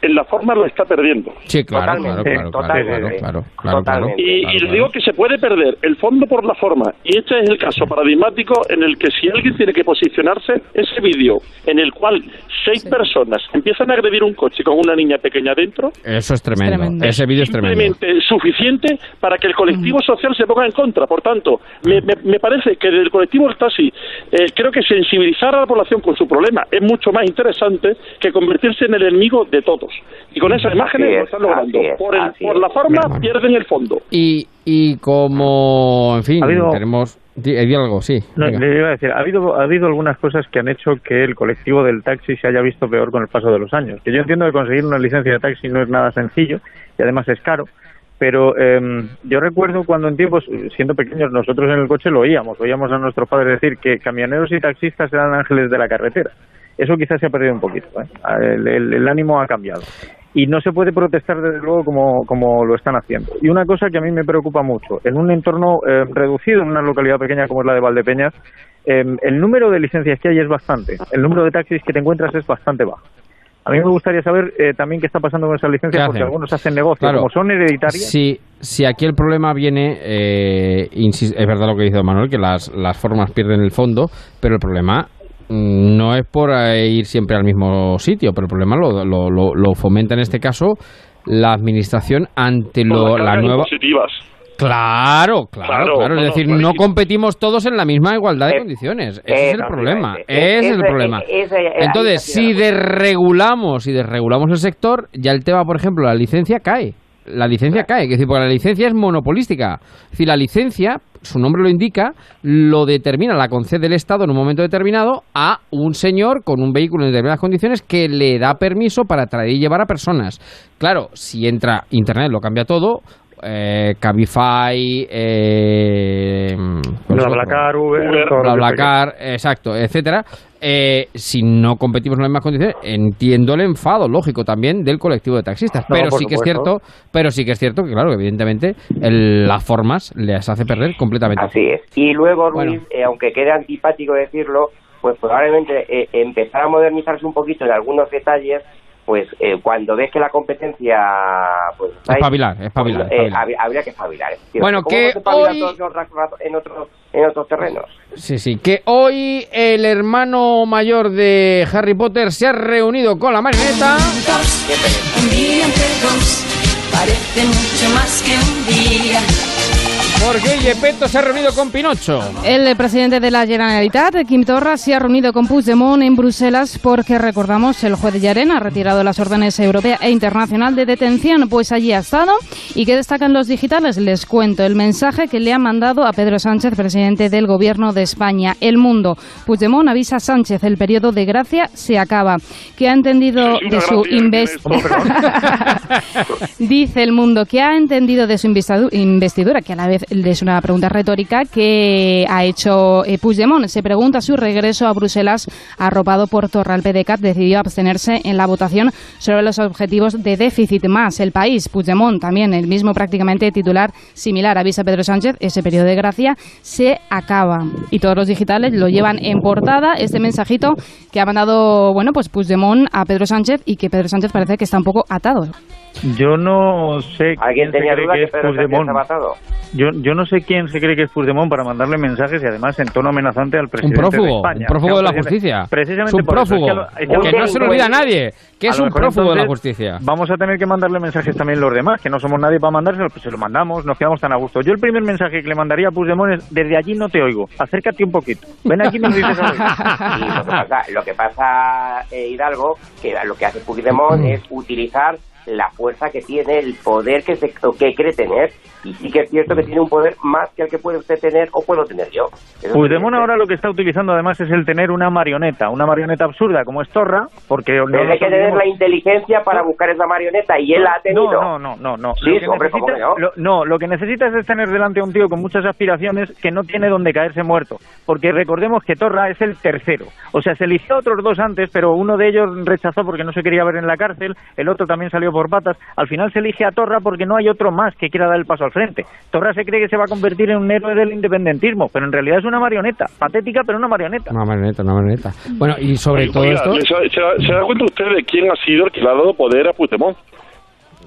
en la forma lo está perdiendo. Sí, claro, claro, Totalmente, claro, claro, totalmente. claro, claro, claro, Y, claro. digo que se puede perder el fondo por la forma. Y este es el caso paradigmático en el que si alguien tiene que posicionarse, ese vídeo en el cual seis personas empiezan a agredir un coche con una niña pequeña dentro, Eso es tremendo. tremendo. Ese vídeo es tremendo. simplemente suficiente para que el colectivo social se ponga en contra. Por tanto, me, me- me parece que del colectivo del taxi, eh, creo que sensibilizar a la población con su problema es mucho más interesante que convertirse en el enemigo de todos. Y con esas imágenes es, lo están logrando. es, por, el- por la forma pierden el fondo. Y, y como, en fin, Ha habido- tenemos... Algo, sí. No, le iba a decir, ha habido, ha habido algunas cosas que han hecho que el colectivo del taxi se haya visto peor con el paso de los años. Que yo entiendo que conseguir una licencia de taxi no es nada sencillo y además es caro. Pero em, yo recuerdo cuando en tiempos, siendo pequeños, nosotros en el coche lo oíamos, oíamos a nuestros padres decir que camioneros y taxistas eran ángeles de la carretera. Eso quizás se ha perdido un poquito. ¿eh? El, ánimo ha cambiado. Y no se puede protestar, desde luego, como, como lo están haciendo. Y una cosa que a mí me preocupa mucho, en un entorno eh, reducido, en una localidad pequeña como es la de Valdepeñas, eh, el número de licencias que hay es bastante. El número de taxis que te encuentras es bastante bajo. A mí me gustaría saber eh, también qué está pasando con esas licencias, ¿Qué porque algunos hacen negocio, Claro. como son hereditarias. Si, si aquí el problema viene, eh, es verdad lo que dice Manuel, que las, las formas pierden el fondo, pero el problema mm, no es por eh, ir siempre al mismo sitio, pero el problema lo, lo, lo- lo fomenta en este caso la administración ante lo, las la nueva... impositivas. Claro, claro, Claro, claro. Es decir, no, no competitimos todos en la misma igualdad de Eh, condiciones. Ese es el problema. Ese es el problema. ese- Entonces, si desregulamos y desregulamos el sector, ya el tema, por ejemplo, la licencia cae. La licencia cae, es decir, porque la licencia es monopolística. Es decir, la licencia, su nombre lo indica, lo determina, la concede el Estado en un momento determinado a un señor con un vehículo en determinadas condiciones que le da permiso para traer y llevar a personas. Claro, si entra Internet lo cambia todo, eh, Cabify, eh. BlaBlaCar, Uber, exacto, etcétera. Eh, si no competimos en las mismas condiciones, entiendo el enfado lógico también del colectivo de taxistas. No, pero sí que es cierto, pero sí que es cierto que claro, evidentemente el- las formas les hace perder completamente. Así es. Y luego, Ruiz, Bueno. eh, aunque quede antipático decirlo, pues probablemente eh, empezar a modernizarse un poquito en algunos detalles, pues eh, cuando ves que la competencia... Pues, Espabilar, espabilar, pues, eh, espabilar. habría, habría que espabilar. Bueno, ¿Cómo que hoy- en otros- en otros, en otros terrenos? Sí, sí, que hoy el hermano mayor de Harry Potter se ha reunido con la marioneta. Un día entre dos parece mucho más que un día. Porque Gepetto se ha reunido con Pinocho. El presidente de la Generalitat, Quim Torra, se ha reunido con Puigdemont en Bruselas porque, recordamos, el juez de Llarena ha retirado las órdenes europea e internacional de detención, pues allí ha estado. ¿Y qué destacan los digitales? Les cuento el mensaje que le ha mandado a Pedro Sánchez, presidente del Gobierno de España. El Mundo. Puigdemont avisa a Sánchez, el periodo de gracia se acaba. Que ha entendido de su investidura. Dice el mundo que ha entendido de su investidu- investidura, que a la vez es una pregunta retórica que ha hecho eh, Puigdemont. Se pregunta su regreso a Bruselas arropado por Torra. El PDeCAT decidió abstenerse en la votación sobre los objetivos de déficit más el país. Puigdemont también, el mismo prácticamente titular similar, avisa Pedro Sánchez, ese periodo de gracia se acaba. Y todos los digitales lo llevan en portada, este mensajito que ha mandado, bueno, pues Puigdemont a Pedro Sánchez y que Pedro Sánchez parece que está un poco atado. Yo no sé ¿Alguien tenía duda que que es Pedro Sánchez Puigdemont. estaba atado? Yo, yo no sé quién se cree que es Puigdemont para mandarle mensajes y además en tono amenazante al Un presidente de prófugo, España. un prófugo O sea, de la justicia. Precisamente es un eso, que lo- es lo no se le olvida a nadie que a es lo un prófugo de la justicia. Vamos a tener que mandarle mensajes también los demás, que no somos nadie para mandárselo, pues se lo mandamos, nos quedamos tan a gusto. Yo el primer mensaje que le mandaría a Puigdemont es, desde allí no te oigo, acércate un poquito. Ven aquí y me lo dices al oído. Y lo que pasa, lo que pasa eh, Hidalgo, que lo que hace Puigdemont es utilizar la fuerza que tiene, el poder que, se, o que cree tener. Y sí que es cierto que tiene un poder más que el que puede usted tener o puedo tener yo. Eso es Puigdemont evidente. ahora lo que está utilizando además es el tener una marioneta, una marioneta absurda como es Torra, porque no nos que tener la inteligencia para buscar esa marioneta y él la ha tenido. No, no, no, no. Sí, lo que hombre, ¿cómo necesitas, que no? lo- no, lo que necesitas es tener delante a un tío con muchas aspiraciones que no tiene donde caerse muerto. Porque recordemos que Torra es el tercero. O sea, se eligió a otros dos antes, pero uno de ellos rechazó porque no se quería ver en la cárcel, el otro también salió por patas. Al final se elige a Torra porque no hay otro más que quiera dar el paso al frente. Torra se cree que se va a convertir en un héroe del independentismo, pero en realidad es una marioneta, patética, pero una marioneta. Una marioneta, una marioneta. Bueno, y sobre todo Oiga, esto... ¿se, se da- se da cuenta usted de quién ha sido el que le ha dado poder a Puigdemont?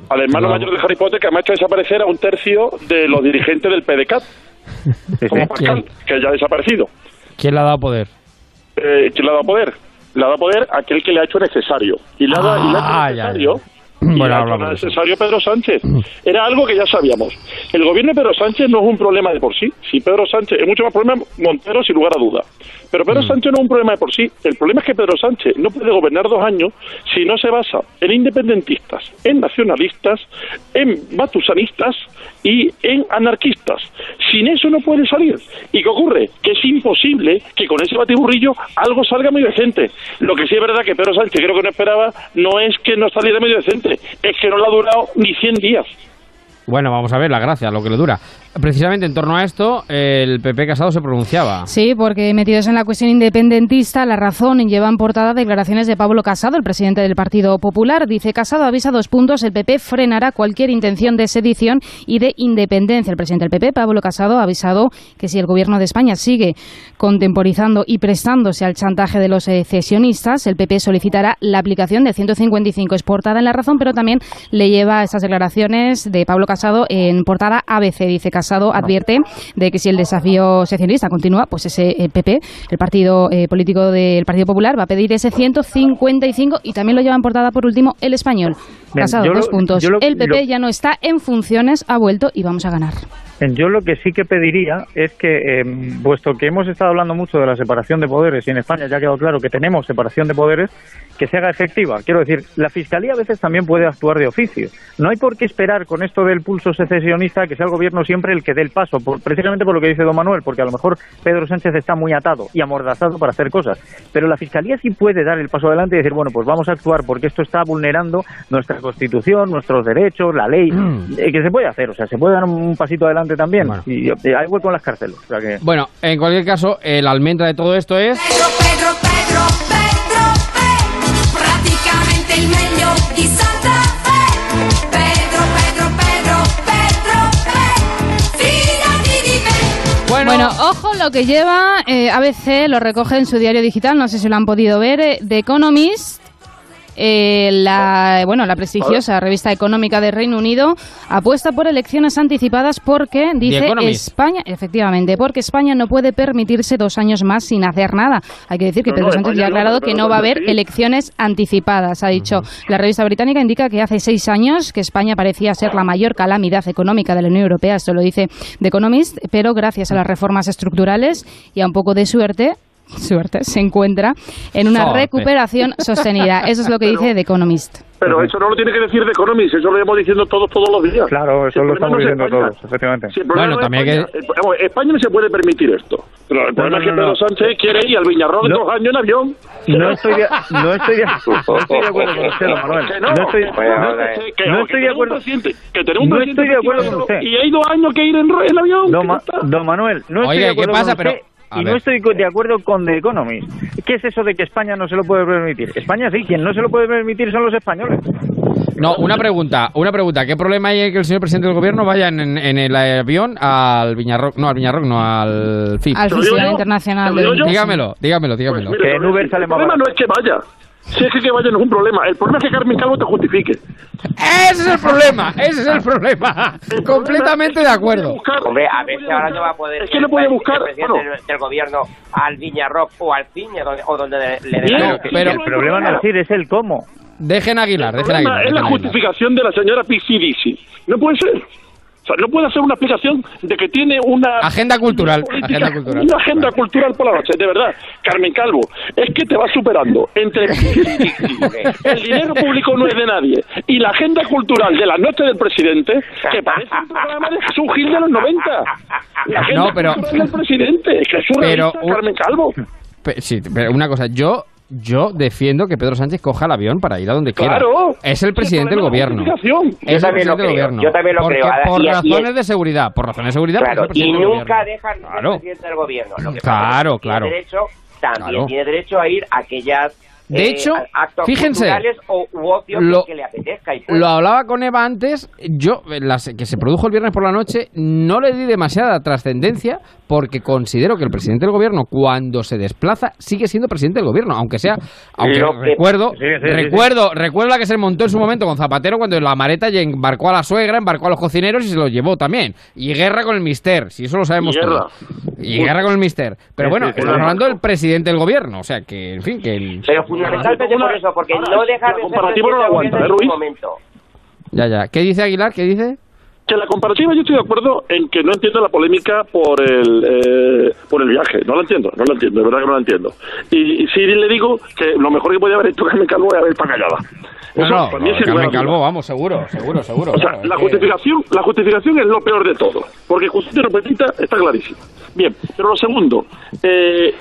Al hermano No. mayor de Harry Potter que ha hecho desaparecer a un tercio de los dirigentes del PDCAT, como Pascal, que ya ha desaparecido. ¿Quién le ha dado poder? Eh, ¿Quién le ha dado poder? Le ha dado poder a aquel que le ha hecho necesario. Y le ha, dado- Ah, ya, necesario... ya. Bueno, de eso. necesario Pedro Sánchez. Era algo que ya sabíamos. El gobierno de Pedro Sánchez no es un problema de por sí. Si Pedro Sánchez es mucho más problema Montero, sin lugar a duda. Pero Mm. Pedro Sánchez no es un problema de por sí. El problema es que Pedro Sánchez no puede gobernar dos años si no se basa en independentistas, en nacionalistas, en batusanistas y en anarquistas. Sin eso no puede salir. ¿Y qué ocurre? Que es imposible que con ese batiburrillo algo salga muy decente. Lo que sí es verdad que Pedro Sánchez creo que no esperaba no es que no saliera medio decente, es que no le ha durado ni 100 días. Bueno, vamos a ver la gracia, lo que le dura. Precisamente en torno a esto, el PP Casado se pronunciaba. Sí, porque metidos en la cuestión independentista, la razón lleva en portada declaraciones de Pablo Casado, el presidente del Partido Popular. Dice Casado avisa dos puntos, el PP frenará cualquier intención de sedición y de independencia. El presidente del PP, Pablo Casado, ha avisado que si el gobierno de España sigue contemporizando y prestándose al chantaje de los eh, cesionistas, el PP solicitará la aplicación del 155. Es portada en la razón, pero también le lleva estas declaraciones de Pablo Casado en portada ABC. Dice Casado advierte de que si el desafío seccionista continúa, pues ese eh, PP, el partido eh, político del Partido Popular, va a pedir ese 155 y también lo lleva en portada por último el español. Bien, Casado, lo- dos puntos. lo- el PP lo- ya no está en funciones, ha vuelto y vamos a ganar. Yo lo que sí que pediría es que, eh, puesto que hemos estado hablando mucho de la separación de poderes y en España ya ha quedado claro que tenemos separación de poderes, que se haga efectiva. Quiero decir, la Fiscalía a veces también puede actuar de oficio. No hay por qué esperar con esto del pulso secesionista que sea el gobierno siempre el que dé el paso, por- precisamente por lo que dice don Manuel, porque a lo mejor Pedro Sánchez está muy atado y amordazado para hacer cosas. Pero la Fiscalía sí puede dar el paso adelante y decir, bueno, pues vamos a actuar porque esto está vulnerando nuestra Constitución, nuestros derechos, la ley, eh, que se puede hacer, o sea, se puede dar un pasito adelante también. Y eh, hay hueco en las cárceles. O sea que... Bueno, en cualquier caso, el almendra de todo esto es... Pedro, Pedro, Pedro, Pedro, Santa Fe. Pedro, Pedro, Pedro, Pedro, Pedro, fidati di me. Bueno, ojo lo que lleva eh, ABC, lo recoge en su diario digital, no sé si lo han podido ver, eh, The Economist. Eh, la, bueno, la prestigiosa revista económica de Reino Unido apuesta por elecciones anticipadas porque, dice. España, efectivamente, porque España no puede permitirse dos años más sin hacer nada. Hay que decir que Pedro no, Sánchez ya ha no, aclarado que no va a haber elecciones anticipadas. Ha dicho, la revista británica indica que hace seis años que España parecía ser la mayor calamidad económica de la Unión Europea. Esto lo dice The Economist, pero gracias a las reformas estructurales y a un poco de suerte, suerte, se encuentra en una recuperación sostenida. Eso es lo que dice The Economist. Pero eso no lo tiene que decir de Economist, eso lo llevamos diciendo todos todos los días. Claro, eso Si lo estamos no es diciendo España. todos, efectivamente. Si Bueno, no también hay España, eh, vamos, España no se puede permitir esto. Pero el problema no, es que no, Pedro no. Sánchez quiere ir al No. dos años en avión. No estoy de, no estoy de, no estoy de acuerdo con usted, don Manuel. Que no, No estoy, no, Que- no que de acuerdo. que tenemos un No presidente estoy de acuerdo con efectivo usted. Y hay dos años que ir en, avión. Don, que Manuel, no estoy Oiga, de ¿qué acuerdo pasa? con Pero, usted a y ver. no estoy co- de acuerdo con The Economist. ¿Qué es eso de que España no se lo puede permitir? España sí, quien no se lo puede permitir son los españoles. No, una pregunta, una pregunta. ¿Qué problema hay que el señor presidente del gobierno vaya en, en- en el avión al Viñarroc? No, al Viñarroc, no, al FIP. Al Festival Internacional. Dígamelo, dígamelo, dígamelo. Mira, el problema no es que vaya. Si es que vaya no es un problema. El problema es que Carmen Calvo te justifique. Ese es el problema, ese es el problema. Completamente de acuerdo. Hombre, a ver si ahora no va a poder Es que no puede el buscar- presidente bueno. del, del gobierno al Viñarroc o al Ciña donde, o donde le, le gana. pero- el problema no es ir, es el cómo. Dejen Aguilar, El dejen Aguilar. es la Aguilar. justificación de la señora Pizzi No puede ser. Sea, no puede hacer una explicación de que tiene una... Agenda cultural, política, agenda cultural. Una agenda cultural por la noche, de verdad. Carmen Calvo, es que te va superando entre el dinero público no es de nadie y la agenda cultural de la noche del presidente, que parece un programa de Jesús Gil de los 90. La agenda No, pero- cultural del presidente, que es Pero Carmen Calvo. Pe- Sí, pero una cosa, yo yo defiendo que Pedro Sánchez coja el avión para ir a donde quiera. Claro. Es el presidente del gobierno. es. Yo el también lo presidente del creo, gobierno. yo también lo Porque creo. Ahora, por y- y- razones de seguridad, por razones de seguridad, Claro, pues y nunca dejan Claro. al presidente del gobierno. Lo que Claro, pasa es que claro. Tiene derecho, también Claro. tiene derecho a ir a aquellas De eh, hecho, actos fíjense, o u ocio lo- que, que le apetezca. Y Lo hablaba con Eva antes, yo, las, que se produjo el viernes por la noche, no le di demasiada trascendencia porque considero que el presidente del gobierno, cuando se desplaza, sigue siendo presidente del gobierno, aunque sea, aunque Lo que- recuerdo, Sí, sí, sí, recuerdo, recuerdo la que se montó en su momento con Zapatero cuando en la mareta y embarcó a la suegra, embarcó a los cocineros y se los llevó también. Y guerra con el mister, si eso lo sabemos Y guerra. todos. Y guerra con el mister. Pero Sí, bueno, sí, sí, estamos sí. hablando del presidente del gobierno, o sea que, en fin, que el... Pero fundamentalmente por eso, porque Ahora, no deja de ser no aguanta, ¿eh, en ningún Ruiz? momento. Ya, ya. ¿Qué dice Aguilar? ¿Qué dice? Que la comparativa yo estoy de acuerdo en que no entiendo la polémica por el eh, por el viaje. No la entiendo, no la entiendo, de verdad que no la entiendo. Y, y sí le digo que lo mejor que podía haber hecho Carmen Calvo es haber estado callada. No, Eso, no, para mí es sin Carmen. Calvo, vamos, seguro, seguro, seguro. O sea, claro, la que- justificación, la justificación es lo peor de todo, porque justicia no petita está clarísimo. Bien, pero lo segundo, eh,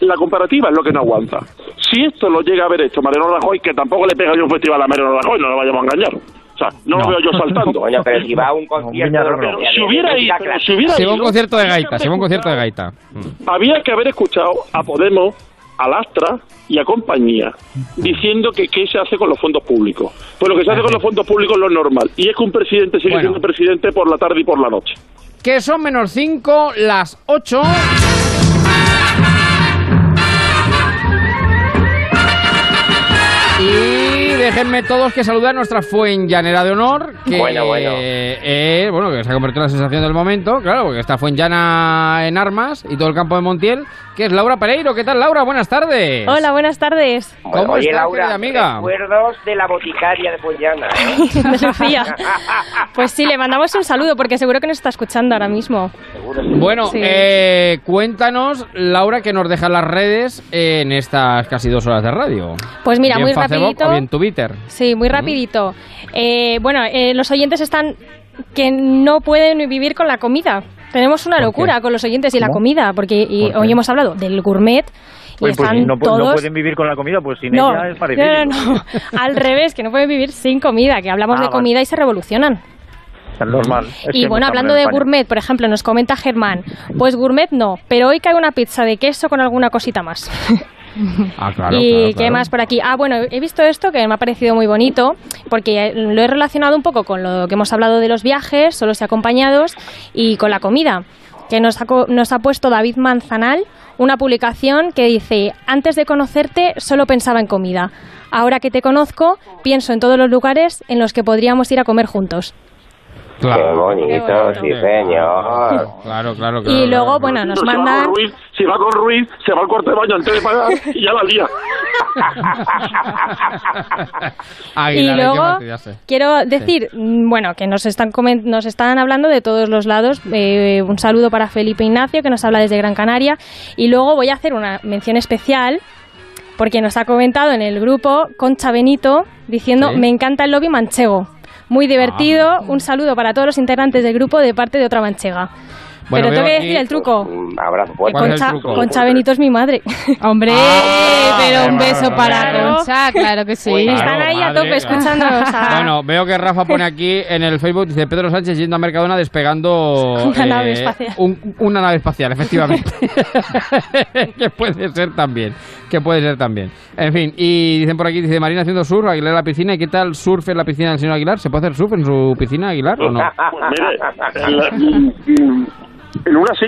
la comparativa es lo que no aguanta. Si esto lo llega a haber hecho Mariano Rajoy, que tampoco le pega yo un festival a Mariano Rajoy, no lo vayamos a engañar. Sea, no, lo veo yo saltando. Bueno, pero si va a un concierto de- si hubiera ido, si hubiera Se va a un concierto de había gaita, se va un haber concierto de escuchado- gaita. Había que haber escuchado a Podemos, a Lastra y a compañía diciendo que qué se hace con los fondos públicos. Pues lo que se hace con los fondos públicos es lo normal. Y es que un presidente sigue Bueno. siendo presidente por la tarde y por la noche. Que son menos 5, las 8. Déjenme todos que saludar a nuestra Fuenllanera de honor, que, Bueno, bueno. eh, bueno, que se ha convertido en la sensación del momento, claro, porque está Fuenllana en armas y todo el campo de Montiel, que es Laura Pereiro. ¿Qué tal, Laura? Buenas tardes. Hola, buenas tardes. ¿Cómo Oye, estás, Laura, querida amiga? recuerdos de la boticaria de Pollana, ¿eh? De Lucía. Pues sí, le mandamos un saludo porque seguro que nos está escuchando ahora mismo. Bueno, Sí. eh, cuéntanos, Laura, que nos deja las redes en estas casi dos horas de radio. Pues mira, Bien muy Facebook rapidito. o bien Twitter. Sí, muy rapidito. Eh, bueno, eh, los oyentes están que no pueden vivir con la comida. Tenemos una locura con los oyentes y la comida, porque y hoy hemos hablado del gourmet y pues están no, pu- no todos... pueden vivir con la comida, pues sin no, ella es parecido. no, no, no. al revés, que no pueden vivir sin comida, que hablamos Ah, de vale. comida y se revolucionan. Es normal. Es y bueno, hablando de gourmet, por ejemplo, nos comenta Germán, pues gourmet no, pero hoy cae una pizza de queso con alguna cosita más. Ah, claro. ¿Y claro, qué claro. más por aquí? Ah, bueno, he visto esto que me ha parecido muy bonito, porque lo he relacionado un poco con lo que hemos hablado de los viajes, solos y acompañados, y con la comida, que nos ha, nos ha puesto David Manzanal una publicación que dice, antes de conocerte solo pensaba en comida, ahora que te conozco pienso en todos los lugares en los que podríamos ir a comer juntos. Qué bonito, sí, señor. Claro, claro, Y luego, bueno, nos Si va mandan... con Ruiz, si va con Ruiz, se va al cuarto de baño antes de pagar y ya la lía. Aguilar, y luego quiero decir, bueno, que nos están comen- nos están hablando de todos los lados. Eh, un saludo para Felipe Ignacio que nos habla desde Gran Canaria y luego voy a hacer una mención especial porque nos ha comentado en el grupo Concha Benito diciendo Sí. me encanta el lobby manchego. Muy divertido. Un saludo para todos los integrantes del grupo de parte de otra manchega. Bueno, Pero tengo que decir el truco. Un abrazo fuerte. ¿Cuál es el Concha, truco? Concha Benito es mi madre. Hombre, Ah, pero un beso claro, para claro. Concha, claro que sí. Claro, Están ahí a tope escuchándonos. a- Bueno, veo que Rafa pone aquí en el Facebook, dice Pedro Sánchez yendo a Mercadona despegando eh, Una nave espacial. un- una nave espacial, efectivamente. que puede ser también, que puede ser también. En fin, y dicen por aquí, dice Marina haciendo surf, Aguilar en la piscina. ¿Y qué tal surf en la piscina del señor Aguilar? ¿Se puede hacer surf en su piscina, Aguilar, o no? Pues mire, en, la- en una sí.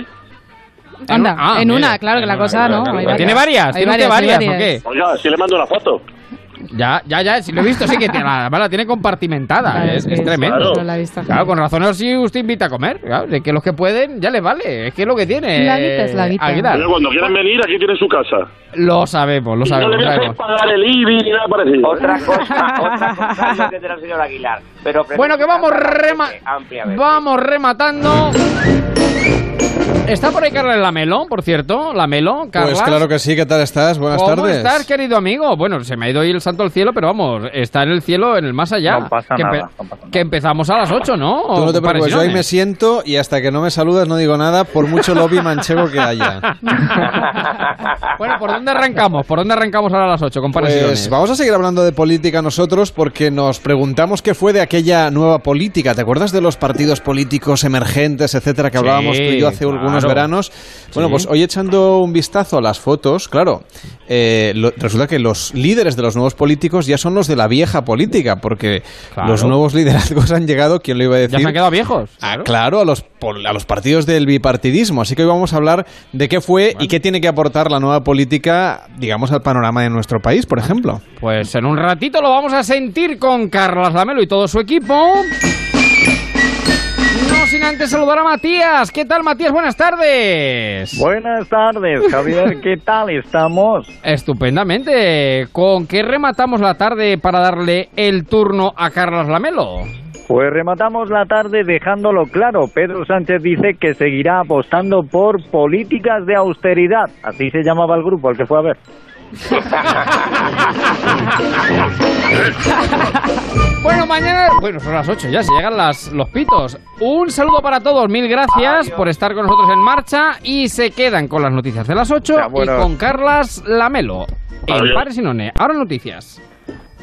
Anda, Ah, en una, claro que la cosa no. hay ¿Tiene varias? ¿Tiene varias, o qué? Oiga, si le mando una foto. Ya, ya, ya, sí lo he visto, sí que tiene, la tiene compartimentada, Claro, es, es es que tremendo. Claro. Con razón así usted invita a comer, claro, de que los que pueden ya les vale, es que es lo que tiene. La guita es la guita. Aguilar. Pero cuando quieran venir, aquí tienen su casa. Lo sabemos, lo Y no sabemos. le voy a hacer sabemos. pagar el IBI ni nada parecido. Otra cosa, otra cosa que tendrá el señor Aguilar. Pero Bueno, que vamos, rema vamos rematando. Está por ahí Carla la Melón, por cierto, la Melón, Carla. Pues claro que sí, ¿qué tal estás? Buenas ¿Cómo tardes. estás, querido amigo? Bueno, se me ha ido hoy el santo al cielo, pero vamos, está en el cielo, en el más allá. No pasa que, nada, no pasa que empezamos a las 8, ¿no? Tú no te preocupes, yo ahí me siento y hasta que no me saludas no digo nada por mucho lobby manchego que haya. Bueno, ¿por dónde arrancamos? ¿Por dónde arrancamos ahora a las 8, compadre Pues vamos a seguir hablando de política nosotros porque nos preguntamos qué fue de aquella nueva política. ¿Te acuerdas de los partidos políticos emergentes, etcétera, que Sí, hablábamos tú y yo hace algunos unos Claro. veranos. Bueno, pues hoy echando un vistazo a las fotos, claro, eh, lo- resulta que los líderes de los nuevos políticos ya son los de la vieja política, porque Claro. los nuevos liderazgos han llegado, ¿quién lo iba a decir? Ya se han quedado viejos. Ah, claro, a los, pol- a los partidos del bipartidismo. Así que hoy vamos a hablar de qué fue y qué tiene que aportar la nueva política, digamos, al panorama de nuestro país, por ejemplo. Pues en un ratito lo vamos a sentir con Carlas Lamelo y todo su equipo. No sin antes saludar a Matías. ¿Qué tal, Matías? Buenas tardes. Buenas tardes, Javier. ¿Qué tal estamos? Estupendamente. ¿Con qué rematamos la tarde para darle el turno a Carlas Lamelo? Pues rematamos la tarde dejándolo claro. Pedro Sánchez dice que seguirá apostando por políticas de austeridad. Así se llamaba el grupo al que fue a ver. Bueno, mañana, bueno, son las 8 ya, se llegan las, los pitos. Un saludo para todos, mil gracias por estar con nosotros en marcha y se quedan con las noticias de las 8 bueno. y con Carlas Lamelo. En Adiós. Pares y None. Ahora noticias.